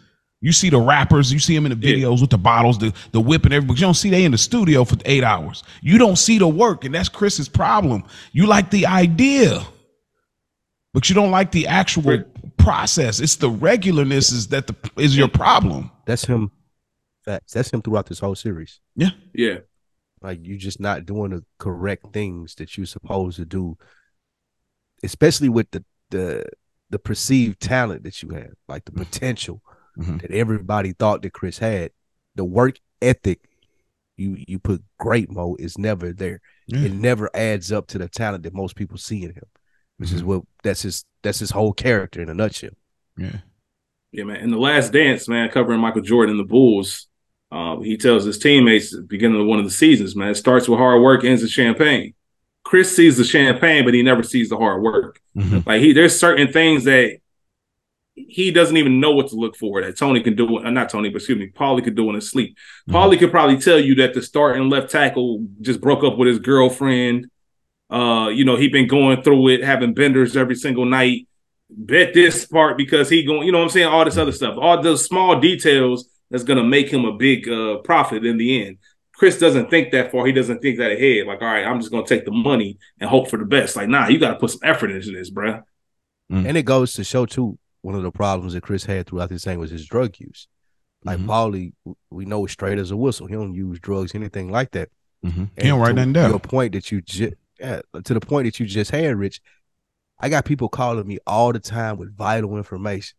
You see the rappers, you see them in the Yeah. videos with the bottles, the, the whip and everything, but you don't see they in the studio for eight hours. You don't see the work, and that's Chris's problem. You like the idea, but you don't like the actual. Process. It's the regularness is that the is your problem. That's him. Facts. That's him throughout this whole series. Yeah. Yeah. Like you're just not doing the correct things that you're supposed to do, especially with the the the perceived talent that you have, like the potential Mhm. that everybody thought that Chris had. The work ethic you you put great mo is never there. Yeah. It never adds up to the talent that most people see in him, which is Mhm. what that's his that's his whole character in a nutshell. Yeah. Yeah, man. In the last dance, man, covering Michael Jordan and the Bulls, uh, he tells his teammates at the beginning of one of the seasons, man, it starts with hard work, ends with champagne. Chris sees the champagne, but he never sees the hard work. Mhm. Like he, there's certain things that he doesn't even know what to look for that Tony can do. Uh, not Tony, but excuse me, Paulie could do in his sleep. Mhm. Paulie could probably tell you that the starting left tackle just broke up with his girlfriend. Uh, you know, he been going through it, having benders every single night. Bet this part because he going, you know what I'm saying? All this other stuff, all those small details that's gonna make him a big uh profit in the end. Chris doesn't think that far. He doesn't think that ahead. Like, all right, I'm just gonna take the money and hope for the best. Like, nah, you gotta put some effort into this, bruh. Mm. And it goes to show too, one of the problems that Chris had throughout this thing was his drug use. Like mm-hmm. Paulie, we know straight as a whistle. He don't use drugs, anything like that. Mm-hmm. He don't write nothing down. To the point that you just yeah, to the point that you just had, Rich. I got people calling me all the time with vital information.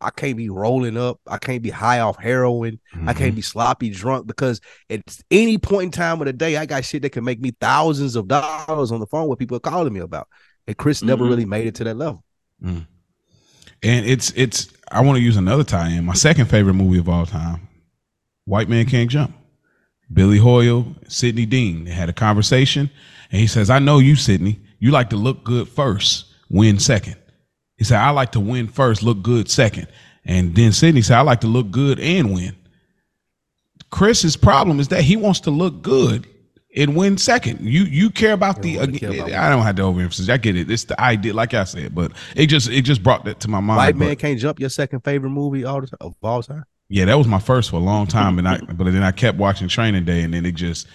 I can't be rolling up. I can't be high off heroin. Mm-hmm. I can't mm-hmm. be sloppy drunk because at any point in time of the day, I got shit that can make me thousands of dollars on the phone. What people are calling me about, and Chris mm-hmm. never really made it to that level. Mm. And it's it's. I want to use another tie-in. My second favorite movie of all time, White Man Can't Jump. Billy Hoyle, Sidney Deane. They had a conversation, and he says, "I know you, Sidney. You like to look good first, win second. He said, "I like to win first, look good second. And then Sidney said, "I like to look good and win." Chris's problem is that he wants to look good and win second. You you care about the. care about I don't have to overemphasize. I get it. It's the idea, like I said, but it just it just brought that to my mind. White Man Can't Jump. Your second favorite movie all the time, of all time. Yeah, that was my first for a long time, and I but then I kept watching Training Day, and then it just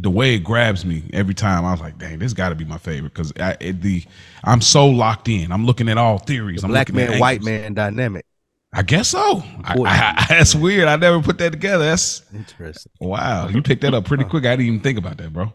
the way it grabs me every time. I was like, dang, this got to be my favorite because the I'm so locked in. I'm looking at all theories. The I'm black man, white man dynamic. I guess so. I, I, that's weird. I never put that together. That's interesting. Wow, you picked that up pretty quick. I didn't even think about that, bro.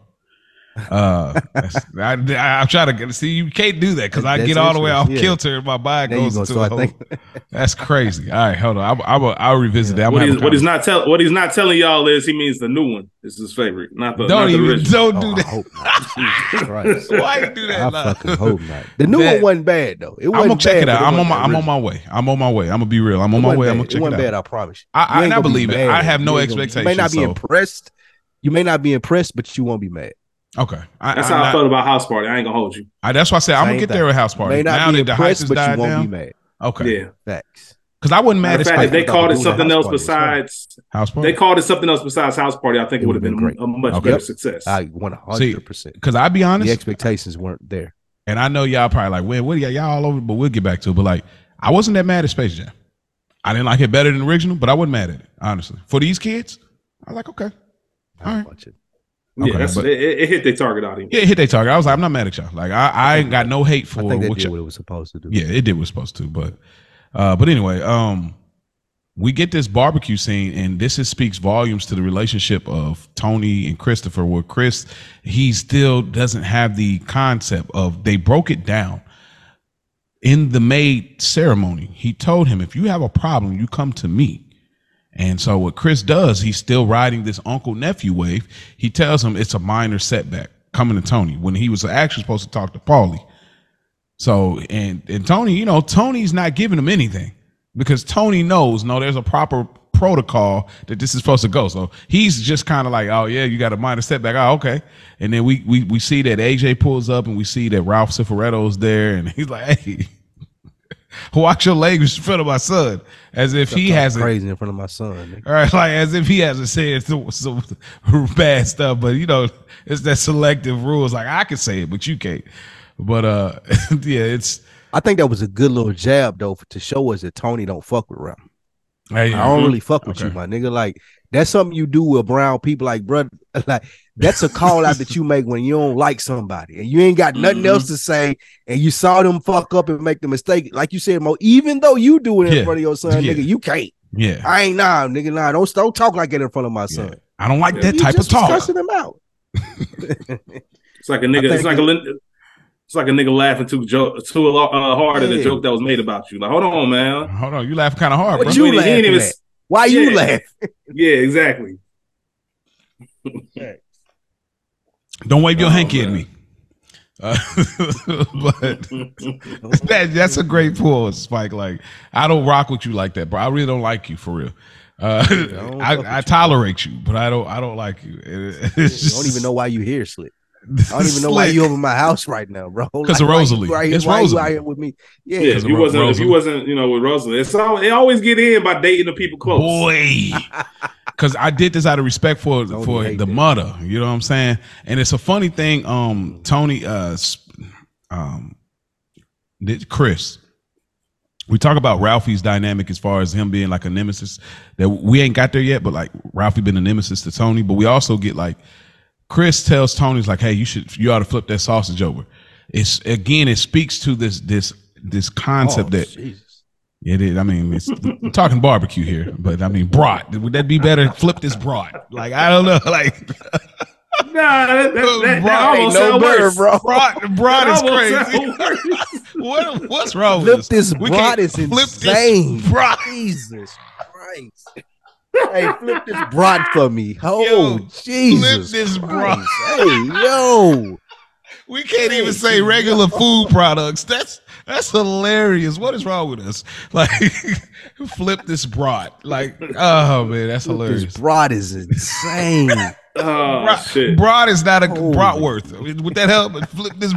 Uh, I, I, am trying to see. You can't do that because I get all the way off yeah. kilter and my mind there goes into so whole, That's crazy. All right, hold on. I, I, will revisit yeah. that. What he's, what he's, not telling what he's not telling y'all is he means the new one. This is his favorite, not the. Don't not even the don't do oh, that. Why you do that? I fucking hope not. The new that, one wasn't bad though. It I'm gonna check it out. I'm on my I'm on my way. I'm on my way. I'm gonna be real. I'm on my way. I'm gonna check it, it out. bad. I promise. I, I believe it. I have no expectations. You may not be impressed. You may not be impressed, but you won't be mad. Okay, I, that's how I, I felt about House Party. I ain't gonna hold you. I, that's why I said I'm gonna get thing. there with House Party. now that the hype has died down. Be mad. Okay, yeah, facts. Because I wouldn't mad if they called it something else besides House Party. They called it something else besides House Party. I think it, would have been, been a much okay. better success. I 100. percent Because I'd be honest, the expectations weren't there. And I know y'all probably like, well, what y'all, y'all all over, but we'll get back to it. But like, I wasn't that mad at Space Jam. I didn't like it better than the original, but I wasn't mad at it honestly. For these kids, I was like, okay, all right. Watch it. Okay, yeah, but, it, it, hit their target audience. Yeah, it hit their target. I was like, I'm not mad at y'all. Like, I, I ain't got no hate for I think what, did what it was supposed to do. Yeah, it did what it was supposed to. But, uh, but anyway, um, we get this barbecue scene, and this is, speaks volumes to the relationship of Tony and Christopher. Where Chris, he still doesn't have the concept of they broke it down in the maid ceremony. He told him, if you have a problem, you come to me. And so what Chris does, he's still riding this uncle nephew wave. He tells him it's a minor setback coming to Tony when he was actually supposed to talk to Paulie. So and and Tony, you know, Tony's not giving him anything because Tony knows no, there's a proper protocol that this is supposed to go. So he's just kind of like, oh yeah, you got a minor setback. Oh okay. And then we we we see that AJ pulls up and we see that Ralph Cifaretto's there and he's like, hey, watch your language in front of my son, as if he hasn't crazy in front of my son. All right, like as if he hasn't said some, some bad stuff. But you know, it's that selective rules. Like I can say it, but you can't. But uh, yeah, it's. I think that was a good little jab though to show us that Tony don't fuck with rap. Hey, I don't really fuck with okay. you, my nigga. Like that's something you do with brown people. Like, brother. like that's a call out that you make when you don't like somebody and you ain't got nothing mm-hmm. else to say, and you saw them fuck up and make the mistake. Like you said, Mo, even though you do it in yeah. front of your son, yeah. nigga, you can't. Yeah, I ain't nah, nigga. Nah, don't don't talk like that in front of my son. Yeah. I don't like that you type of talk. Cussing them out. it's like a nigga. It's like a. It's like a nigga laughing too jo- too uh, hard at a joke that was made about you. Like, hold on, man. Hold on, you laughing kind of hard, what bro. You laughing even, at? Why yeah. you laughing? yeah, exactly. Don't wave your oh, hanky man. at me. Uh, but that, that's a great pull, Spike. Like I don't rock with you like that, bro. I really don't like you for real. Uh, I, I tolerate you, but I don't. I don't like you. It, just, I don't even know why you here, Slick. I don't even know why you over my house right now, bro. Because like, of Rosalie. Why, it's why Rosalie. You with me? Yeah, yeah if you wasn't, Rosalie. if you wasn't, you know, with Rosalie, it's all, they always get in by dating the people close. Boy, because I did this out of respect for Tony for the that. mother. You know what I'm saying? And it's a funny thing. Um, Tony, uh, um, Chris. We talk about Ralphie's dynamic as far as him being like a nemesis. That we ain't got there yet, but like Ralphie been a nemesis to Tony. But we also get like Chris tells Tony's like, "Hey, you should you ought to flip that sausage over." It's again, it speaks to this this this concept Oh, that Jesus. it is. I mean, it's I'm talking barbecue here, but I mean, brat. Would that be better? Flip this brat. Like I don't know. Like Nah, that, that, that, that Bro, almost ain't no sound better, worse. bro. brat, brat That is crazy. what what's wrong Flip with this We brat can't is flip insane. This brat. Jesus Christ. Hey, flip this brat for me. Oh, Yo, Jesus. Flip this brat. Christ. Hey, yo. We can't even say regular food products. That's that's hilarious. What is wrong with us? Like, flip this brat. Like, oh man, that's Flip hilarious. This brat is insane. Oh Brat, shit! brat is not a Holy- bratwurst. Would that help? Flip this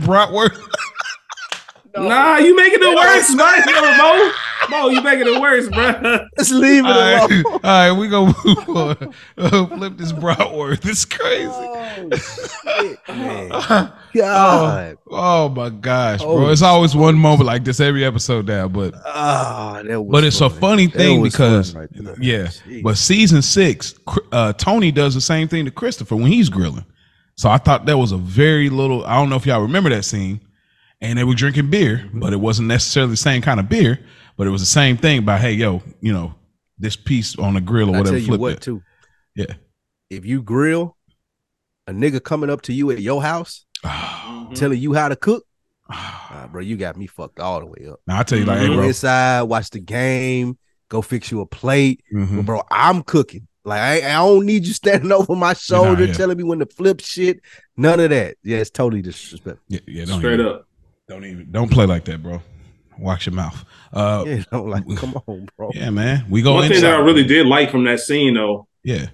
bratwurst. Nah, you making it worse, man. Yo, Mo, Mo, you making it worse, bro. Let's leave it All right, alone. all right, we gonna move on. Uh, flip this bratwurst. It's crazy. Oh, shit, man. God. Oh my gosh, bro! Oh, It's always one moment like this every episode now, but Ah, that was but it's a funny thing was because right yeah, Jeez. but season six, uh, Tony does the same thing to Christopher when he's grilling. So I thought that was a very little. I don't know if y'all remember that scene, and they were drinking beer, but it wasn't necessarily the same kind of beer, but it was the same thing. About hey, yo, you know, this piece on the grill or I whatever. tell you flip what, it. too. Yeah. If you grill a nigga coming up to you at your house Mm-hmm. telling you how to cook, nah, bro, you got me fucked all the way up. now I tell you, like, hey, Go bro, inside, watch the game, go fix you a plate. mhm. But bro, I'm cooking. Like I, I don't need you standing over my shoulder yeah. telling me when to flip shit. None of that. Yeah, it's totally disrespectful. yeah, yeah, Straight even, up. Don't even, don't play like that, bro. Watch your mouth. Uh, Yeah, I'm like, come on, bro. yeah, man, we go One inside. thing that I really did like from that scene, though, yeah.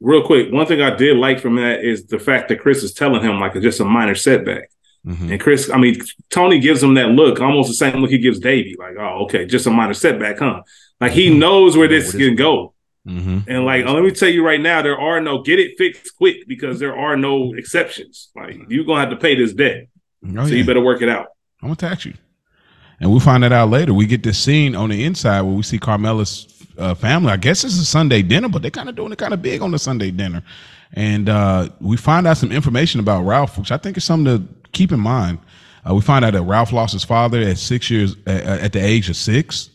real quick, one thing I did like from that is the fact that Chris is telling him like it's just a minor setback. Mhm. And Chris, I mean, Tony gives him that look, almost the same look he gives Davey, like, oh, okay, just a minor setback, huh? Like he knows where this can go. Mm-hmm. And like, let me tell you right now, there are no get it fixed quick because there are no exceptions. Like you're gonna have to pay this debt, Oh, so yeah. you better work it out. I'm gonna tax you. And we'll find that out later. We get this scene on the inside where we see Carmela's uh, family. I guess it's a Sunday dinner, but they're kind of doing it kind of big on the Sunday dinner. And uh, we find out some information about Ralph, which I think is something to keep in mind. Uh, we find out that Ralph lost his father at six years, uh, at the age of six.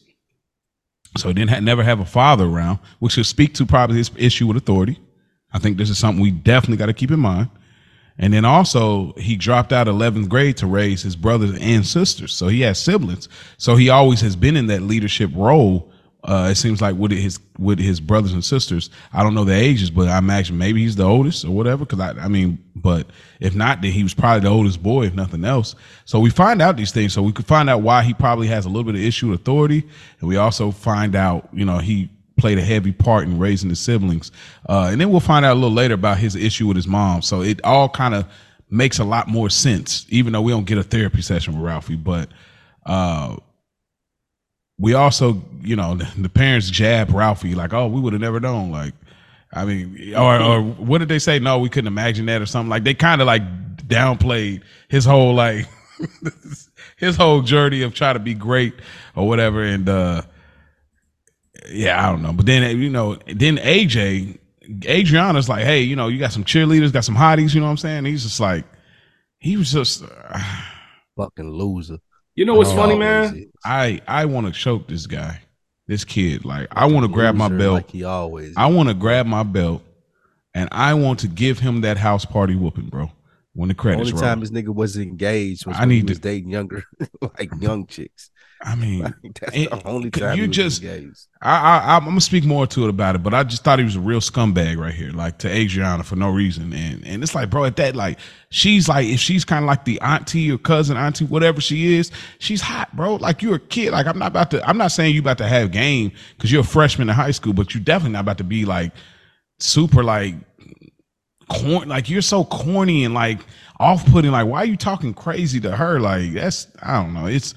So he didn't ha- never have a father around, which should speak to probably his issue with authority. I think this is something we definitely got to keep in mind. And then also he dropped out 11th grade to raise his brothers and sisters. So he has siblings. So he always has been in that leadership role. Uh, it seems like with his with his brothers and sisters, I don't know the ages, but I imagine maybe he's the oldest or whatever. Because I, I mean, but if not, then he was probably the oldest boy, if nothing else. So we find out these things, so we could find out why he probably has a little bit of issue with authority, and we also find out, you know, he played a heavy part in raising his siblings. Uh, and then we'll find out a little later about his issue with his mom. So it all kind of makes a lot more sense, even though we don't get a therapy session with Ralphie. But uh, we also, you know, the, parents jab Ralphie like, "Oh, we would have never known." Like, I mean, or or what did they say? No, we couldn't imagine that, or something like. They kind of like downplayed his whole like his whole journey of trying to be great or whatever, and. uh yeah, I don't know. But then you know, then AJ, Adriana's like, hey, you know, you got some cheerleaders, got some hotties, you know what I'm saying? He's just like, he was just, uh, Fucking loser. You know what's Oh, funny, man? is. I I want to choke this guy, this kid. Like, I want to grab my belt. like he always. I want to grab my belt, and I want to give him that house party whooping, bro. When the credits Only roll. time this nigga was engaged was I when he need was to- dating younger, like young chicks. I mean, Like, that's the only time you just I, I I'm gonna speak more to it about it, but I just thought he was a real scumbag right here, like to Adriana for no reason, and and it's like, bro, at that like she's like if she's kind of like the auntie or cousin, auntie, whatever she is, she's hot, bro. Like you're a kid. Like I'm not about to. I'm not saying you about to have game because you're a freshman in high school, but you're definitely not about to be like super like corn. Like you're so corny and like off putting. Like why are you talking crazy to her? Like that's I don't know. It's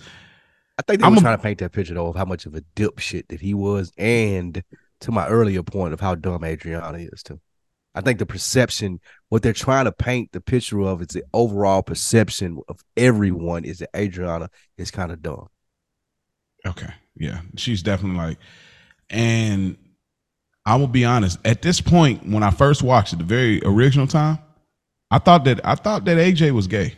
I think they I'm were a- trying to paint that picture though of how much of a dipshit that he was, and to my earlier point of how dumb Adriana is too. I think the perception, what they're trying to paint the picture of, is the overall perception of everyone is that Adriana is kind of dumb. Okay, yeah, she's definitely like, and I will be honest. At this point, when I first watched it, the very original time, I thought that I thought that AJ was gay.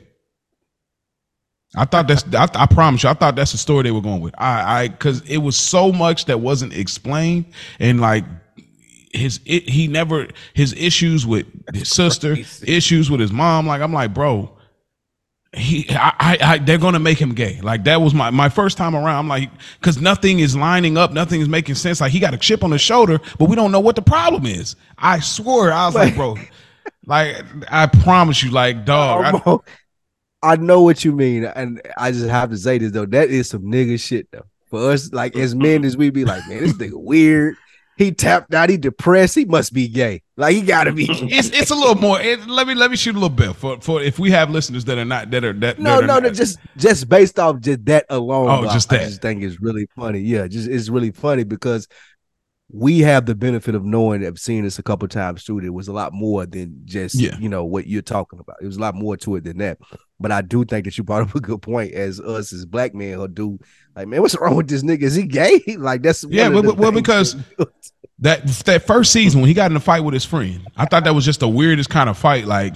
I thought that's I, I, promise you, I thought that's the story they were going with. I I because it was so much that wasn't explained, and like his it, he never his issues with his sister, issues with his mom. Like I'm like, bro, he I, I, I they're gonna make him gay. Like that was my my first time around. I'm like, because nothing is lining up, nothing is making sense. Like he got a chip on his shoulder, but we don't know what the problem is. I swear, I was like, bro. Like I promise you, like dog. I, I know what you mean, and I just have to say this though. That is some nigga shit though. For us, like as men, as we be like, man, this nigga weird. He tapped out. He depressed. He must be gay. Like he gotta be. it's it's a little more. It, let me let me shoot a little bit for for if we have listeners that are not that are that. No, that no, no. Just just based off just that alone. Oh, just that. I just think it's really funny. Yeah, just it's really funny because we have the benefit of knowing of seeing this a couple times too. It was a lot more than just yeah. you know what you're talking about. It was a lot more to it than that. But I do think that you brought up a good point as us as black men who do like, man, what's wrong with this nigga? Is he gay? like that's yeah, well, well because that that first season when he got in a fight with his friend, I thought that was just the weirdest kind of fight. Like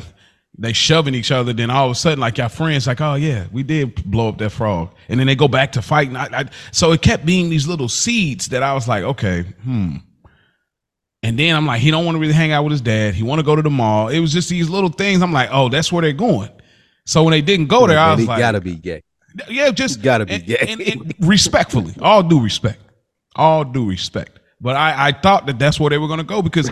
they shoving each other. Then all of a sudden, like your friends, like, oh yeah, we did blow up that frog, and then they go back to fighting. I, I, so it kept being these little seeds that I was like, okay, hmm. And then I'm like, he don't want to really hang out with his dad. He want to go to the mall. It was just these little things. I'm like, oh, that's where they're going. So when they didn't go there, I was like, gotta be gay. Yeah, just gotta be and, gay. And, and respectfully, all due respect, all due respect. But I, I thought that that's where they were going to go because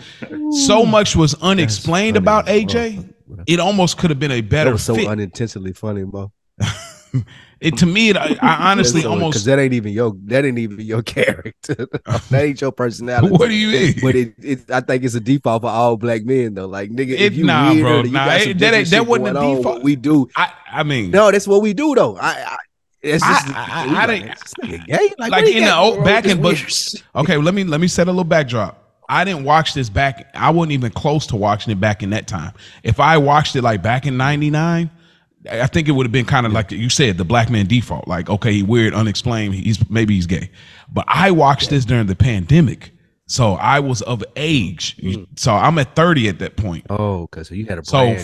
so much was unexplained about AJ it almost could have been a better. That was so fit. unintentionally funny, Mo. it to me, it, I, I honestly so, almost because that ain't even your that ain't even your character. that ain't your personality. What do you mean? But it, it, I think it's a default for all black men though. Like nigga, it, if you nah, weird bro, nah, it, that that wasn't a default. we do. I, I mean, no, that's what we do though. I, I it's just, I, I, I didn't gay. Like, like in the old back in but okay, let me let me set a little backdrop. I didn't watch this back. I wasn't even close to watching it back in that time. If I watched it like back in '99, I think it would have been kind of like you said, the black man default. Like, okay, he weird, unexplained. He's maybe he's gay. But I watched this during the pandemic, so I was of age. Mm. So I'm at 30 at that point. Oh, because you had a so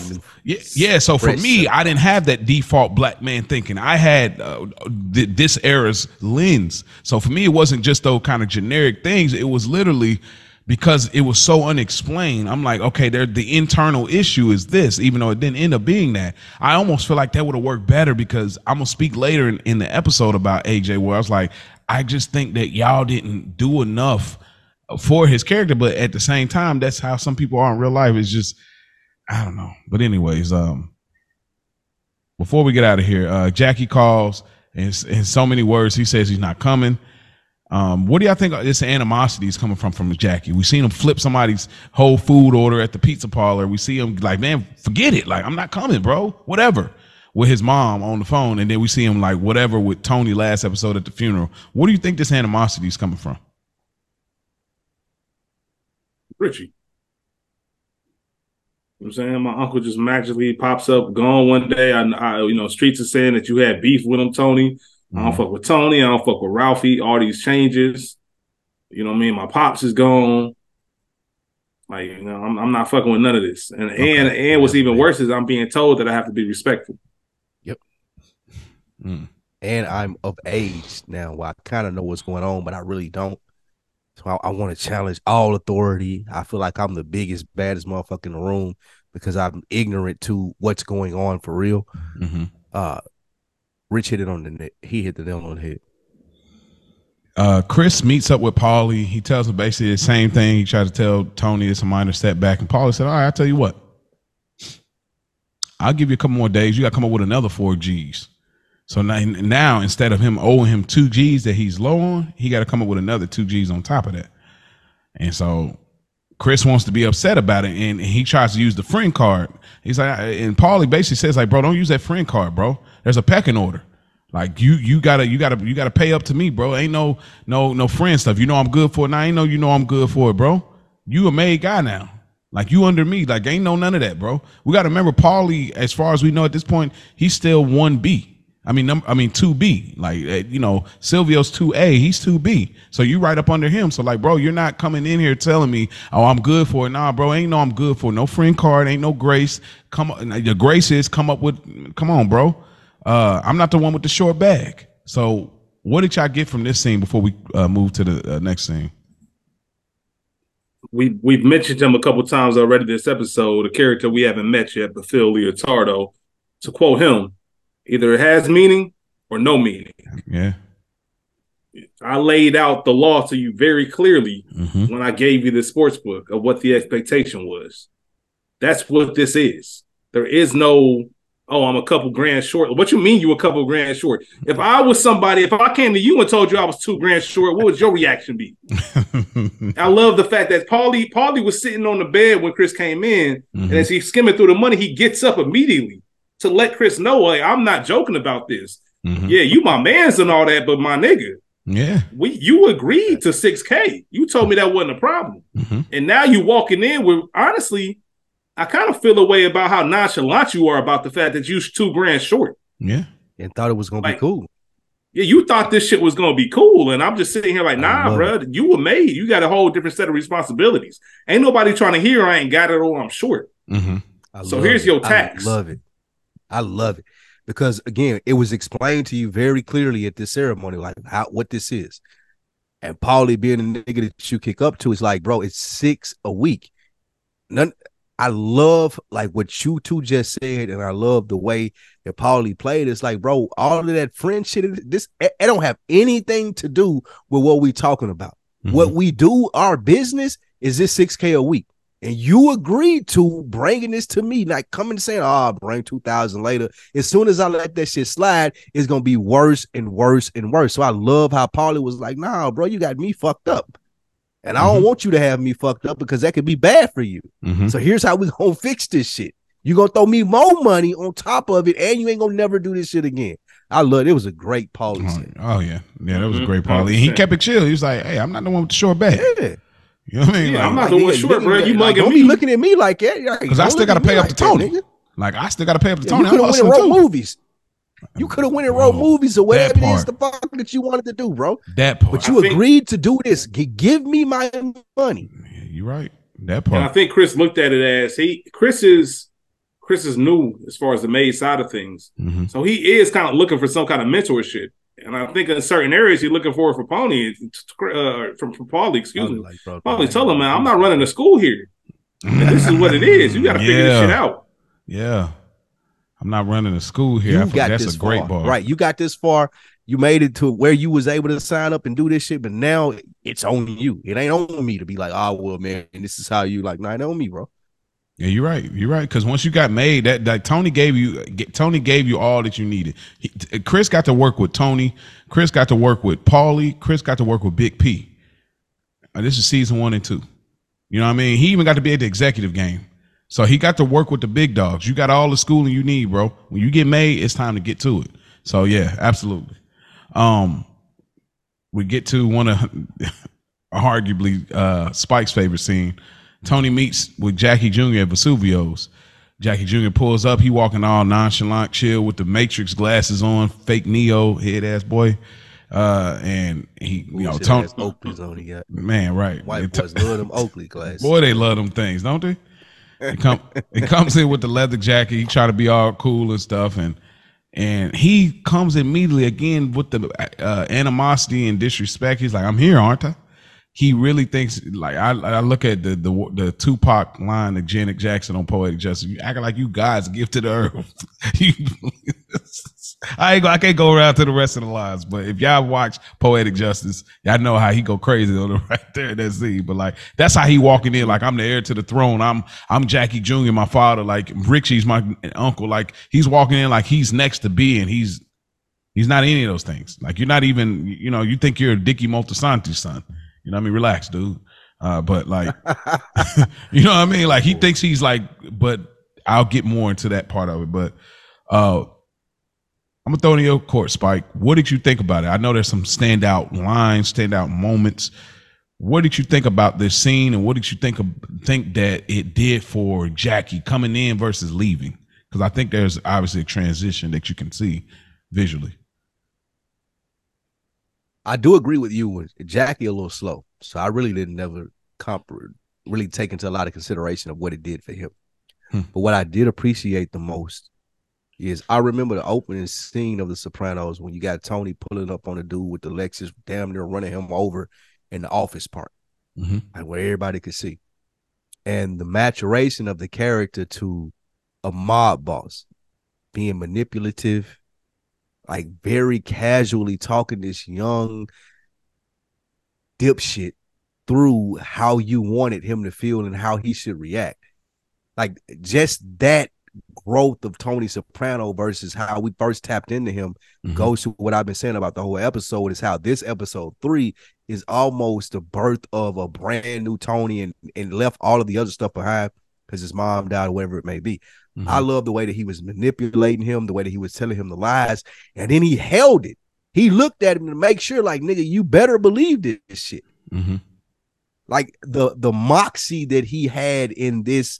yeah, yeah. So for me, I didn't have that default black man thinking. I had uh, th- this era's lens. So for me, it wasn't just those kind of generic things. It was literally because it was so unexplained. I'm like, okay, there the internal issue is this, even though it didn't end up being that. I almost feel like that would have worked better because I'm gonna speak later in, in the episode about AJ where I was like, I just think that y'all didn't do enough for his character, but at the same time, that's how some people are in real life. It's just I don't know. But anyways, um before we get out of here, uh Jackie calls in, in so many words, he says he's not coming. Um, what do y'all think this animosity is coming from from Jackie? we've seen him flip somebody's whole food order at the pizza parlor. We see him like, man, forget it. Like, I'm not coming, bro. Whatever. With his mom on the phone, and then we see him like whatever with Tony last episode at the funeral. What do you think this animosity is coming from? Richie. I'm saying my uncle just magically pops up, gone one day. I, I, you know, streets are saying that you had beef with him, Tony. I don't fuck with Tony. I don't fuck with Ralphie. All these changes. You know what I mean? My pops is gone. Like, you know, I'm, I'm not fucking with none of this. And okay. and and what's even worse is I'm being told that I have to be respectful. Yep. Mm. And I'm of age now where I kind of know what's going on, but I really don't. So I, I want to challenge all authority. I feel like I'm the biggest, baddest motherfucker in the room because I'm ignorant to what's going on for real. Mm-hmm. Uh, Rich hit it on the net. He hit the nail on the head. Uh, Chris meets up with Paulie. He tells him basically the same thing. He tried to tell Tony it's a minor setback, and Paulie said, "All right, I'll tell you what. I'll give you a couple more days. You got to come up with another four G's. So now, now instead of him owing him two G's that he's low on, he got to come up with another two G's on top of that. And so Chris wants to be upset about it, and, he tries to use the friend card. He's like, and Paulie basically says like, bro, don't use that friend card, bro. There's a pecking order. Like you, you gotta, you gotta, you gotta pay up to me, bro. Ain't no, no, no friend stuff. You know I'm good for it. Now ain't know you know I'm good for it, bro. You a made guy now. Like you under me. Like ain't no none of that, bro. We gotta remember Paulie. As far as we know at this point, he's still one B. I mean, num- I mean two B. Like uh, you know, Silvio's two A. He's two B. So you right up under him. So like, bro, you're not coming in here telling me, oh, I'm good for it. Nah, bro, ain't no I'm good for it. no friend card. Ain't no grace. Come the grace is come up with. Come on, bro. Uh, I'm not the one with the short bag. So, what did y'all get from this scene before we uh, move to the uh, next scene? We we've mentioned him a couple times already this episode. A character we haven't met yet, but Phil Leotardo. To quote him, either it has meaning or no meaning. Yeah. I laid out the law to you very clearly mm-hmm. when I gave you the sports book of what the expectation was. That's what this is. There is no oh, I'm a couple grand short. What you mean you a couple grand short? If I was somebody, if I came to you and told you I was two grand short, what would your reaction be? I love the fact that Paulie Paulie was sitting on the bed when Chris came in, mm-hmm. and as he's skimming through the money, he gets up immediately to let Chris know, like, I'm not joking about this. Mm-hmm. Yeah, you my man's and all that, but my nigga. Yeah. We you agreed to 6K. You told me that wasn't a problem. Mm-hmm. And now you walking in with honestly I kind of feel a way about how nonchalant you are about the fact that you two grand short. Yeah. And thought it was gonna like, be cool. Yeah, you thought this shit was gonna be cool. And I'm just sitting here like, nah, bro, it. you were made. You got a whole different set of responsibilities. Ain't nobody trying to hear I ain't got it or I'm short. Mm-hmm. So here's it. your tax. I love it. I love it. Because again, it was explained to you very clearly at this ceremony, like how what this is. And Paulie being a nigga that you kick up to is like, bro, it's six a week. None I love like what you two just said, and I love the way that Paulie played. It's like, bro, all of that friendship, this it, don't have anything to do with what we talking about. Mm-hmm. What we do, our business is this 6K a week. And you agreed to bringing this to me, like coming and saying, "Oh, I'll bring two thousand later." As soon as I let that shit slide, it's gonna be worse and worse and worse. So I love how Paulie was like, "Nah, bro, you got me fucked up." And I don't mm-hmm. want you to have me fucked up because that could be bad for you. Mm-hmm. So here's how we gonna fix this shit. You gonna throw me more money on top of it, and you ain't gonna never do this shit again. I love it. it was a great Paulie. Oh, oh, yeah, yeah, that was mm-hmm. a great Paulie. And he kept it chill. He was like, "Hey, I'm not the one with the short back." Yeah. You know what I mean? Yeah, like, I'm not the one short, bro. You like, don't me. be looking at me like that. Because I still got to pay up to Tony. That, like I still got to pay up to Tony. You could have went and wrote movies. You could have went and wrote movies or whatever it is the fuck that you wanted to do, bro. That part. But you I agreed think, to do this. Give me my money. Yeah, you're right. That part. And I think Chris looked at it as he Chris is Chris is new as far as the made side of things. Mm-hmm. So he is kind of looking for some kind of mentorship. And I think in certain areas you're looking for for Pony, uh, from, from Paulie, excuse me. Like, Paulie, tell him, man, I'm not running a school here. this is what it is. You got to figure this shit out. Yeah. I'm not running a school here. You got that's this a great far. ball. Right. You got this far. You made it to where you was able to sign up and do this shit, but now it's on you. It ain't on me to be like, oh well, man, this is how you like. Nah, it on me, bro. Yeah, you're right. You're right. Because once you got made, that that Tony gave you Tony gave you all that you needed. He, Chris got to work with Tony. Chris got to work with Paulie. Chris got to work with Big P. Uh, this is season one and two. You know what I mean? He even got to be at the executive game. So he got to work with the big dogs. You got all the schooling you need, bro. When you get made, it's time to get to it. So yeah, absolutely. Um, we get to one of arguably uh, Spike's favorite scene. Tony meets with Jackie Jr. at Vesuvio's. Jackie Jr. pulls up. He walking all nonchalant, chill with the Matrix glasses on, fake Neo head ass boy. Uh, and he, you know, Tony Oakley's on he got. Man, right. White boys love them Oakley glasses. Boy, they love them things, don't they? It, come he comes in with the leather jacket. He try to be all cool and stuff, and and he comes immediately again with the uh, animosity and disrespect. He's like, "I'm here, aren't I?" He really thinks like I, I look at the the the Tupac line of Janet Jackson on Poetic Justice. You acting like you guys gifted earth. you, I ain't I can't go around to the rest of the lines, but if y'all watch Poetic Justice, y'all know how he go crazy on the right there in that scene. But like that's how he walking in, like I'm the heir to the throne. I'm I'm Jackie Jr., my father, like Richie's my uncle. Like he's walking in like he's next to be and he's he's not any of those things. Like you're not even, you know, you think you're Dickie Moltisanti's son. You know what I mean? Relax, dude. Uh, but like you know what I mean? Like he thinks he's like, but I'll get more into that part of it. But uh I'm gonna throw it in your court, Spike. What did you think about it? I know there's some standout lines, standout moments. What did you think about this scene, and what did you think of, think that it did for Jackie coming in versus leaving? Because I think there's obviously a transition that you can see visually. I do agree with you with Jackie a little slow, so I really didn't never comp really take into a lot of consideration of what it did for him. Hmm. But what I did appreciate the most is I remember the opening scene of The Sopranos when you got Tony pulling up on a dude with the Lexus, damn near running him over in the office part, mm-hmm. like where everybody could see, and the maturation of the character to a mob boss, being manipulative, like very casually talking this young dipshit through how you wanted him to feel and how he should react. Like just that growth of Tony Soprano versus how we first tapped into him mm-hmm. goes to what I've been saying about the whole episode is how this episode three is almost the birth of a brand new Tony and, and left all of the other stuff behind because his mom died or whatever it may be. Mm-hmm. I love the way that he was manipulating him, the way that he was telling him the lies, and then he held it. He looked at him to make sure, like, nigga, you better believe this shit. Mm-hmm. Like the the moxie that he had in this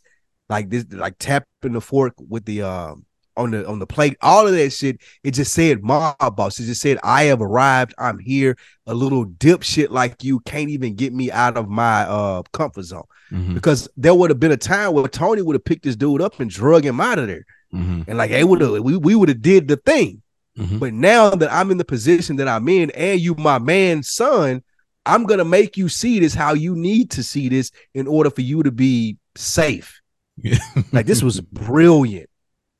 like this, like tapping the fork with the um on the on the plate, all of that shit. It just said mob boss. It just said I have arrived. I'm here. A little dipshit like you can't even get me out of my uh comfort zone. Mm-hmm. Because there would have been a time where Tony would have picked this dude up and drug him out of there. Mm-hmm. And like they would have we, we would have did the thing. Mm-hmm. But now that I'm in the position that I'm in, and you my man's son, I'm gonna make you see this how you need to see this in order for you to be safe. like this was brilliant.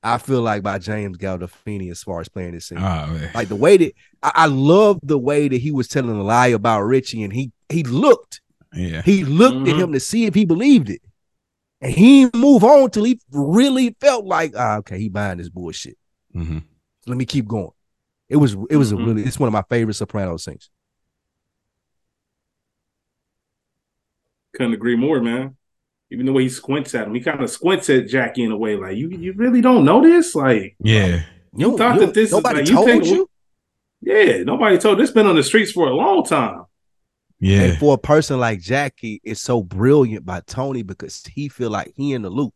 I feel like by James Gandolfini as far as playing this scene. Oh, like the way that I, I love the way that he was telling a lie about Richie, and he he looked, yeah, he looked mm-hmm. at him to see if he believed it, and he move on till he really felt like, ah, okay, he buying this bullshit. Mm-hmm. let me keep going. It was it was mm-hmm. a really it's one of my favorite Soprano scenes. Couldn't agree more, man even the way he squints at him, he kind of squints at Jackie in a way like you you really don't know this, like yeah. You, you thought you, that this nobody is like, told you, think, you? Yeah, nobody told. This been on the streets for a long time. Yeah, and for a person like Jackie, it's so brilliant by Tony because he feel like he in the loop.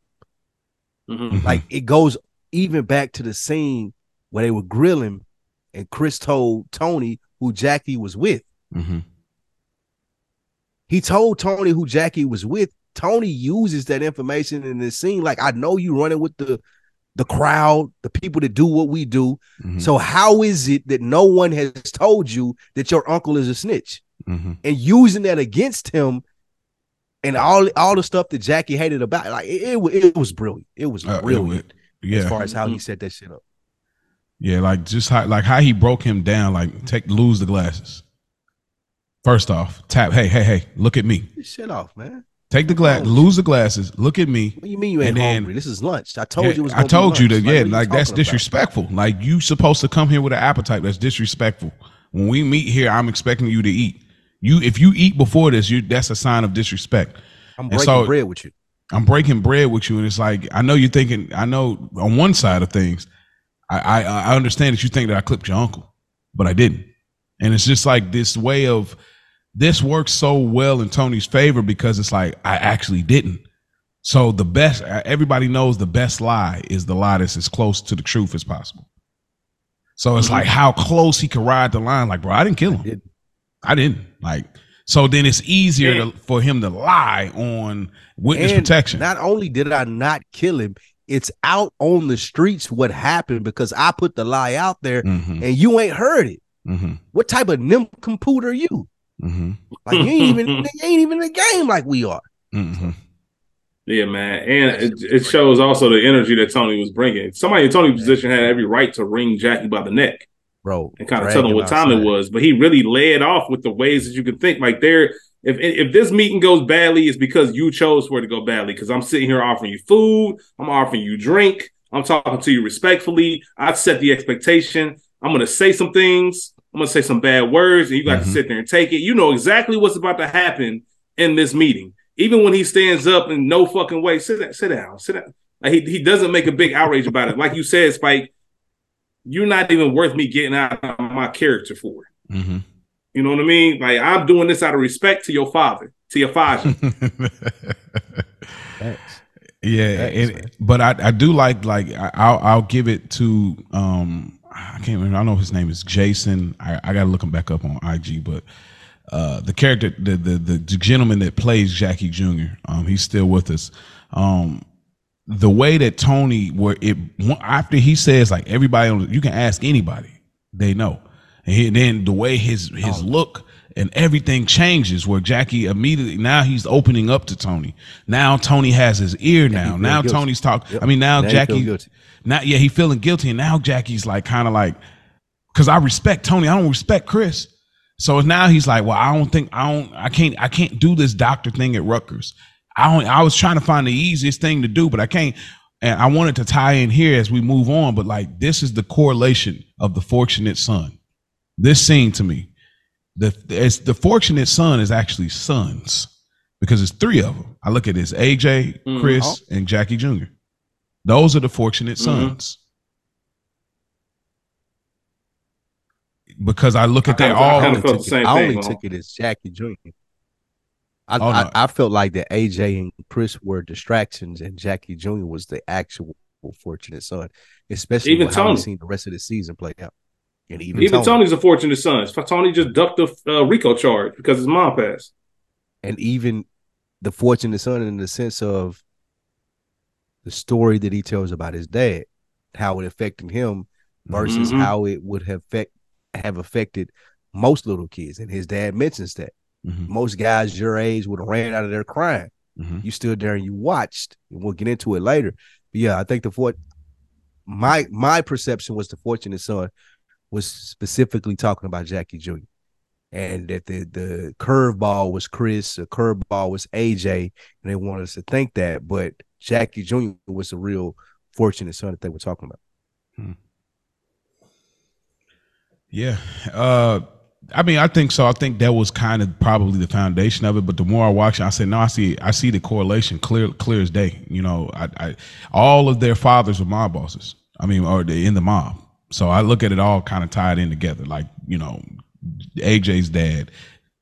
Mm-hmm. Like it goes even back to the scene where they were grilling, and Chris told Tony who Jackie was with. Mm-hmm. He told Tony who Jackie was with Tony uses that information in the scene. Like, I know you running with the the crowd, the people that do what we do. Mm-hmm. So how is it that no one has told you that your uncle is a snitch? Mm-hmm. And using that against him and all all the stuff that Jackie hated about, like it, it, it was brilliant. It was uh, brilliant. It, yeah. As far as how he mm-hmm. set that shit up. Yeah, like just how like how he broke him down, like take lose the glasses. First off, tap, hey, hey, hey, look at me. Shut off, man. Take the glass, lose the glasses. Look at me. What do you mean you ain't then, hungry? This is lunch. I told yeah, you. It was I told you that. Like, yeah, like that's disrespectful. About? Like you supposed to come here with an appetite. That's disrespectful. When we meet here, I'm expecting you to eat. You, if you eat before this, you that's a sign of disrespect. I'm breaking so, bread with you. I'm breaking bread with you, and it's like I know you're thinking. I know on one side of things, I, I I understand that you think that I clipped your uncle, but I didn't. And it's just like this way of this works so well in Tony's favor because it's like I actually didn't. So the best everybody knows the best lie is the lie that's as close to the truth as possible. So it's mm-hmm. like how close he could ride the line. Like, bro, I didn't kill him. I, did. I didn't. Like, so then it's easier to, for him to lie on witness protection. Not only did I not kill him, it's out on the streets what happened because I put the lie out there mm-hmm. and you ain't heard it. Mm-hmm. What type of nincompoop are you? Mm-hmm. Like you ain't even you ain't even in the game like we are. Mm-hmm. Yeah, man, and it, it, shows also the energy that Tony was bringing. Somebody in Tony's position had every right to ring Jackie by the neck, bro, and kind of tell him what time it was. But he really led off with the ways that you could think. Like there, if if this meeting goes badly, it's because you chose for it to go badly. Because I'm sitting here offering you food, I'm offering you drink, I'm talking to you respectfully. I set the expectation. I'm gonna say some things I'm gonna say some bad words, and you got mm-hmm. to sit there and take it. You know exactly what's about to happen in this meeting. Even when he stands up in no fucking way, sit down, sit down, sit down. Like he, he doesn't make a big outrage about it. Like you said, Spike, you're not even worth me getting out of my character for. Mm-hmm. You know what I mean? Like I'm doing this out of respect to your father, to your father. yeah, and, but I, I do like like I, will I'll give it to um I can't remember I know his name is Jason. I, I gotta look him back up on IG, but uh the character the the the gentleman that plays Jackie Jr. Um he's still with us. Um the way that Tony where it after he says like everybody you can ask anybody they know. And he, then the way his his oh. look and everything changes where Jackie immediately now he's opening up to Tony. Now Tony has his ear now now. guilty. Tony's talking yep. I mean now, now Jackie now yeah he feeling guilty. And now Jackie's like kind of like because I respect Tony. I don't respect Chris. So now he's like well I don't think I don't I can't I can't do this doctor thing at Rutgers I only, I was trying to find the easiest thing to do, but I can't. And I wanted to tie in here as we move on, but like this is the correlation of the fortunate son. This scene to me, the it's the fortunate son is actually sons because it's three of them. I look at this: AJ, mm-hmm. Chris, mm-hmm. and Jackie Jr. Those are the fortunate mm-hmm. sons. Because I look at that all. I, I only took it as Jackie Jr. I, oh, no. I, I, felt like that AJ and Chris were distractions, and Jackie Jr. was the actual fortunate son, especially even Tony. how we seen the rest of the season play out. And even, even Tony. Tony's a fortunate son. Tony just ducked the uh, RICO charge because his mom passed. And even the fortunate son, in the sense of the story that he tells about his dad, how it affected him versus mm-hmm. how it would have effect, have affected most little kids. And his dad mentions that. Mm-hmm. Most guys your age would have ran out of there crying. Mm-hmm. You stood there and you watched, and we'll get into it later. But yeah, I think the fort my my perception was the fortunate son was specifically talking about Jackie Jr. And that the the curveball was Chris, the curveball was AJ, and they wanted us to think that, but Jackie Jr. was the real fortunate son that they were talking about. Hmm. Yeah. Uh I mean, I think so. I think that was kind of probably the foundation of it. But the more I watch it, I said, no, I see, I see the correlation clear, clear as day. You know, I, I all of their fathers were mob bosses. I mean, or they in the mob. So I look at it all kind of tied in together. Like you know, AJ's dad,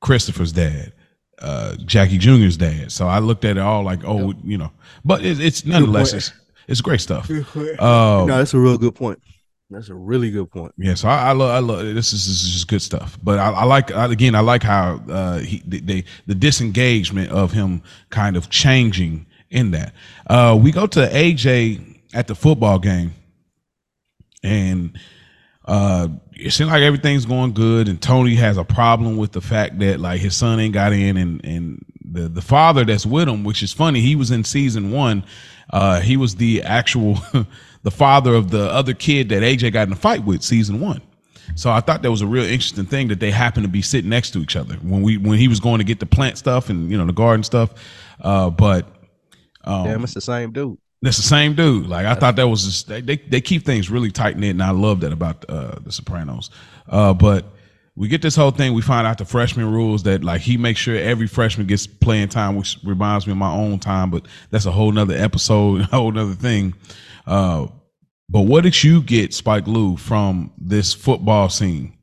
Christopher's dad, uh, Jackie Jr.'s dad. So I looked at it all like, oh, yep. you know. But it, it's nonetheless, it's, it's great stuff. Uh, no, that's a real good point. That's a really good point. Yeah, so I, I love, I love this is, this is just good stuff. But I, I like I, again, I like how uh, he they, the disengagement of him kind of changing in that. Uh, we go to AJ at the football game, and uh, it seems like everything's going good. And Tony has a problem with the fact that like his son ain't got in, and and the the father that's with him, which is funny. He was in season one. Uh, he was the actual the father of the other kid that AJ got in a fight with season one. So I thought that was a real interesting thing that they happened to be sitting next to each other when we when he was going to get the plant stuff and you know the garden stuff. Uh, but um, damn, it's the same dude. That's the same dude. Like I thought that was just, they, they, they keep things really tight knit, and I love that about uh, the Sopranos. Uh, but we get this whole thing. We find out the freshman rules that like he makes sure every freshman gets playing time, which reminds me of my own time. But that's a whole nother episode, a whole nother thing. Uh, but what did you get, Spike Lou, from this football scene?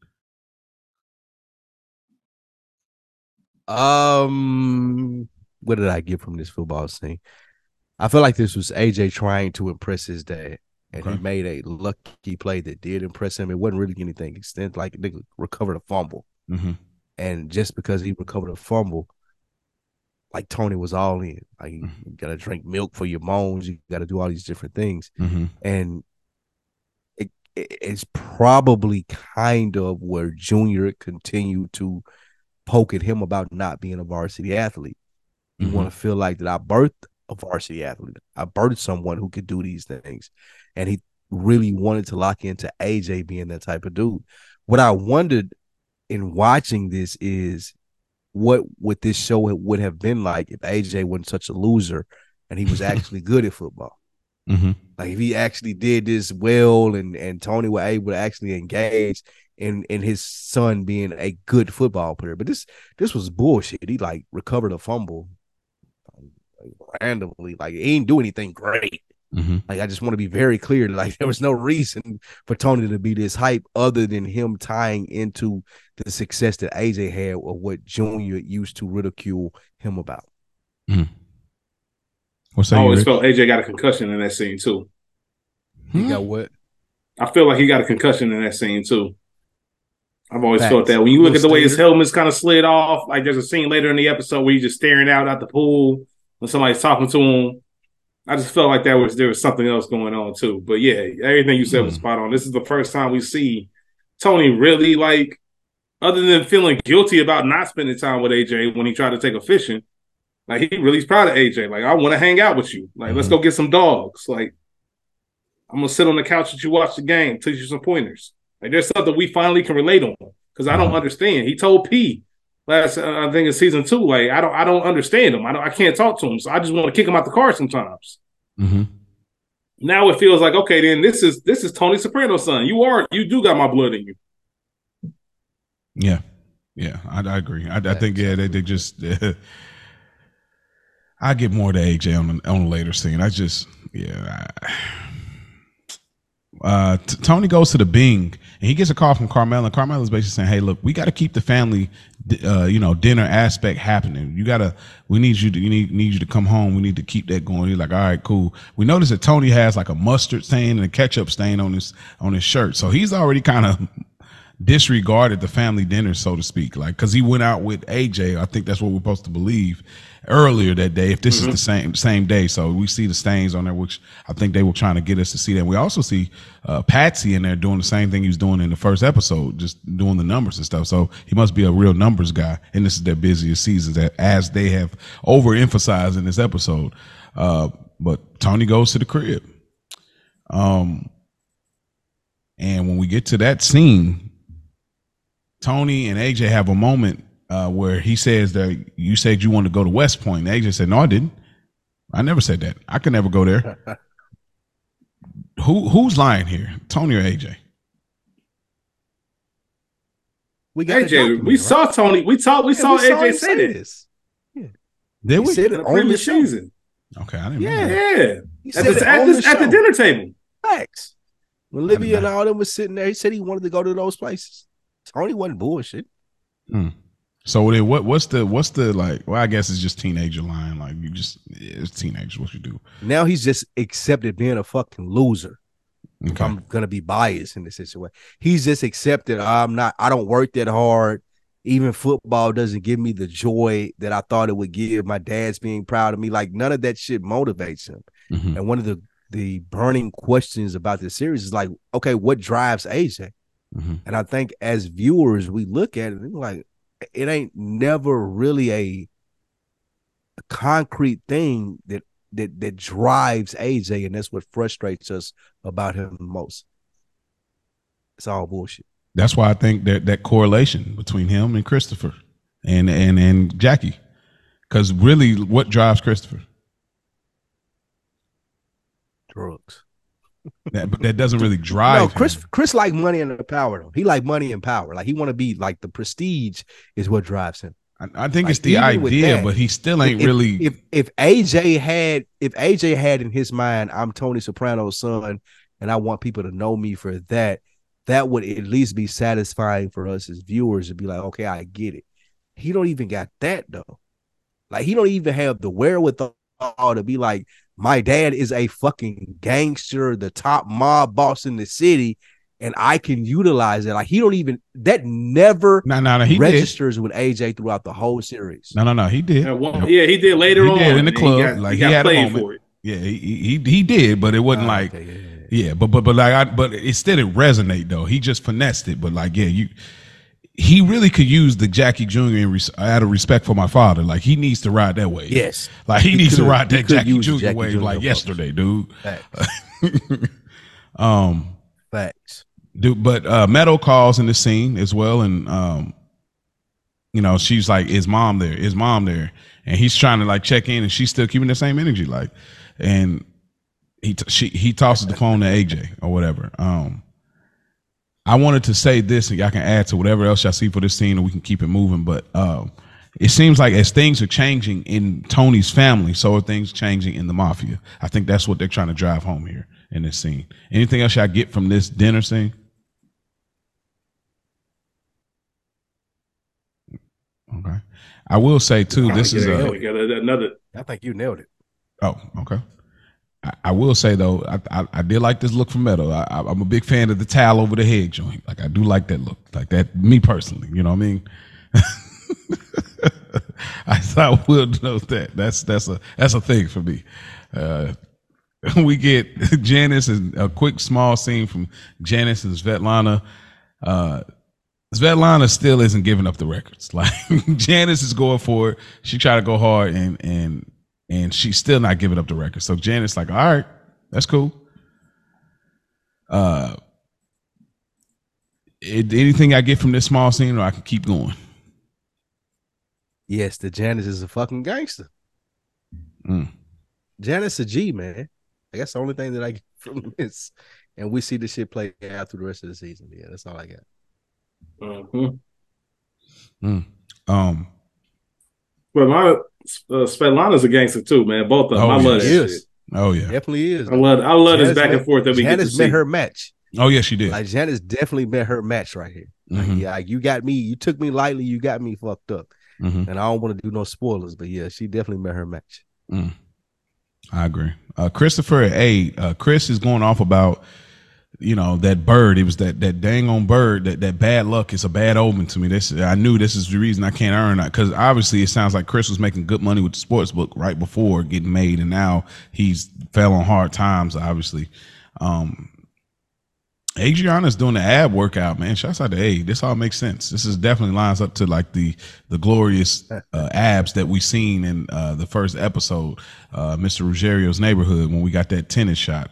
Um, what did I get from this football scene? I feel like this was AJ trying to impress his dad, and okay. he made a lucky play that did impress him. It wasn't really anything extent like they recovered a fumble, mm-hmm. and just because he recovered a fumble, like Tony was all in. Like mm-hmm. you gotta drink milk for your moans. You gotta do all these different things, mm-hmm. and it's probably kind of where Junior continued to poke at him about not being a varsity athlete. You mm-hmm. want to feel like that I birthed a varsity athlete. I birthed someone who could do these things, and he really wanted to lock into AJ being that type of dude. What I wondered in watching this is what would this show would have been like if AJ wasn't such a loser and he was actually good at football. Mm-hmm. Like if he actually did this well and and Tony were able to actually engage in in his son being a good football player. But this this was bullshit. He like recovered a fumble like, randomly. Like he didn't do anything great. Mm-hmm. Like I just want to be very clear. Like there was no reason for Tony to be this hype other than him tying into the success that AJ had or what Junior used to ridicule him about. Mm. What's that? I always felt AJ got a concussion in that scene too. He got what? I feel like he got a concussion in that scene too. I've always Facts. felt that. When you look at the way his helmet's kind of slid off, like there's a scene later in the episode where he's just staring out at the pool when somebody's talking to him. I just felt like that was there was something else going on too. But yeah, everything you said mm. was spot on. This is the first time we see Tony really like, other than feeling guilty about not spending time with AJ when he tried to take a fishing, like he really's proud of AJ. Like I want to hang out with you. Like mm-hmm. let's go get some dogs. Like I'm gonna sit on the couch with you, watch the game, teach you some pointers. Like there's something we finally can relate on because I don't mm-hmm. understand. He told P last uh, I think in season two, like I don't I don't understand him. I don't I can't talk to him, so I just want to kick him out the car sometimes. Mm-hmm. Now it feels like okay, then this is this is Tony Soprano's son. You are you do got my blood in you. Yeah, yeah, I, I agree. I, I, think yeah, they, they just. I get more to AJ on on the later scene. I just yeah. I, uh, t- Tony goes to the Bing and he gets a call from Carmel, and Carmel is basically saying, "Hey, look, we got to keep the family, uh, you know, dinner aspect happening. You gotta, we need you to, you need need you to come home. We need to keep that going." He's like, "All right, cool." We notice that Tony has like a mustard stain and a ketchup stain on his on his shirt, so he's already kind of disregarded the family dinner, so to speak, like because he went out with AJ. I think that's what we're supposed to believe earlier that day. If this mm-hmm. is the same same day, so we see the stains on there, which I think they were trying to get us to see that. We also see uh, Patsy in there doing the same thing he was doing in the first episode, just doing the numbers and stuff. So he must be a real numbers guy, and this is their busiest season, that as they have overemphasized in this episode. Uh, but Tony goes to the crib. Um, and when we get to that scene, Tony and AJ have a moment uh, where he says that you said you want to go to West Point. And AJ said, "No, I didn't. I never said that. I could never go there." Who who's lying here, Tony or AJ? We got AJ. We right? saw Tony. We saw. We yeah, saw we AJ say this. Yeah. Did we? He said it on the season. Okay, I didn't. Yeah, yeah. At, the, at, the, at the dinner table. Facts. When Olivia and all them was sitting there, he said he wanted to go to those places. Tony wasn't bullshit. Hmm. So what? What's the? What's the like? Well, I guess it's just teenager line. Like you just it's teenagers. What you do now? He's just accepted being a fucking loser. Okay. I'm gonna be biased in this situation. He's just accepted. I'm not. I don't work that hard. Even football doesn't give me the joy that I thought it would give. My dad's being proud of me. Like none of that shit motivates him. Mm-hmm. And one of the the burning questions about this series is like, okay, what drives AJ? Mm-hmm. And I think as viewers, we look at it and like, it ain't never really a, a concrete thing that that that drives AJ, and that's what frustrates us about him the most. It's all bullshit. That's why I think that that correlation between him and Christopher and and and Jackie, because really, what drives Christopher? Drugs that, but that doesn't really drive. No, Chris. Him. Chris like money and the power. Though he like money and power. Like he want to be like the prestige is what drives him. I, I think like, it's the idea, that, but he still ain't if, really. If if AJ had if AJ had in his mind, I'm Tony Soprano's son, and I want people to know me for that. That would at least be satisfying for us as viewers to be like, okay, I get it. He don't even got that though. Like he don't even have the wherewithal to be like, my dad is a fucking gangster, the top mob boss in the city, and I can utilize it. Like he don't even that never no, no, no, he registers did. with AJ throughout the whole series. No, no, no, he did. Yeah, well, yeah he did later he on did in the club. He got, like he, he had a moment. Yeah, he, he he did, but it wasn't uh, like okay, yeah, yeah. yeah, but but but like I but it still didn't resonate though. He just finessed it, but like yeah, you he really could use the Jackie Jr. and res- out of respect for my father. Like he needs to ride that way. Yes, like he, he needs could, to ride that Jackie Jr. Jackie wave Jr. like yesterday, dude. Facts. um, facts. Dude, but uh, Meadow calls in the scene as well, and um, you know she's like, "Is mom there? Is mom there?" And he's trying to like check in, and she's still keeping the same energy, like, and he t- she he tosses the phone to AJ or whatever. Um, I wanted to say this, and y'all can add to whatever else y'all see for this scene, and we can keep it moving. But uh, it seems like as things are changing in Tony's family, so are things changing in the mafia. I think that's what they're trying to drive home here in this scene. Anything else I get from this dinner scene? Okay. I will say too, this is a, another. I think you nailed it. Oh, okay. I, I will say though, I, I, I did like this look from Meadow. I, I'm a big fan of the towel over the head joint. Like I do like that look, like that. Me personally, you know what I mean. I thought we'll note that. That's that's a that's a thing for me. Uh, we get Janice and a quick small scene from Janice and Svetlana. Uh, Svetlana still isn't giving up the records. Like Janice is going for it. She tried to go hard and and and she's still not giving up the record. So Janice like, all right, that's cool. Uh, it, anything I get from this small scene, or I can keep going. Yes, the Janice is a fucking gangster. Mm. Janice a G man. I guess the only thing that I get from this, and we see the shit play out through the rest of the season. Yeah, that's all I got. Mm-hmm. Mm. Um, but my uh, Svetlana's a gangster too, man. Both of them. Oh, I love yeah. that Is. shit. oh yeah, Definitely is. I love I love this Janice back and forth that we Janice get to met see. her match. oh yeah, she did. Like Janice definitely met her match right here. Like, Mhm. yeah, like, you got me. You took me lightly. You got me fucked up. Mhm. And I don't want to do no spoilers, but yeah, she definitely met her match. Mm. I agree. Uh, Christopher A. Uh, Chris is going off about you know that bird. It was that that dang on bird. That that bad luck is a bad omen to me. This I knew this is the reason I can't earn that because obviously it sounds like Chris was making good money with the sports book right before getting made, and now he's fell on hard times. Obviously, um, Adriana's doing the ab workout, man. Shouts out to A. This all makes sense. This is definitely lines up to like the the glorious uh, abs that we seen in uh, the first episode, uh, Mr. Ruggerio's neighborhood when we got that tennis shot.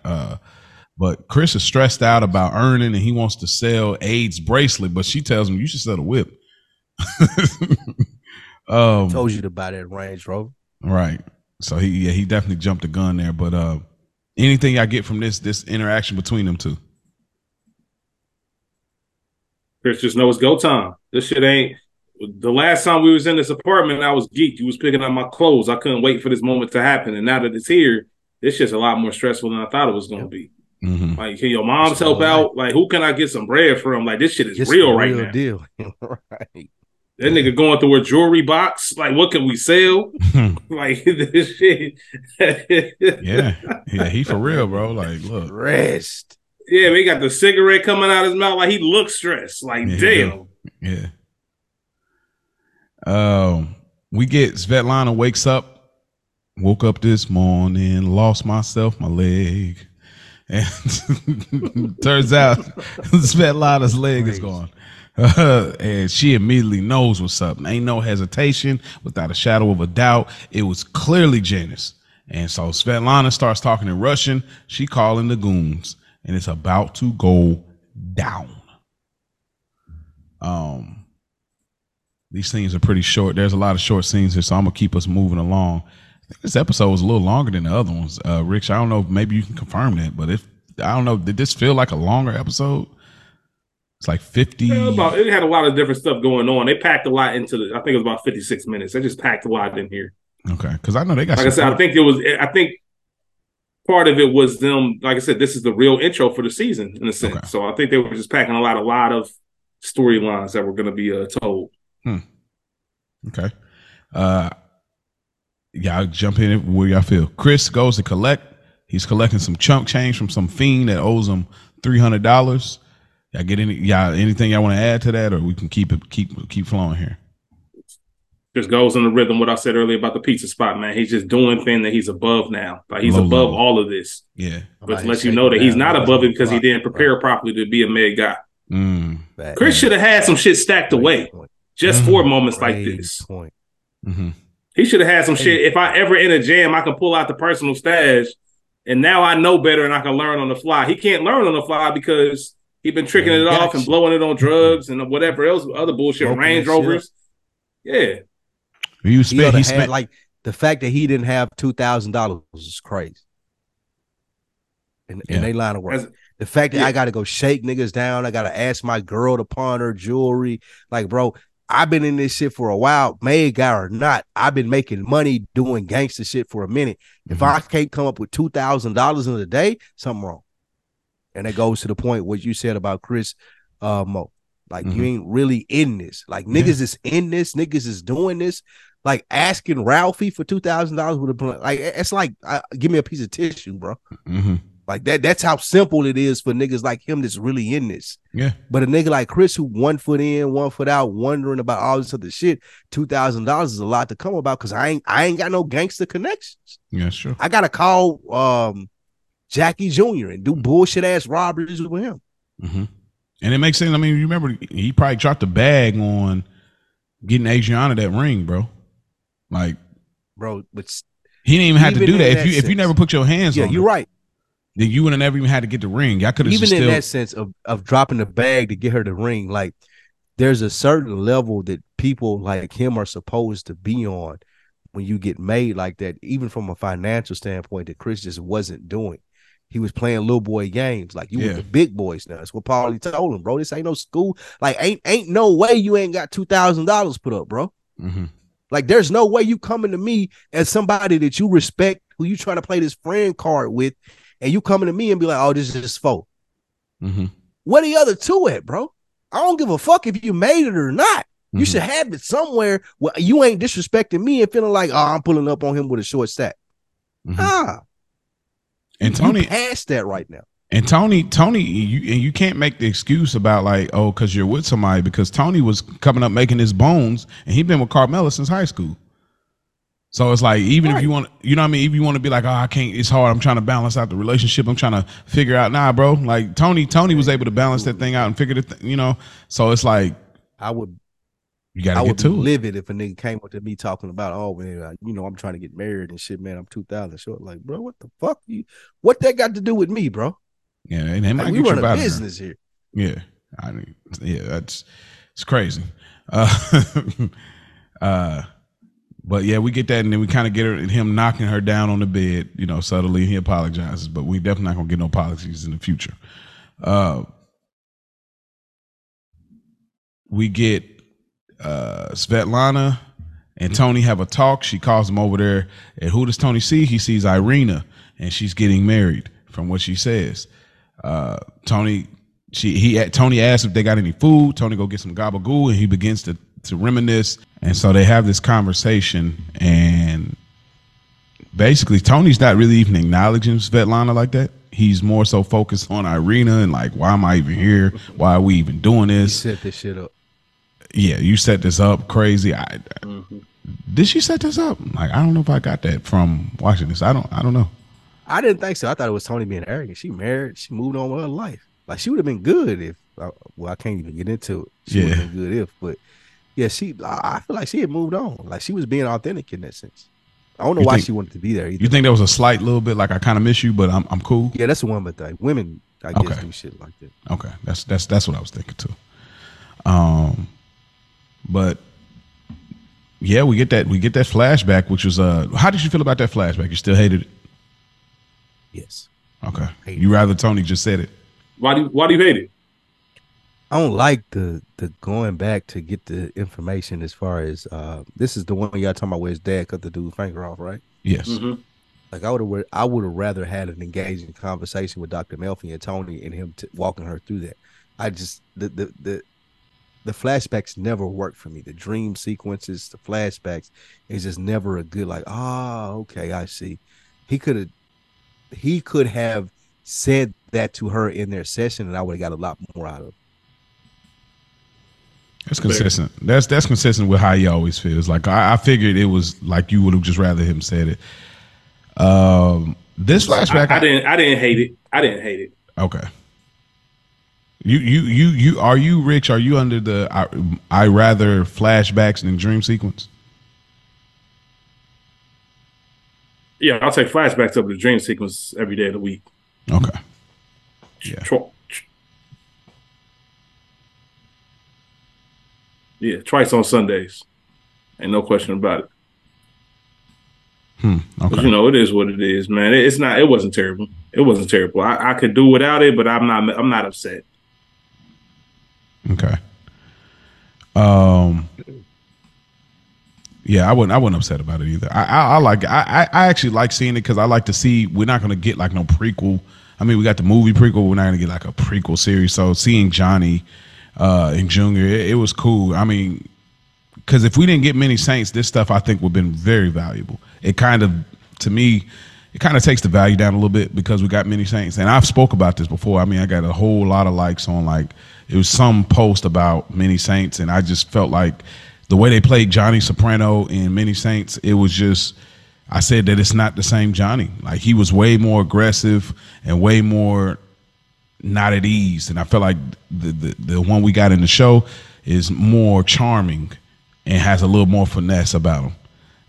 But Chris is stressed out about earning, and he wants to sell Ade's bracelet, but she tells him you should sell a whip. um, Told you to buy that Range Rover. Right. So he yeah he definitely jumped the gun there. But uh, anything I get from this this interaction between them two? Chris just knows go time. This shit ain't. The last time we was in this apartment, I was geeked. You was picking up my clothes. I couldn't wait for this moment to happen. And now that it's here, it's just a lot more stressful than I thought it was going to be. Mhm. Like, can your moms It's help all out? Like, who can I get some bread from? Like, this shit is It's real right real now. deal. right. That nigga going through a jewelry box. Like, what can we sell? like, this shit. yeah, yeah, he for real, bro. Like, look, Rest. Yeah, we got the cigarette coming out his mouth. Like, he looks stressed. Like, Yeah, damn. Yeah. Um, we get Svetlana wakes up, woke up this morning, lost myself, my leg. And turns out Svetlana's leg is gone. and she immediately knows what's up. Ain't no hesitation, without a shadow of a doubt. It was clearly Janice. And so Svetlana starts talking in Russian. She calling the goons, and it's about to go down. Um, these scenes are pretty short. There's a lot of short scenes here, so I'm gonna keep us moving along. This episode was a little longer than the other ones. Uh, Rich, I don't know. if Maybe you can confirm that, but if I don't know, did this feel like a longer episode? It's like 50. Yeah, about, it had a lot of different stuff going on. They packed a lot into the. I think it was about 56 minutes. They just packed a lot in here. Okay, because I know they got. Like I said, I think it was. I think part of it was them. Like I said, this is the real intro for the season in a sense. Okay. So I think they were just packing a lot, a lot of storylines that were going to be uh, told. Okay. Uh y'all jump in where y'all feel. Chris goes to collect. He's collecting some chunk change from some fiend that owes him three hundred dollars. Y'all get any y'all anything y'all want to add to that, or we can keep it keep keep flowing here. Just goes in the rhythm. What I said earlier about the pizza spot, man. He's just doing thing that he's above now. Like he's Low above level. all of this. Yeah. But Like to let you know that he's not above it because he didn't prepare properly to be a mad guy. Mm. Chris should have had some shit stacked away Point. just for moments like Great this. Point. He should have had some shit. If I ever in a jam, I can pull out the personal stash, and now I know better and I can learn on the fly. He can't learn on the fly because he been tricking Yeah, it off and blowing it on drugs and whatever else, other bullshit, Broken Range that Rovers. Yeah, You He, spent oughta he spent like the fact that he didn't have two thousand dollars is crazy. And, Yeah. and they line of work. As- the fact that yeah. I got to go shake niggas down, I got to ask my girl to pawn her jewelry. Like, bro, I've been in this shit for a while, made guy or not. I've been making money doing gangster shit for a minute. If Mhm. I can't come up with two thousand dollars in a day, something wrong. And that goes to the point what you said about Chris uh Mo. Like you Mhm. ain't really in this. Like Yeah. niggas is in this, niggas is doing this. Like asking Ralphie for two thousand dollars would have been like it's like uh, give me a piece of tissue, bro. hmm Like that. That's how simple it is for niggas like him that's really in this. Yeah. But a nigga like Chris, who one foot in, one foot out, wondering about all this other shit, two thousand dollars is a lot to come about because I ain't I ain't got no gangster connections. Yeah, sure. I gotta call um Jackie Jr. and do bullshit ass robberies with him. Mm-hmm. And it makes sense. I mean, you remember he probably dropped the bag on getting Adriana that ring, bro. Like Bro, but he didn't even have to do that. in If that you if you never put your hands yeah, on, you're it, right. Then you would have never even had to get the ring. Y'all could have Even in still. that sense of of dropping the bag to get her the ring, like there's a certain level that people like him are supposed to be on when you get made like that, even from a financial standpoint, that Chris just wasn't doing. He was playing little boy games. Like you Yeah. with the big boys now. That's what Paulie told him, bro. This ain't no school. Like, ain't ain't no way you ain't got two thousand dollars put up, bro. Mhm. Like, there's no way you coming to me as somebody that you respect, who you trying to play this friend card with, and you coming to me and be like, oh, this is just foe. Mhm. Where the other two at, bro? I don't give a fuck if you made it or not. You Mhm. should have it somewhere where you ain't disrespecting me and feeling like, oh, I'm pulling up on him with a short stack. Mhm. Ah, And Tony past that right now. and Tony Tony you and you can't make the excuse about like oh because you're with somebody because Tony was coming up making his bones and he been with Carmela since high school. So it's like even if you want you know what I mean if you want to be like oh I can't it's hard I'm trying to balance out the relationship I'm trying to figure out nah bro like Tony Tony was able to balance that thing out and figure the th- you know so it's like I would you got I to would get be to it. livid if a nigga came up to me talking about, oh man, you know, I'm trying to get married and shit, man. I'm two thousand short. Like, bro, what the fuck? You, what that got to do with me, bro? Yeah, and they might Like, we run a out of business here. Yeah, I mean, yeah, that's it's crazy. Uh, uh, but yeah, we get that, and then we kind of get her, him knocking her down on the bed, you know, subtly. He apologizes, but we definitely not gonna get no apologies in the future. Uh, we get uh, Svetlana and Tony have a talk. She calls him over there, and who does Tony see? He sees Irina, and she's getting married. From what she says, uh, Tony, she he Tony asks if they got any food. Tony go get some gabagool, and he begins to to reminisce. And so they have this conversation, and basically Tony's not really even acknowledging Svetlana like that. He's more so focused on Irina and like, why am I even here? Why are we even doing You this? set this shit up. yeah, you set this up crazy. I, Did she set this up? Like, I don't know if I got that from watching this. I don't. I don't know. I didn't think so. I thought it was Tony being arrogant. She married. She moved on with her life. Like she would have been good if. uh, Well, I can't even get into it. She would Yeah. have been good if, but yeah, she. I I feel like she had moved on. Like she was being authentic in that sense. I don't know You why think- she wanted to be there. Either. You think there was a slight little bit like I kind of miss you, but I'm I'm cool. Yeah, that's the one. But like women, I guess, Okay. do shit like that. Okay, that's that's that's what I was thinking too. Um, but yeah, we get that we get that flashback, which was uh, how did you feel about that flashback? You still hated it? Yes. Okay, Hated you rather Tony just said it. Why do you, why do you hate it? I don't like the the going back to get the information as far as uh this is the one y'all talking about where his dad cut the dude's finger off, right? Yes. Mm-hmm. Like I would have, I would have rather had an engaging conversation with Dr. Melfi and Tony and him t- walking her through that. I just the the the the flashbacks never work for me. The dream sequences, the flashbacks, is just never a good like. Ah, okay, I see. He could have, he could have said that to her in their session, and I would have got a lot more out of. That's consistent. That's that's consistent with how he always feels. Like I, I figured it was like you would have just rather him said it. Um, this flashback, I, I didn't I didn't hate it. I didn't hate it. Okay. You you you you are you rich? Are you under the I, I rather flashbacks than dream sequence? Yeah, I'll take flashbacks of the dream sequence every day of the week. Okay. Yeah. Tw- yeah, twice on Sundays. Ain't no question about it. Hmm. Okay. You know, it is what it is, man. It- It's not. It wasn't terrible. It wasn't terrible. I, I could do without it, but I'm not. I'm not upset. Okay. Um. Yeah, I wasn't. I wasn't upset about it either. I I, I like. I I actually like seeing it because I like to see. We're not gonna get like no prequel. I mean, we got the movie prequel. We're not gonna get like a prequel series. So seeing Johnny uh and Junior, it, it was cool. I mean, because if we didn't get many Saints, this stuff I think would have been very valuable. It kind of, to me, it kind of takes the value down a little bit because we got many Saints. And I've spoke about this before. I mean, I got a whole lot of likes on like it was some post about many Saints, and I just felt like the way they played Johnny Soprano in Many Saints, it was just I said that it's not the same Johnny. Like he was way more aggressive and way more not at ease. And I felt like the the, the one we got in the show is more charming and has a little more finesse about him.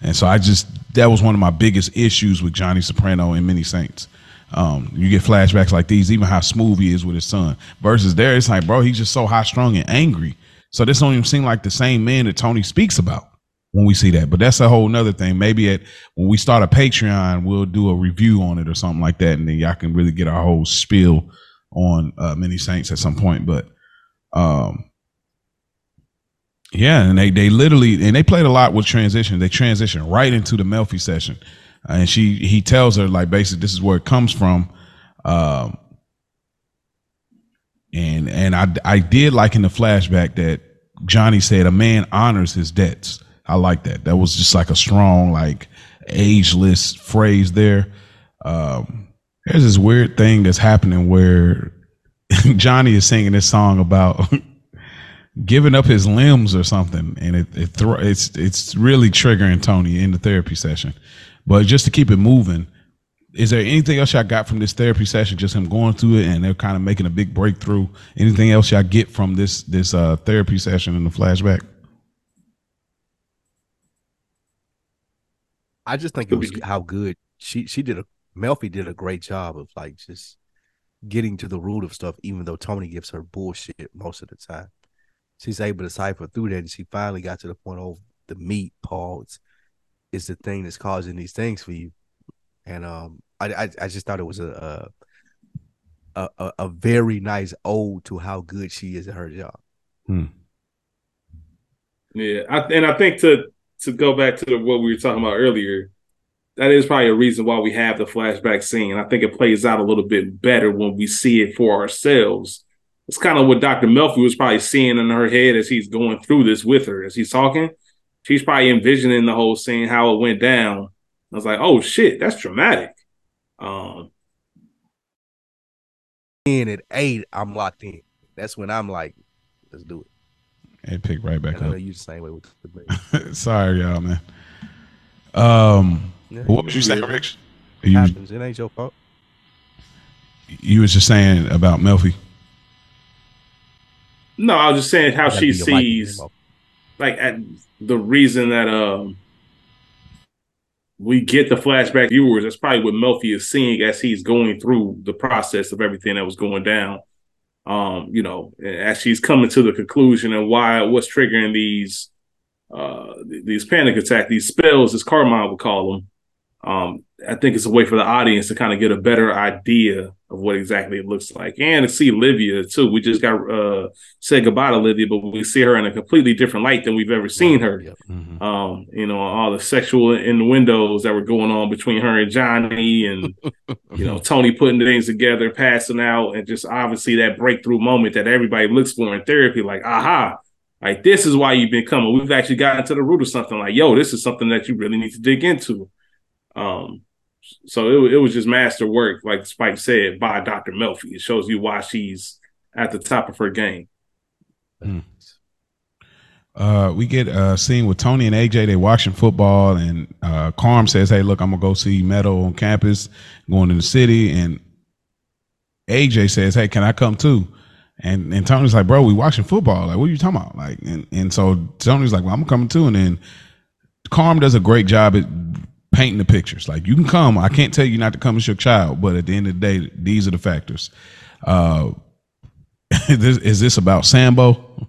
And so I just that was one of my biggest issues with Johnny Soprano and Many Saints. Um, you get flashbacks like these, even how smooth he is with his son. Versus there, it's like, bro, he's just so high strung and angry so this don't even seem like the same man that Tony speaks about when we see that. But that's a whole nother thing. Maybe at when we start a Patreon, we'll do a review on it or something like that, and then y'all can really get our whole spiel on uh, Many Saints at some point. But um, yeah, and they they literally and they played a lot with transition. They transition right into the Melfi session, and she he tells her like basically this is where it comes from. Um, and and I I did like in the flashback that Johnny said a man honors his debts. I like that. That was just like a strong like ageless phrase there. Um, there's this weird thing that's happening where Johnny is singing this song about giving up his limbs or something, and it, it th- it's it's really triggering Tony in the therapy session. But just to keep it moving, is there anything else y'all got from this therapy session? Just him going through it, and they're kind of making a big breakthrough. Anything else y'all get from this this uh, therapy session in the flashback? I just think it was how good she she did a Melfi did a great job of like just getting to the root of stuff, even though Tony gives her bullshit most of the time. She's able to cipher through that, and she finally got to the point of the meat, Paul. It's, is the thing that's causing these things for you and um, I, I, I just thought it was a, a a, a very nice ode to how good she is at her job. Hmm. Yeah, I, and I think to to go back to the, what we were talking about earlier, that is probably a reason why we have the flashback scene. I think it plays out a little bit better when we see it for ourselves. It's kind of what Dr. Melfi was probably seeing in her head as he's going through this with her, as he's talking. She's probably envisioning the whole scene, how it went down. I was like, oh shit, that's dramatic. Um, in at eight, I'm locked in. That's when I'm like, let's do it. And pick right back and up. I know you the same way with the Sorry, y'all, man. Um, yeah, what was you saying, Rich? You, happens. It ain't your fault. You was just saying about Melfi. No, I was just saying how she sees, like, at the reason that um we get the flashback viewers. That's probably what Melfi is seeing as he's going through the process of everything that was going down. Um, you know, as she's coming to the conclusion and why what's triggering these uh these panic attacks, these spells, as Carmine would call them. Um, I think it's a way for the audience to kind of get a better idea of what exactly it looks like, and to see Livia too. We just got uh, said goodbye to Livia, but we see her in a completely different light than we've ever seen her. Mm-hmm. Um, you know, all the sexual innuendos that were going on between her and Johnny, and you know, Tony putting things together, passing out, and just obviously that breakthrough moment that everybody looks for in therapy. Like, aha, like this is why you've been coming. We've actually gotten to the root of something. Like, yo, this is something that you really need to dig into. Um, so it, it was just master work, like Spike said, by Dr. Melfi. It shows you why she's at the top of her game. Mm. Uh, we get a scene with Tony and AJ. They watching football, and uh, Carm says, "Hey, look, I'm gonna go see Meadow on campus, going to the city." And AJ says, "Hey, can I come too?" And and Tony's like, "Bro, we watching football. Like, what are you talking about?" Like, and and so Tony's like, "Well, I'm coming too." And then Carm does a great job at painting the pictures. Like you can come. I can't tell you not to come as your child, but at the end of the day, these are the factors. Uh, is this about Sambo?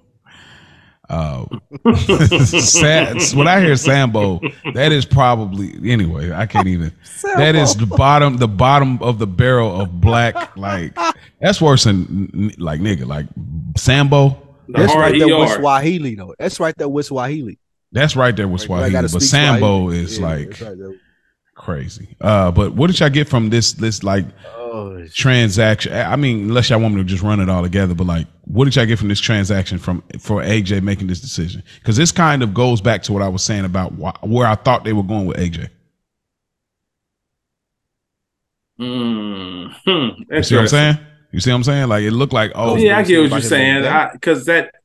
Uh, when I hear Sambo, that is probably anyway. I can't even. Sambo. That is the bottom, the bottom of the barrel of black. Like that's worse than like nigga. Like Sambo. That's right there with Swahili though. That's right there with Swahili. That's right there with Swahili, but Sambo Swahili. is yeah, like right crazy. Uh, but what did y'all get from this? This like oh, transaction. I mean, unless y'all want me to just run it all together, but like, what did y'all get from this transaction from for AJ making this decision? Because this kind of goes back to what I was saying about wh- where I thought they were going with AJ. Mm-hmm. You see what I'm saying? You see what I'm saying? Like it looked like oh yeah, I get what you're saying. Because that,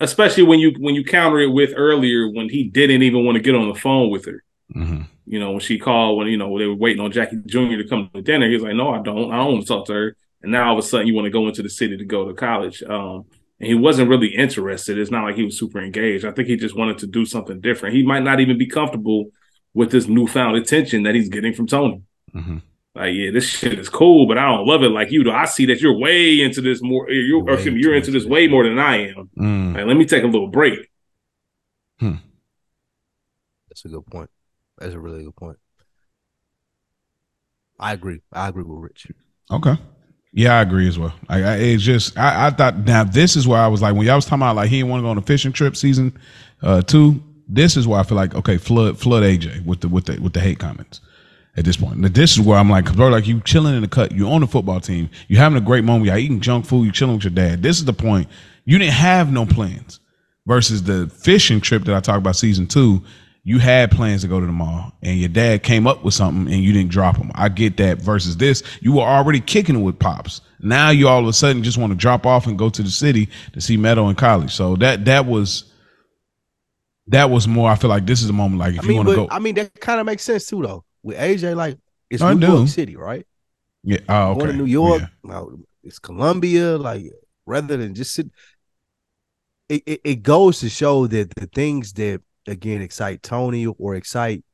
especially when you when you counter it with earlier when he didn't even want to get on the phone with her. Mm-hmm. You know when she called when you know they were waiting on Jackie Jr. to come to dinner. He was like, "No, I don't. I don't want to talk to her." And now all of a sudden you want to go into the city to go to college. Um, and he wasn't really interested. It's not like he was super engaged. I think he just wanted to do something different. He might not even be comfortable with this newfound attention that he's getting from Tony. Mm-hmm like, yeah, this shit is cool, but I don't love it like you do. I see that you're way into this more. You're, or, you're into this way more than I am. Mm. Like, let me take a little break. Hmm. That's a good point. That's a really good point. I agree. I agree with Rich. Okay. Yeah, I agree as well. I, I it's just I, I, thought now this is where I was like when y'all was talking about like he didn't want to go on a fishing trip season uh two. This is where I feel like okay, flood flood AJ with the with the with the hate comments at this point. Now, this is where I'm like, bro, like you chilling in the cut, you on the football team, you having a great moment, you're eating junk food, you chilling with your dad. This is the point. You didn't have no plans. Versus the fishing trip that I talked about season two, you had plans to go to the mall, and your dad came up with something, and you didn't drop them. I get that. Versus this, you were already kicking it with pops. Now you all of a sudden just want to drop off and go to the city to see Meadow in college. So that that was that was more. I feel like this is a moment like if I mean, you want to go. I mean, that kind of makes sense too, though with AJ, like it's I New do. York City, right? Yeah. Oh, okay. Going to New York, yeah. it's Columbia. Like rather than just sit, it, it, it goes to show that the things that again excite Tony or excite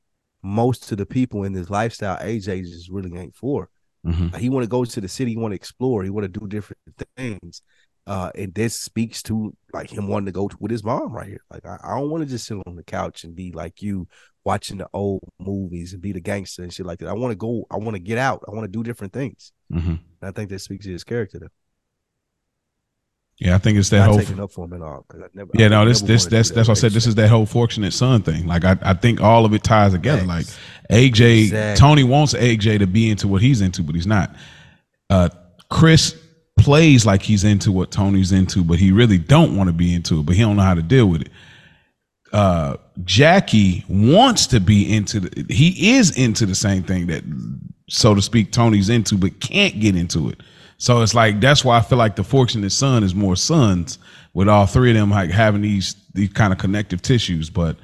most of the people in this lifestyle, AJ just really ain't for. Mm-hmm. Like, he want to go to the city, he want to explore, he want to do different things. Uh, and this speaks to like him wanting to go to, with his mom right here. Like I, I don't want to just sit on the couch and be like you watching the old movies and be the gangster and shit like that. I want to go. I want to get out. I want to do different things. Mm-hmm. I think that speaks to his character. Though. Yeah, I think it's that Not whole taking up for him at all. I never, yeah, I no, this this that's that's what I said. This is that whole fortunate son thing. Like I, I think all of it ties together. Like AJ, exactly. Tony wants AJ to be into what he's into, but he's not. Uh, Chris plays like he's into what Tony's into, but he really don't want to be into it. But he don't know how to deal with it uh, Jackie wants to be into the, he is into the same thing that, so to speak, Tony's into, but can't get into it. So it's like that's why I feel like the fortunate son is more sons with all three of them like having these these kind of connective tissues. But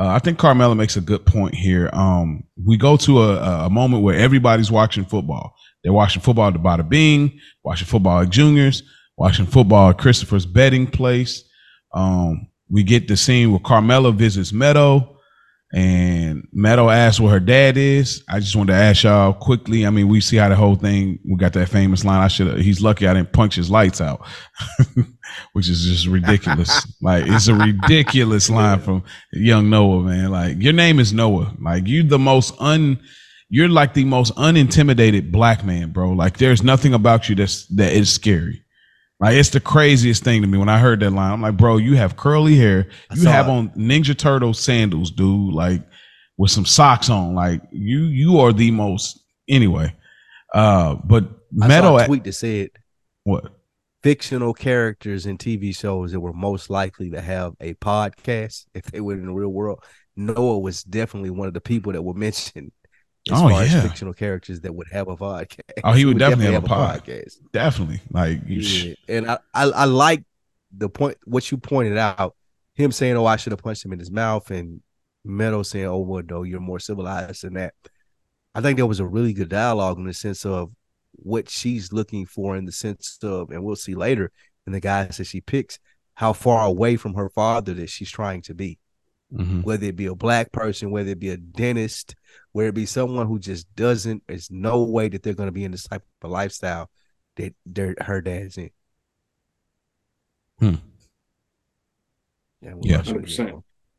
uh, I think Carmela makes a good point here. Um, we go to a, a moment where everybody's watching football. They're watching football at the Bada Bing, watching football at Juniors, watching football at Christopher's betting place. Um, we get the scene where Carmela visits Meadow and Meadow asks where her dad is. I just wanted to ask y'all quickly. I mean, we see how the whole thing, we got that famous line. I should he's lucky I didn't punch his lights out, which is just ridiculous. like, it's a ridiculous line from young Noah, man. Like, your name is Noah. Like, you the most un, you're like the most unintimidated black man, bro. Like, there's nothing about you that's, that is scary. Like it's the craziest thing to me when I heard that line. I'm like, bro, you have curly hair. You have it. on Ninja Turtle sandals, dude. Like with some socks on. Like you, you are the most. Anyway, uh, but I Meadow saw a tweet that said what fictional characters in TV shows that were most likely to have a podcast if they were in the real world. Noah was definitely one of the people that were mentioned as oh, far yeah. as fictional characters that would have a podcast. Oh, he would, would definitely, definitely, have, a, pod. podcast. Definitely. Like yeah. and I, I, I like the point what you pointed out. Him saying, Oh, I should have punched him in his mouth, and Meadow saying, Oh, well, no, you're more civilized than that. I think there was a really good dialogue in the sense of what she's looking for in the sense of, and we'll see later in the guys that she picks, how far away from her father that she's trying to be. Mm-hmm. Whether it be a black person, whether it be a dentist, where it be someone who just doesn't, there's no way that they're going to be in this type of lifestyle that they're, her dad's in. Hmm. Yeah. Yeah.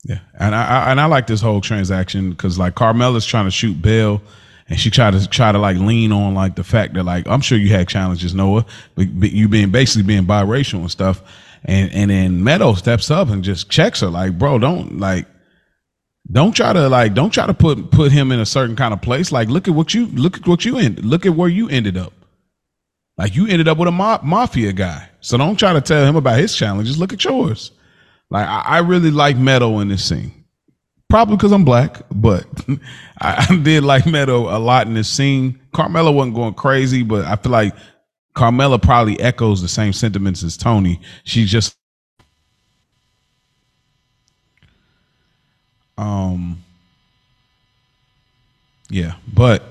yeah. And I, I, and I like this whole transaction because like Carmela's trying to shoot Bill and she tried to try to like lean on like the fact that like I'm sure you had challenges, Noah, but, but you being basically being biracial and stuff. And and then Meadow steps up and just checks her like, bro, don't like Don't try to like don't try to put put him in a certain kind of place. Like look at what you look at what you end look at where you ended up. Like you ended up with a ma- mafia guy. So don't try to tell him about his challenges. Look at yours. Like I, I really like Meadow in this scene. Probably because I'm black, but I, I did like Meadow a lot in this scene. Carmela wasn't going crazy, but I feel like Carmela probably echoes the same sentiments as Tony. She's just um yeah, but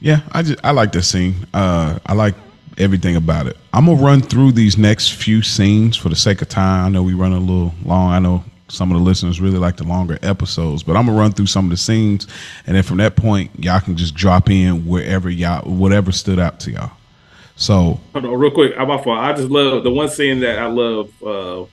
yeah, I just I like this scene. Uh I like everything about it. I'm gonna run through these next few scenes for the sake of time. I know we run a little long. I know some of the listeners really like the longer episodes, but I'm gonna run through some of the scenes, and then from that point, y'all can just drop in wherever y'all, whatever stood out to y'all. So, on, real quick. I'm off. I just love the one scene that I love uh,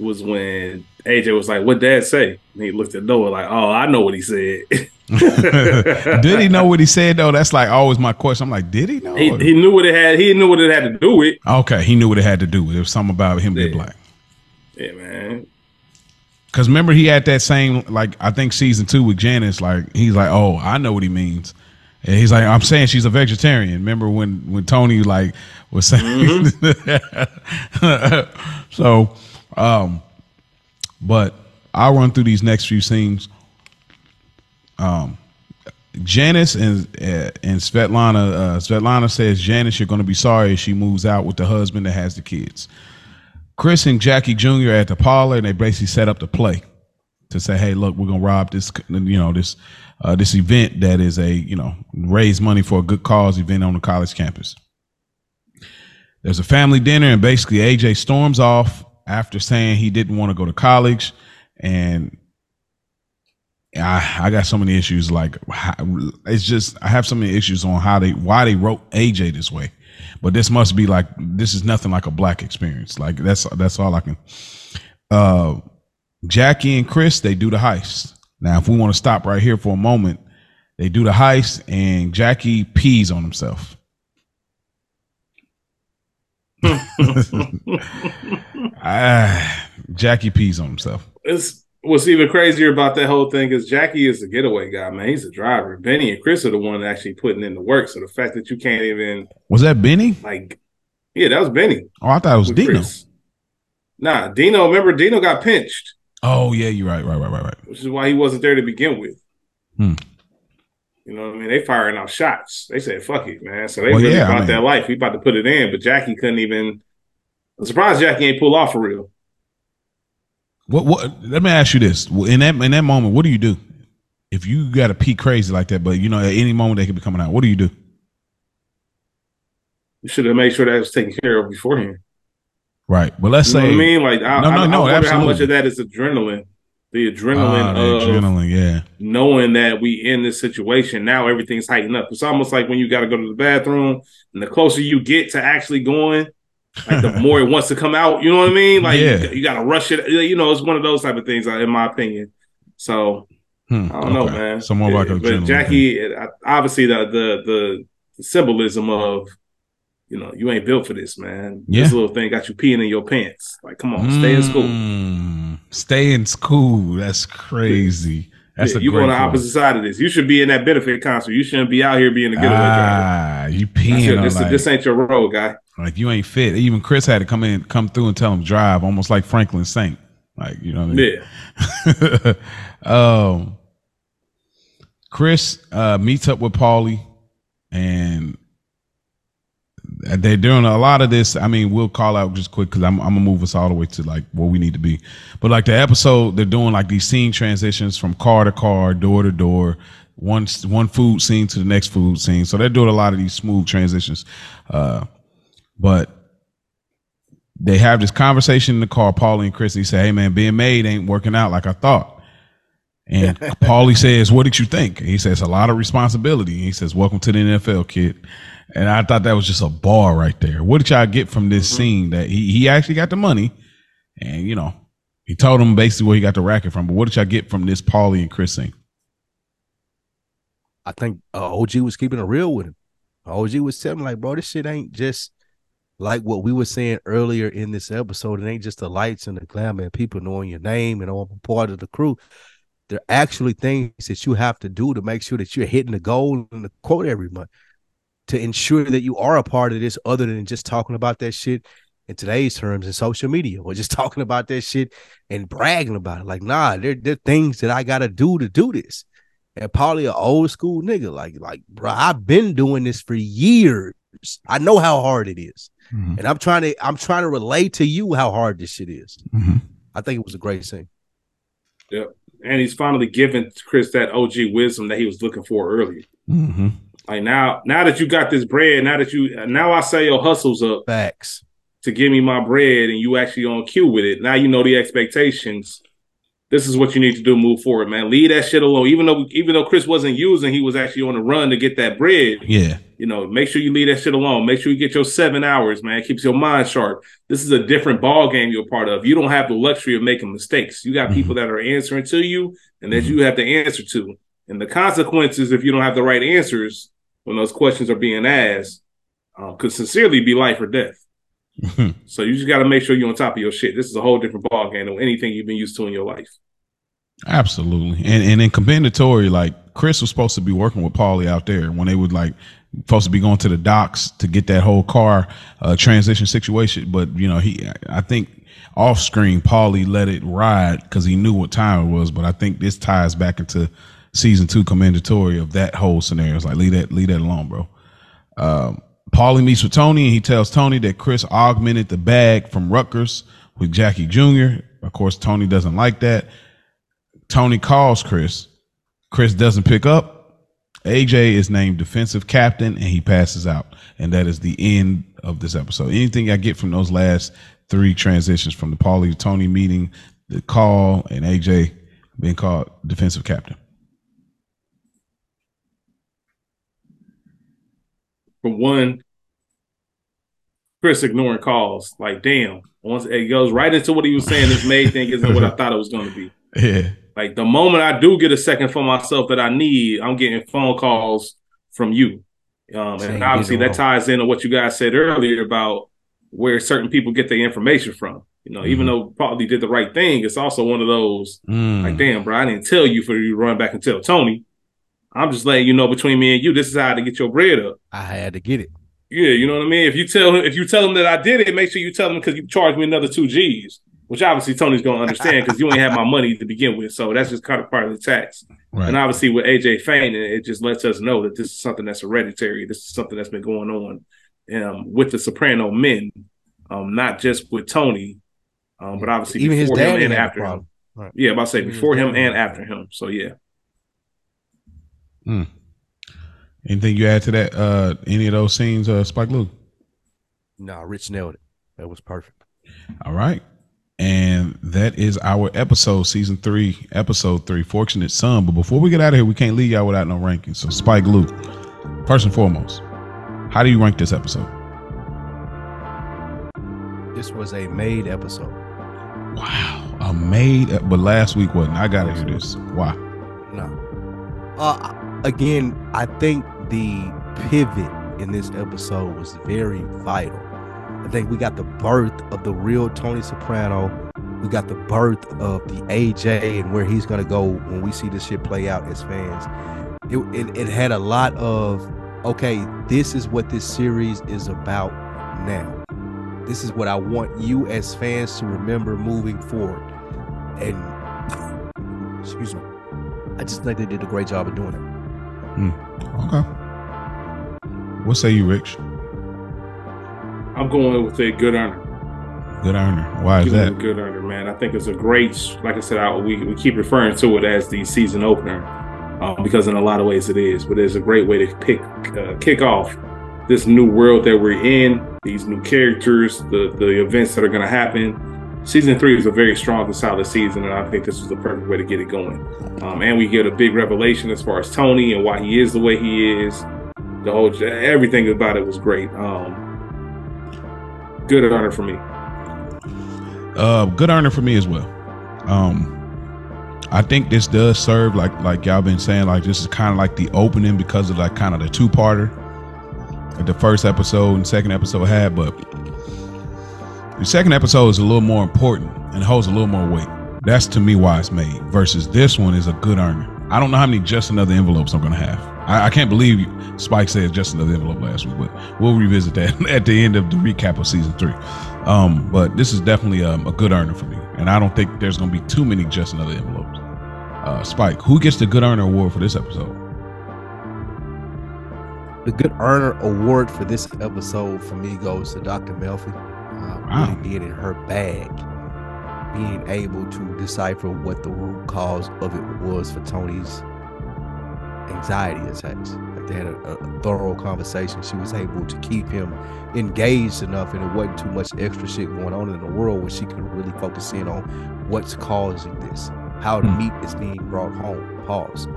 was when AJ was like, "What Dad say?" And he looked at Noah like, "Oh, I know what he said." did he know what he said though? That's like always my question. I'm like, did he know? He, he, knew what it had. He knew what it had to do with. Okay, he knew what it had to do with. It was something about him yeah. being black. Yeah, man. Because remember, he had that same like I think season two with Janice. Like he's like, oh, I know what he means. And he's like, I'm saying she's a vegetarian. Remember when when Tony like was saying? Mm-hmm. so, um, but I'll run through these next few scenes. Um, Janice and uh, and Svetlana. Uh, Svetlana says Janice, you're going to be sorry if she moves out with the husband that has the kids. Chris and Jackie Jr. at the parlor, and they basically set up the play to say, "Hey, look, we're gonna rob this, you know, this uh, this event that is a, you know, raise money for a good cause event on the college campus." There's a family dinner, and basically AJ storms off after saying he didn't want to go to college, and I, I got so many issues. Like it's just I have so many issues on how they why they wrote AJ this way. But this must be like this is nothing like a black experience. Like that's that's all I can. Uh, Jackie and Chris they do the heist. Now, if we want to stop right here for a moment, they do the heist and Jackie pees on himself. Ah, Jackie pees on himself. It's what's even crazier about that whole thing is Jackie is the getaway guy, man. He's a driver. Benny and Chris are the one actually putting in the work. So the fact that you can't even was that Benny? Like, yeah, that was Benny. Oh, I thought it was Dino. Chris. Nah, Dino. Remember, Dino got pinched. Oh yeah, you're right, right, right, right, right. Which is why he wasn't there to begin with. Hmm. You know what I mean? They firing off shots. They said, "Fuck it, man." So they well, really yeah, about I mean, that life. We about to put it in, but Jackie couldn't even. I'm surprised Jackie ain't pull off for real. What? What? Let me ask you this: in that in that moment, what do you do if you got to pee crazy like that? But you know, at any moment they could be coming out. What do you do? You should have made sure that was taken care of beforehand. Right, but let's you say I mean, like, I, no, no, I, no, I wonder how much of that is adrenaline. The adrenaline uh, the adrenaline, yeah. Knowing that we in this situation now, everything's heightened up. It's almost like when you got to go to the bathroom, and the closer you get to actually going, like the more it wants to come out. You know what I mean? Like yeah. you, you got to rush it. You know, it's one of those type of things, uh, in my opinion. So hmm, I don't okay. know, man. So more like but Jackie, obviously the the the symbolism of you know you ain't built for this, man. Yeah. This little thing got you peeing in your pants. Like, come on, stay in school. Stay in school. That's crazy. That's yeah, you on the opposite side of this. You should be in that benefit concert. You shouldn't be out here being a getaway ah, driver. You peeing this, like, this ain't your role, guy. Like you ain't fit. Even Chris had to come in, come through, and tell him drive, almost like Franklin Saint. Like you know what I mean? Yeah. um, Chris uh, meets up with Paulie, and they're doing a lot of this. I mean, we'll call out just quick because I'm, I'm, gonna move us all the way to like where we need to be. But like the episode, they're doing like these scene transitions from car to car, door to door, one one food scene to the next food scene. So they're doing a lot of these smooth transitions. Uh, but they have this conversation in the car. Paulie and Chrissy say, "Hey man, being made ain't working out like I thought." And Paulie says, "What did you think?" And he says, "A lot of responsibility." And he says, "Welcome to the NFL, kid." And I thought that was just a bar right there. What did y'all get from this mm-hmm. scene that he, he actually got the money and you know, he told him basically where he got the racket from. But what did y'all get from this Paulie and Chris scene? I think uh, OG was keeping it real with him. OG was telling him like, bro, this shit ain't just like what we were saying earlier in this episode, it ain't just the lights and the glamour and people knowing your name and all part of the crew. There are actually things that you have to do to make sure that you're hitting the goal and the quote every month to ensure that you are a part of this other than just talking about that shit in today's terms in social media or just talking about that shit and bragging about it. Like, nah, there, there are things that I gotta do to do this. And probably an old school nigga, like, like, bro, I've been doing this for years. I know how hard it is. Mm-hmm. And I'm trying to I'm trying to relate to you how hard this shit is. Mm-hmm. I think it was a great scene. Yep. And he's finally given Chris that OG wisdom that he was looking for earlier. Mm-hmm. Like now, now that you got this bread, now that you now I say your hustles up. Facts. To give me my bread and you actually on cue with it. Now you know the expectations this is what you need to do move forward, man. Leave that shit alone. Even though even though Chris wasn't using, he was actually on the run to get that bread. Yeah. You know, make sure you leave that shit alone. Make sure you get your seven hours, man. It keeps your mind sharp. This is a different ball game you're part of. You don't have the luxury of making mistakes. You got mm-hmm. people that are answering to you and that mm-hmm. you have to answer to. And the consequences, if you don't have the right answers when those questions are being asked, um, could sincerely be life or death. so you just got to make sure you're on top of your shit. This is a whole different ball game than anything you've been used to in your life. Absolutely, and and in commendatory, like Chris was supposed to be working with Paulie out there when they would like supposed to be going to the docks to get that whole car uh, transition situation. But you know, he I think off screen, Paulie let it ride because he knew what time it was. But I think this ties back into season two commendatory of that whole scenario. It's like leave that leave that alone, bro. Um, Paulie meets with Tony and he tells Tony that Chris augmented the bag from Rutgers with Jackie Jr. Of course, Tony doesn't like that. Tony calls Chris. Chris doesn't pick up. AJ is named defensive captain and he passes out. And that is the end of this episode. Anything I get from those last three transitions from the Paulie to Tony meeting, the call, and AJ being called defensive captain. For one, Chris ignoring calls. Like, damn. Once it goes right into what he was saying, this May thing isn't what I thought it was going to be. Yeah. Like the moment I do get a second for myself that I need, I'm getting phone calls from you. Um, and obviously that ties into what you guys said earlier about where certain people get their information from. You know, mm-hmm. even though probably did the right thing, it's also one of those mm. like, damn, bro, I didn't tell you for you to run back and tell Tony. I'm just letting you know between me and you, this is how to get your bread up. I had to get it. Yeah, you know what I mean. If you tell him, if you tell him that I did it, make sure you tell him because you charged me another two G's, which obviously Tony's gonna understand because you ain't have my money to begin with. So that's just kind of part of the tax. Right. And obviously with AJ Fain, it just lets us know that this is something that's hereditary. This is something that's been going on um, with the Soprano men, um, not just with Tony, um, but obviously even before his him and after him. Right. Yeah, about to say even before him and after him. So yeah. Hmm. Anything you add to that? Uh, any of those scenes, uh, Spike Lee? No, nah, Rich nailed it. That was perfect. All right. And that is our episode, season three, episode three, Fortunate Son. But before we get out of here, we can't leave y'all without no rankings. So, Spike Lee, first and foremost, how do you rank this episode? This was a made episode. Wow. A made, but last week wasn't. I got to hear this. Why? No. Uh, again, I think the pivot in this episode was very vital. I think we got the birth of the real Tony Soprano. We got the birth of the AJ and where he's gonna go when we see this shit play out as fans. It, it, it had a lot of okay, this is what this series is about now. This is what I want you as fans to remember moving forward. And excuse me, I just think they did a great job of doing it. Mm. Okay. What say you, Rich? I'm going with a good earner. Good earner. Why is that? Good earner, man. I think it's a great, like I said, I, we, we keep referring to it as the season opener um, because in a lot of ways it is, but it's a great way to pick uh, kick off this new world that we're in, these new characters, the the events that are going to happen, season three was a very strong and solid season, and I think this was the perfect way to get it going. Um, and we get a big revelation as far as Tony and why he is the way he is. The whole everything about it was great. Um, good earner for me. Uh, good earner for me as well. Um, I think this does serve like like y'all been saying like this is kind of like the opening because of like kind of the two parter the first episode and second episode had, but the second episode is a little more important and holds a little more weight. That's to me why it's made. Versus this one is a good earner. I don't know how many just another envelopes I'm gonna have. I, I can't believe Spike said just another envelope last week, but we'll revisit that at the end of the recap of season three. Um, but this is definitely um, a good earner for me, and I don't think there's gonna be too many just another envelopes. Uh, Spike, who gets the good earner award for this episode? The good earner award for this episode for me goes to Dr. Melfi. Uh, wow. Really being in her bag, being able to decipher what the root cause of it was for Tony's anxiety attacks. Like they had a, a, thorough conversation. She was able to keep him engaged enough, and it wasn't too much extra shit going on in the world where she could really focus in on what's causing this, how the hmm. meat is being brought home. Pause.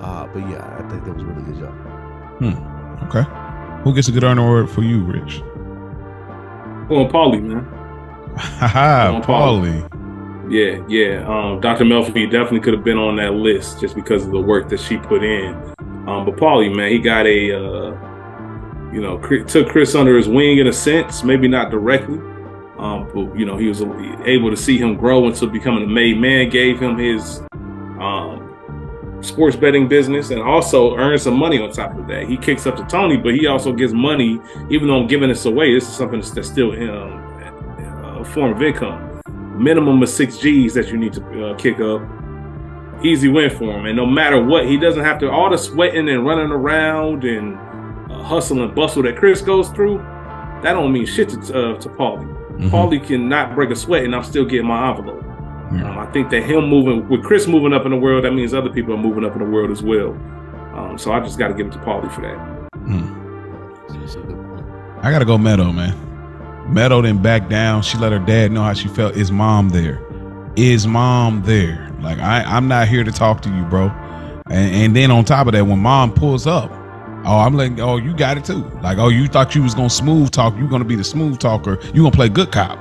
Uh, but yeah, I think that was a really good job. Hmm. Okay. Who gets a good earner award for you, Rich? Well, Paulie, man. Haha, Paulie. Yeah, yeah. Um, Dr. Melfi definitely could have been on that list just because of the work that she put in. Um, but Paulie, man, he got a, uh, you know, took Chris under his wing in a sense, maybe not directly. Um, but you know, he was able to see him grow into becoming a made man. Gave him his sports betting business, and also earned some money on top of that. He kicks up to Tony, but he also gets money, even though I'm giving this away. This is something that's still um, a form of income minimum of six G's that you need to uh, kick up. Easy win for him, and no matter what, he doesn't have to all the sweating and running around and uh, hustle and bustle that Chris goes through. That don't mean shit to uh, to Paulie. Mm-hmm. Paulie cannot break a sweat, and I'm still getting my envelope. Um, I think that him moving with Chris moving up in the world, that means other people are moving up in the world as well. Um, so I just got to give it to Paulie for that. Mm. I got to go Meadow, man. Meadow didn't back down. She let her dad know how she felt. Is mom there? Is mom there? Like I, I'm not here to talk to you, bro. And, and then on top of that, when mom pulls up, oh, I'm like, oh, you got it too. Like, oh, you thought you was gonna smooth talk. You gonna be the smooth talker. You gonna play good cop.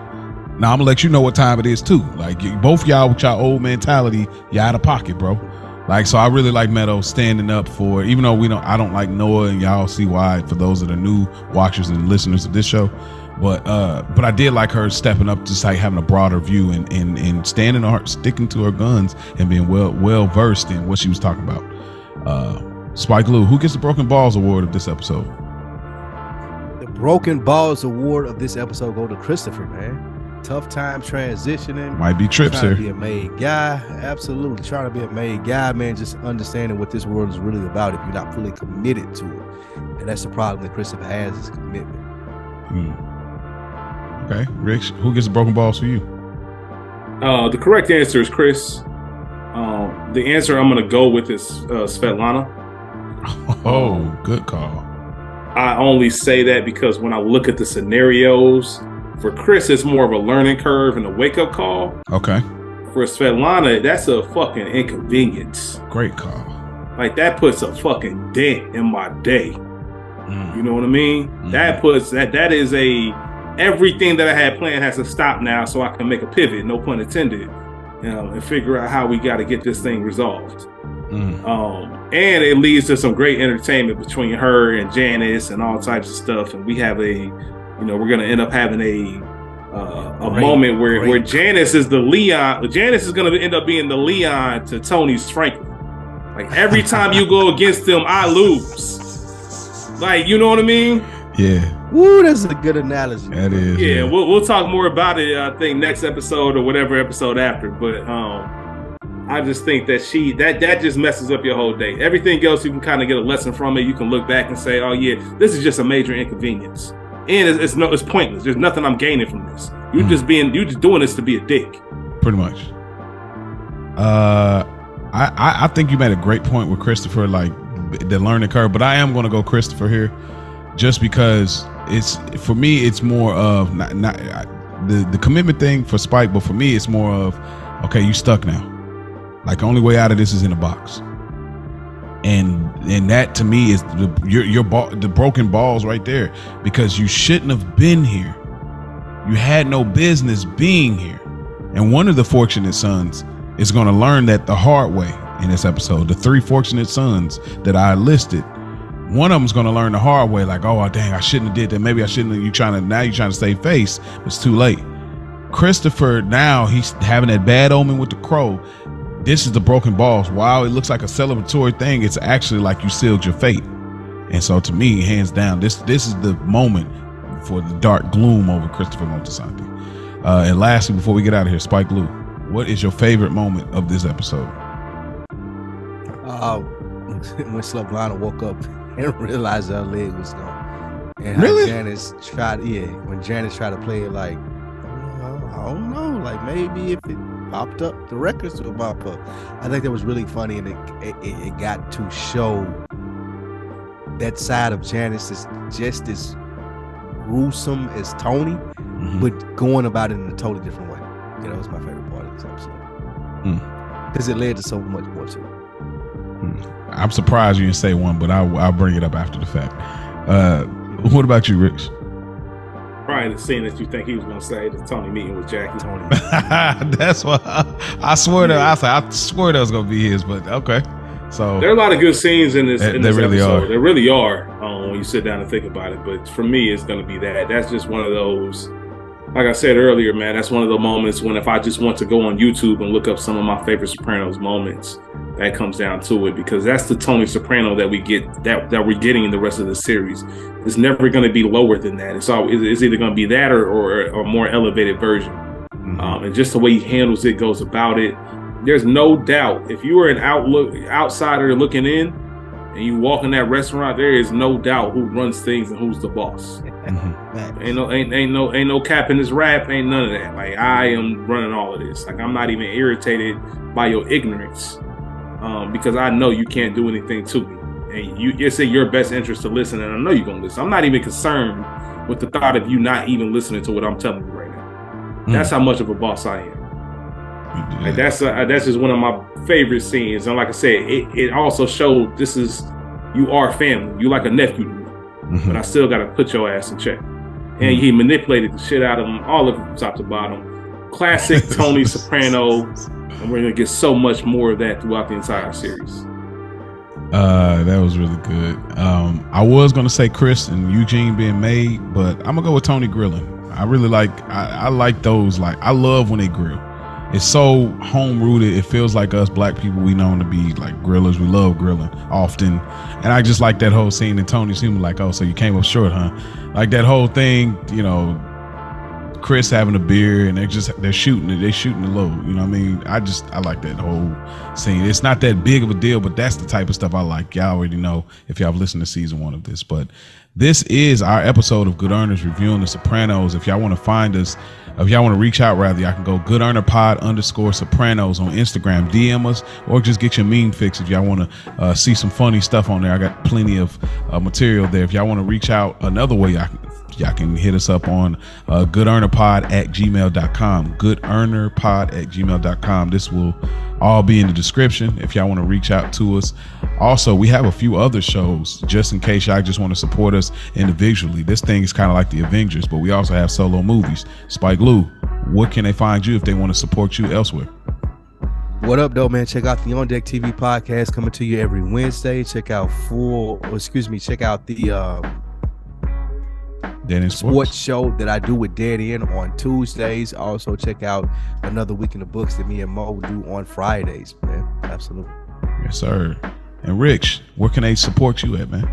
Now I'm gonna let you know what time it is too. Like both y'all with y'all old mentality, y'all out of pocket, bro. Like so, I really like Meadow standing up for. Even though we don't, I don't like Noah, and y'all see why. For those that are new watchers and listeners of this show, but uh, but I did like her stepping up, just like having a broader view and and and standing on sticking to her guns and being well well versed in what she was talking about. Uh, Spike Lou, who gets the Broken Balls Award of this episode? The Broken Balls Award of this episode go to Christopher, man. Tough time transitioning. Might be trips here. To be a made guy, absolutely. Trying to be a made guy, man. Just understanding what this world is really about. If you're not fully committed to it, and that's the problem that Christopher has is commitment. Hmm. Okay, Rich, who gets the broken balls for you? Uh, the correct answer is Chris. Um, the answer I'm going to go with is uh, Svetlana. Oh, good call. I only say that because when I look at the scenarios, for Chris, it's more of a learning curve and a wake up call. Okay. For Svetlana, that's a fucking inconvenience. Great call. Like that puts a fucking dent in my day. Mm. You know what I mean? Mm. That puts that that is a everything that I had planned has to stop now so I can make a pivot, no pun intended, you know, and figure out how we got to get this thing resolved. Mm. Um, and it leads to some great entertainment between her and Janice and all types of stuff. And we have a, you know, we're going to end up having a uh, a great, moment where where Janice is the Leon. Janice is going to end up being the Leon to Tony's Franklin. Like every time you go against them, I lose. Like you know what I mean? Yeah. Woo, that's a good analogy. That is. Yeah, we'll we'll talk more about it. I think next episode or whatever episode after. But um, I just think that she that that just messes up your whole day. Everything else you can kind of get a lesson from it. You can look back and say, oh yeah, this is just a major inconvenience, and it's, it's no it's pointless. There's nothing I'm gaining from this. You mm. just being, you're just doing this to be a dick. Pretty much. Uh, I, I I think you made a great point with Christopher, like the learning curve. But I am going to go Christopher here, just because it's for me it's more of not, not the the commitment thing for Spike, but for me it's more of okay, you stuck now. Like the only way out of this is in a box. And and that to me is the your your ball the broken balls right there because you shouldn't have been here. You had no business being here. And one of the fortunate sons is going to learn that the hard way in this episode. The three fortunate sons that I listed one of them's going to learn the hard way, like, oh, dang, I shouldn't have did that. Maybe I shouldn't. Have. You trying to now? You trying to save face? It's too late. Christopher now he's having that bad omen with the crow. This is the broken balls. While it looks like a celebratory thing, it's actually like you sealed your fate. And so, to me, hands down, this this is the moment for the dark gloom over Christopher Moltisanti. Uh, and lastly, before we get out of here, Spike Lou, what is your favorite moment of this episode? Uh, when Svetlana woke up and realized her leg was gone. And really? Janice tried, yeah, when Janice tried to play it like, I don't know, like maybe if it popped up, the records would pop up. I think that was really funny, and it it, it got to show that side of Janice is just as gruesome as Tony, mm-hmm. but going about it in a totally different way. You know, was my favorite part of this episode because mm. it led to so much more to it. Hmm. I'm surprised you didn't say one, but I'll, I'll bring it up after the fact. Uh, what about you, Rich? Probably the scene that you think he was going to say the Tony meeting with Jackie. Tony. That's what I, I swear that I, I swear that was going to be his, but okay. So there are a lot of good scenes in this. They, in this they really episode. are. There really are um, when you sit down and think about it. But for me, it's going to be that. That's just one of those like I said earlier, man, that's one of the moments when if I just want to go on YouTube and look up some of my favorite Sopranos moments, that comes down to it because that's the Tony Soprano that we get that that we're getting in the rest of the series. It's never going to be lower than that. It's all it's either going to be that or or a more elevated version. Mm-hmm. Um, and just the way he handles it, goes about it. There's no doubt if you are an outlook outsider looking in, and you walk in that restaurant, there is no doubt who runs things and who's the boss. Mm-hmm. Ain't no ain't, ain't no ain't no cap in this rap, ain't none of that. Like I am running all of this. Like I'm not even irritated by your ignorance. Um, because I know you can't do anything to me. And you it's in your best interest to listen, and I know you're gonna listen. I'm not even concerned with the thought of you not even listening to what I'm telling you right now. Mm. That's how much of a boss I am. Like that's uh, that's just one of my favorite scenes. And like I said, it, it also showed this is you are family. You like a nephew to me mm-hmm. but I still got to put your ass in check. And mm-hmm. he manipulated the shit out of them, all of them, top to bottom. Classic Tony Soprano, and we're gonna get so much more of that throughout the entire series. Uh, that was really good. Um, I was gonna say Chris and Eugene being made, but I'm gonna go with Tony grilling. I really like I, I like those. Like I love when they grill it's so home rooted. It feels like us black people we known to be like grillers. We love grilling often, and I just like that whole scene. And Tony seemed like, oh, so you came up short, huh? Like that whole thing, you know. Chris having a beer and they're just they're shooting it. They're shooting the low. You know what I mean? I just I like that whole scene. It's not that big of a deal, but that's the type of stuff I like. Y'all already know if y'all have listened to season one of this. But this is our episode of Good Earners reviewing The Sopranos. If y'all want to find us if y'all want to reach out, rather, y'all can go good earner pod underscore sopranos on Instagram, DM us, or just get your meme fix if y'all want to uh, see some funny stuff on there. I got plenty of uh, material there. If y'all want to reach out another way, y'all can, y'all can hit us up on uh, goodearnerpod at gmail.com. Goodearnerpod at gmail.com. This will all be in the description if y'all want to reach out to us. Also, we have a few other shows just in case y'all just want to support us individually. This thing is kind of like the Avengers, but we also have solo movies. Spike Lou, what can they find you if they want to support you elsewhere? What up, though, man? Check out the On Deck TV podcast coming to you every Wednesday. Check out full, excuse me, check out the uh, Dead End Sports. sports show that I do with Dead End on Tuesdays. Also, check out another week in the books that me and Mo do on Fridays, man. Absolutely. Yes, sir. And Rich, where can they support you at, man?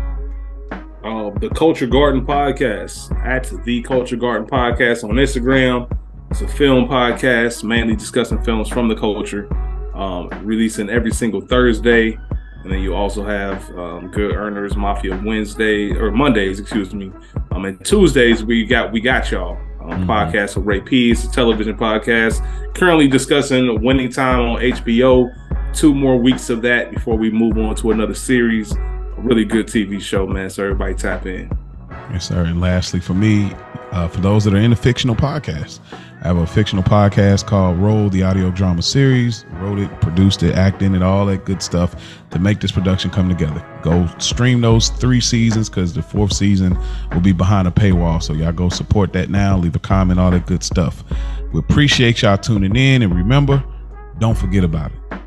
Uh, the Culture Garden Podcast at the Culture Garden Podcast on Instagram. It's a film podcast, mainly discussing films from the culture, um, releasing every single Thursday. And then you also have um, Good Earners Mafia Wednesday or Mondays, excuse me. Um, and Tuesdays we got we got y'all um, mm-hmm. podcast with Ray P. It's a television podcast. Currently discussing Winning Time on HBO. Two more weeks of that before we move on to another series. A really good TV show, man. So everybody tap in. Yes, sir. And lastly, for me, uh, for those that are in the fictional podcast, I have a fictional podcast called Roll, the audio drama series. Wrote it, produced it, acted it, all that good stuff to make this production come together. Go stream those three seasons because the fourth season will be behind a paywall. So y'all go support that now. Leave a comment, all that good stuff. We appreciate y'all tuning in. And remember, don't forget about it.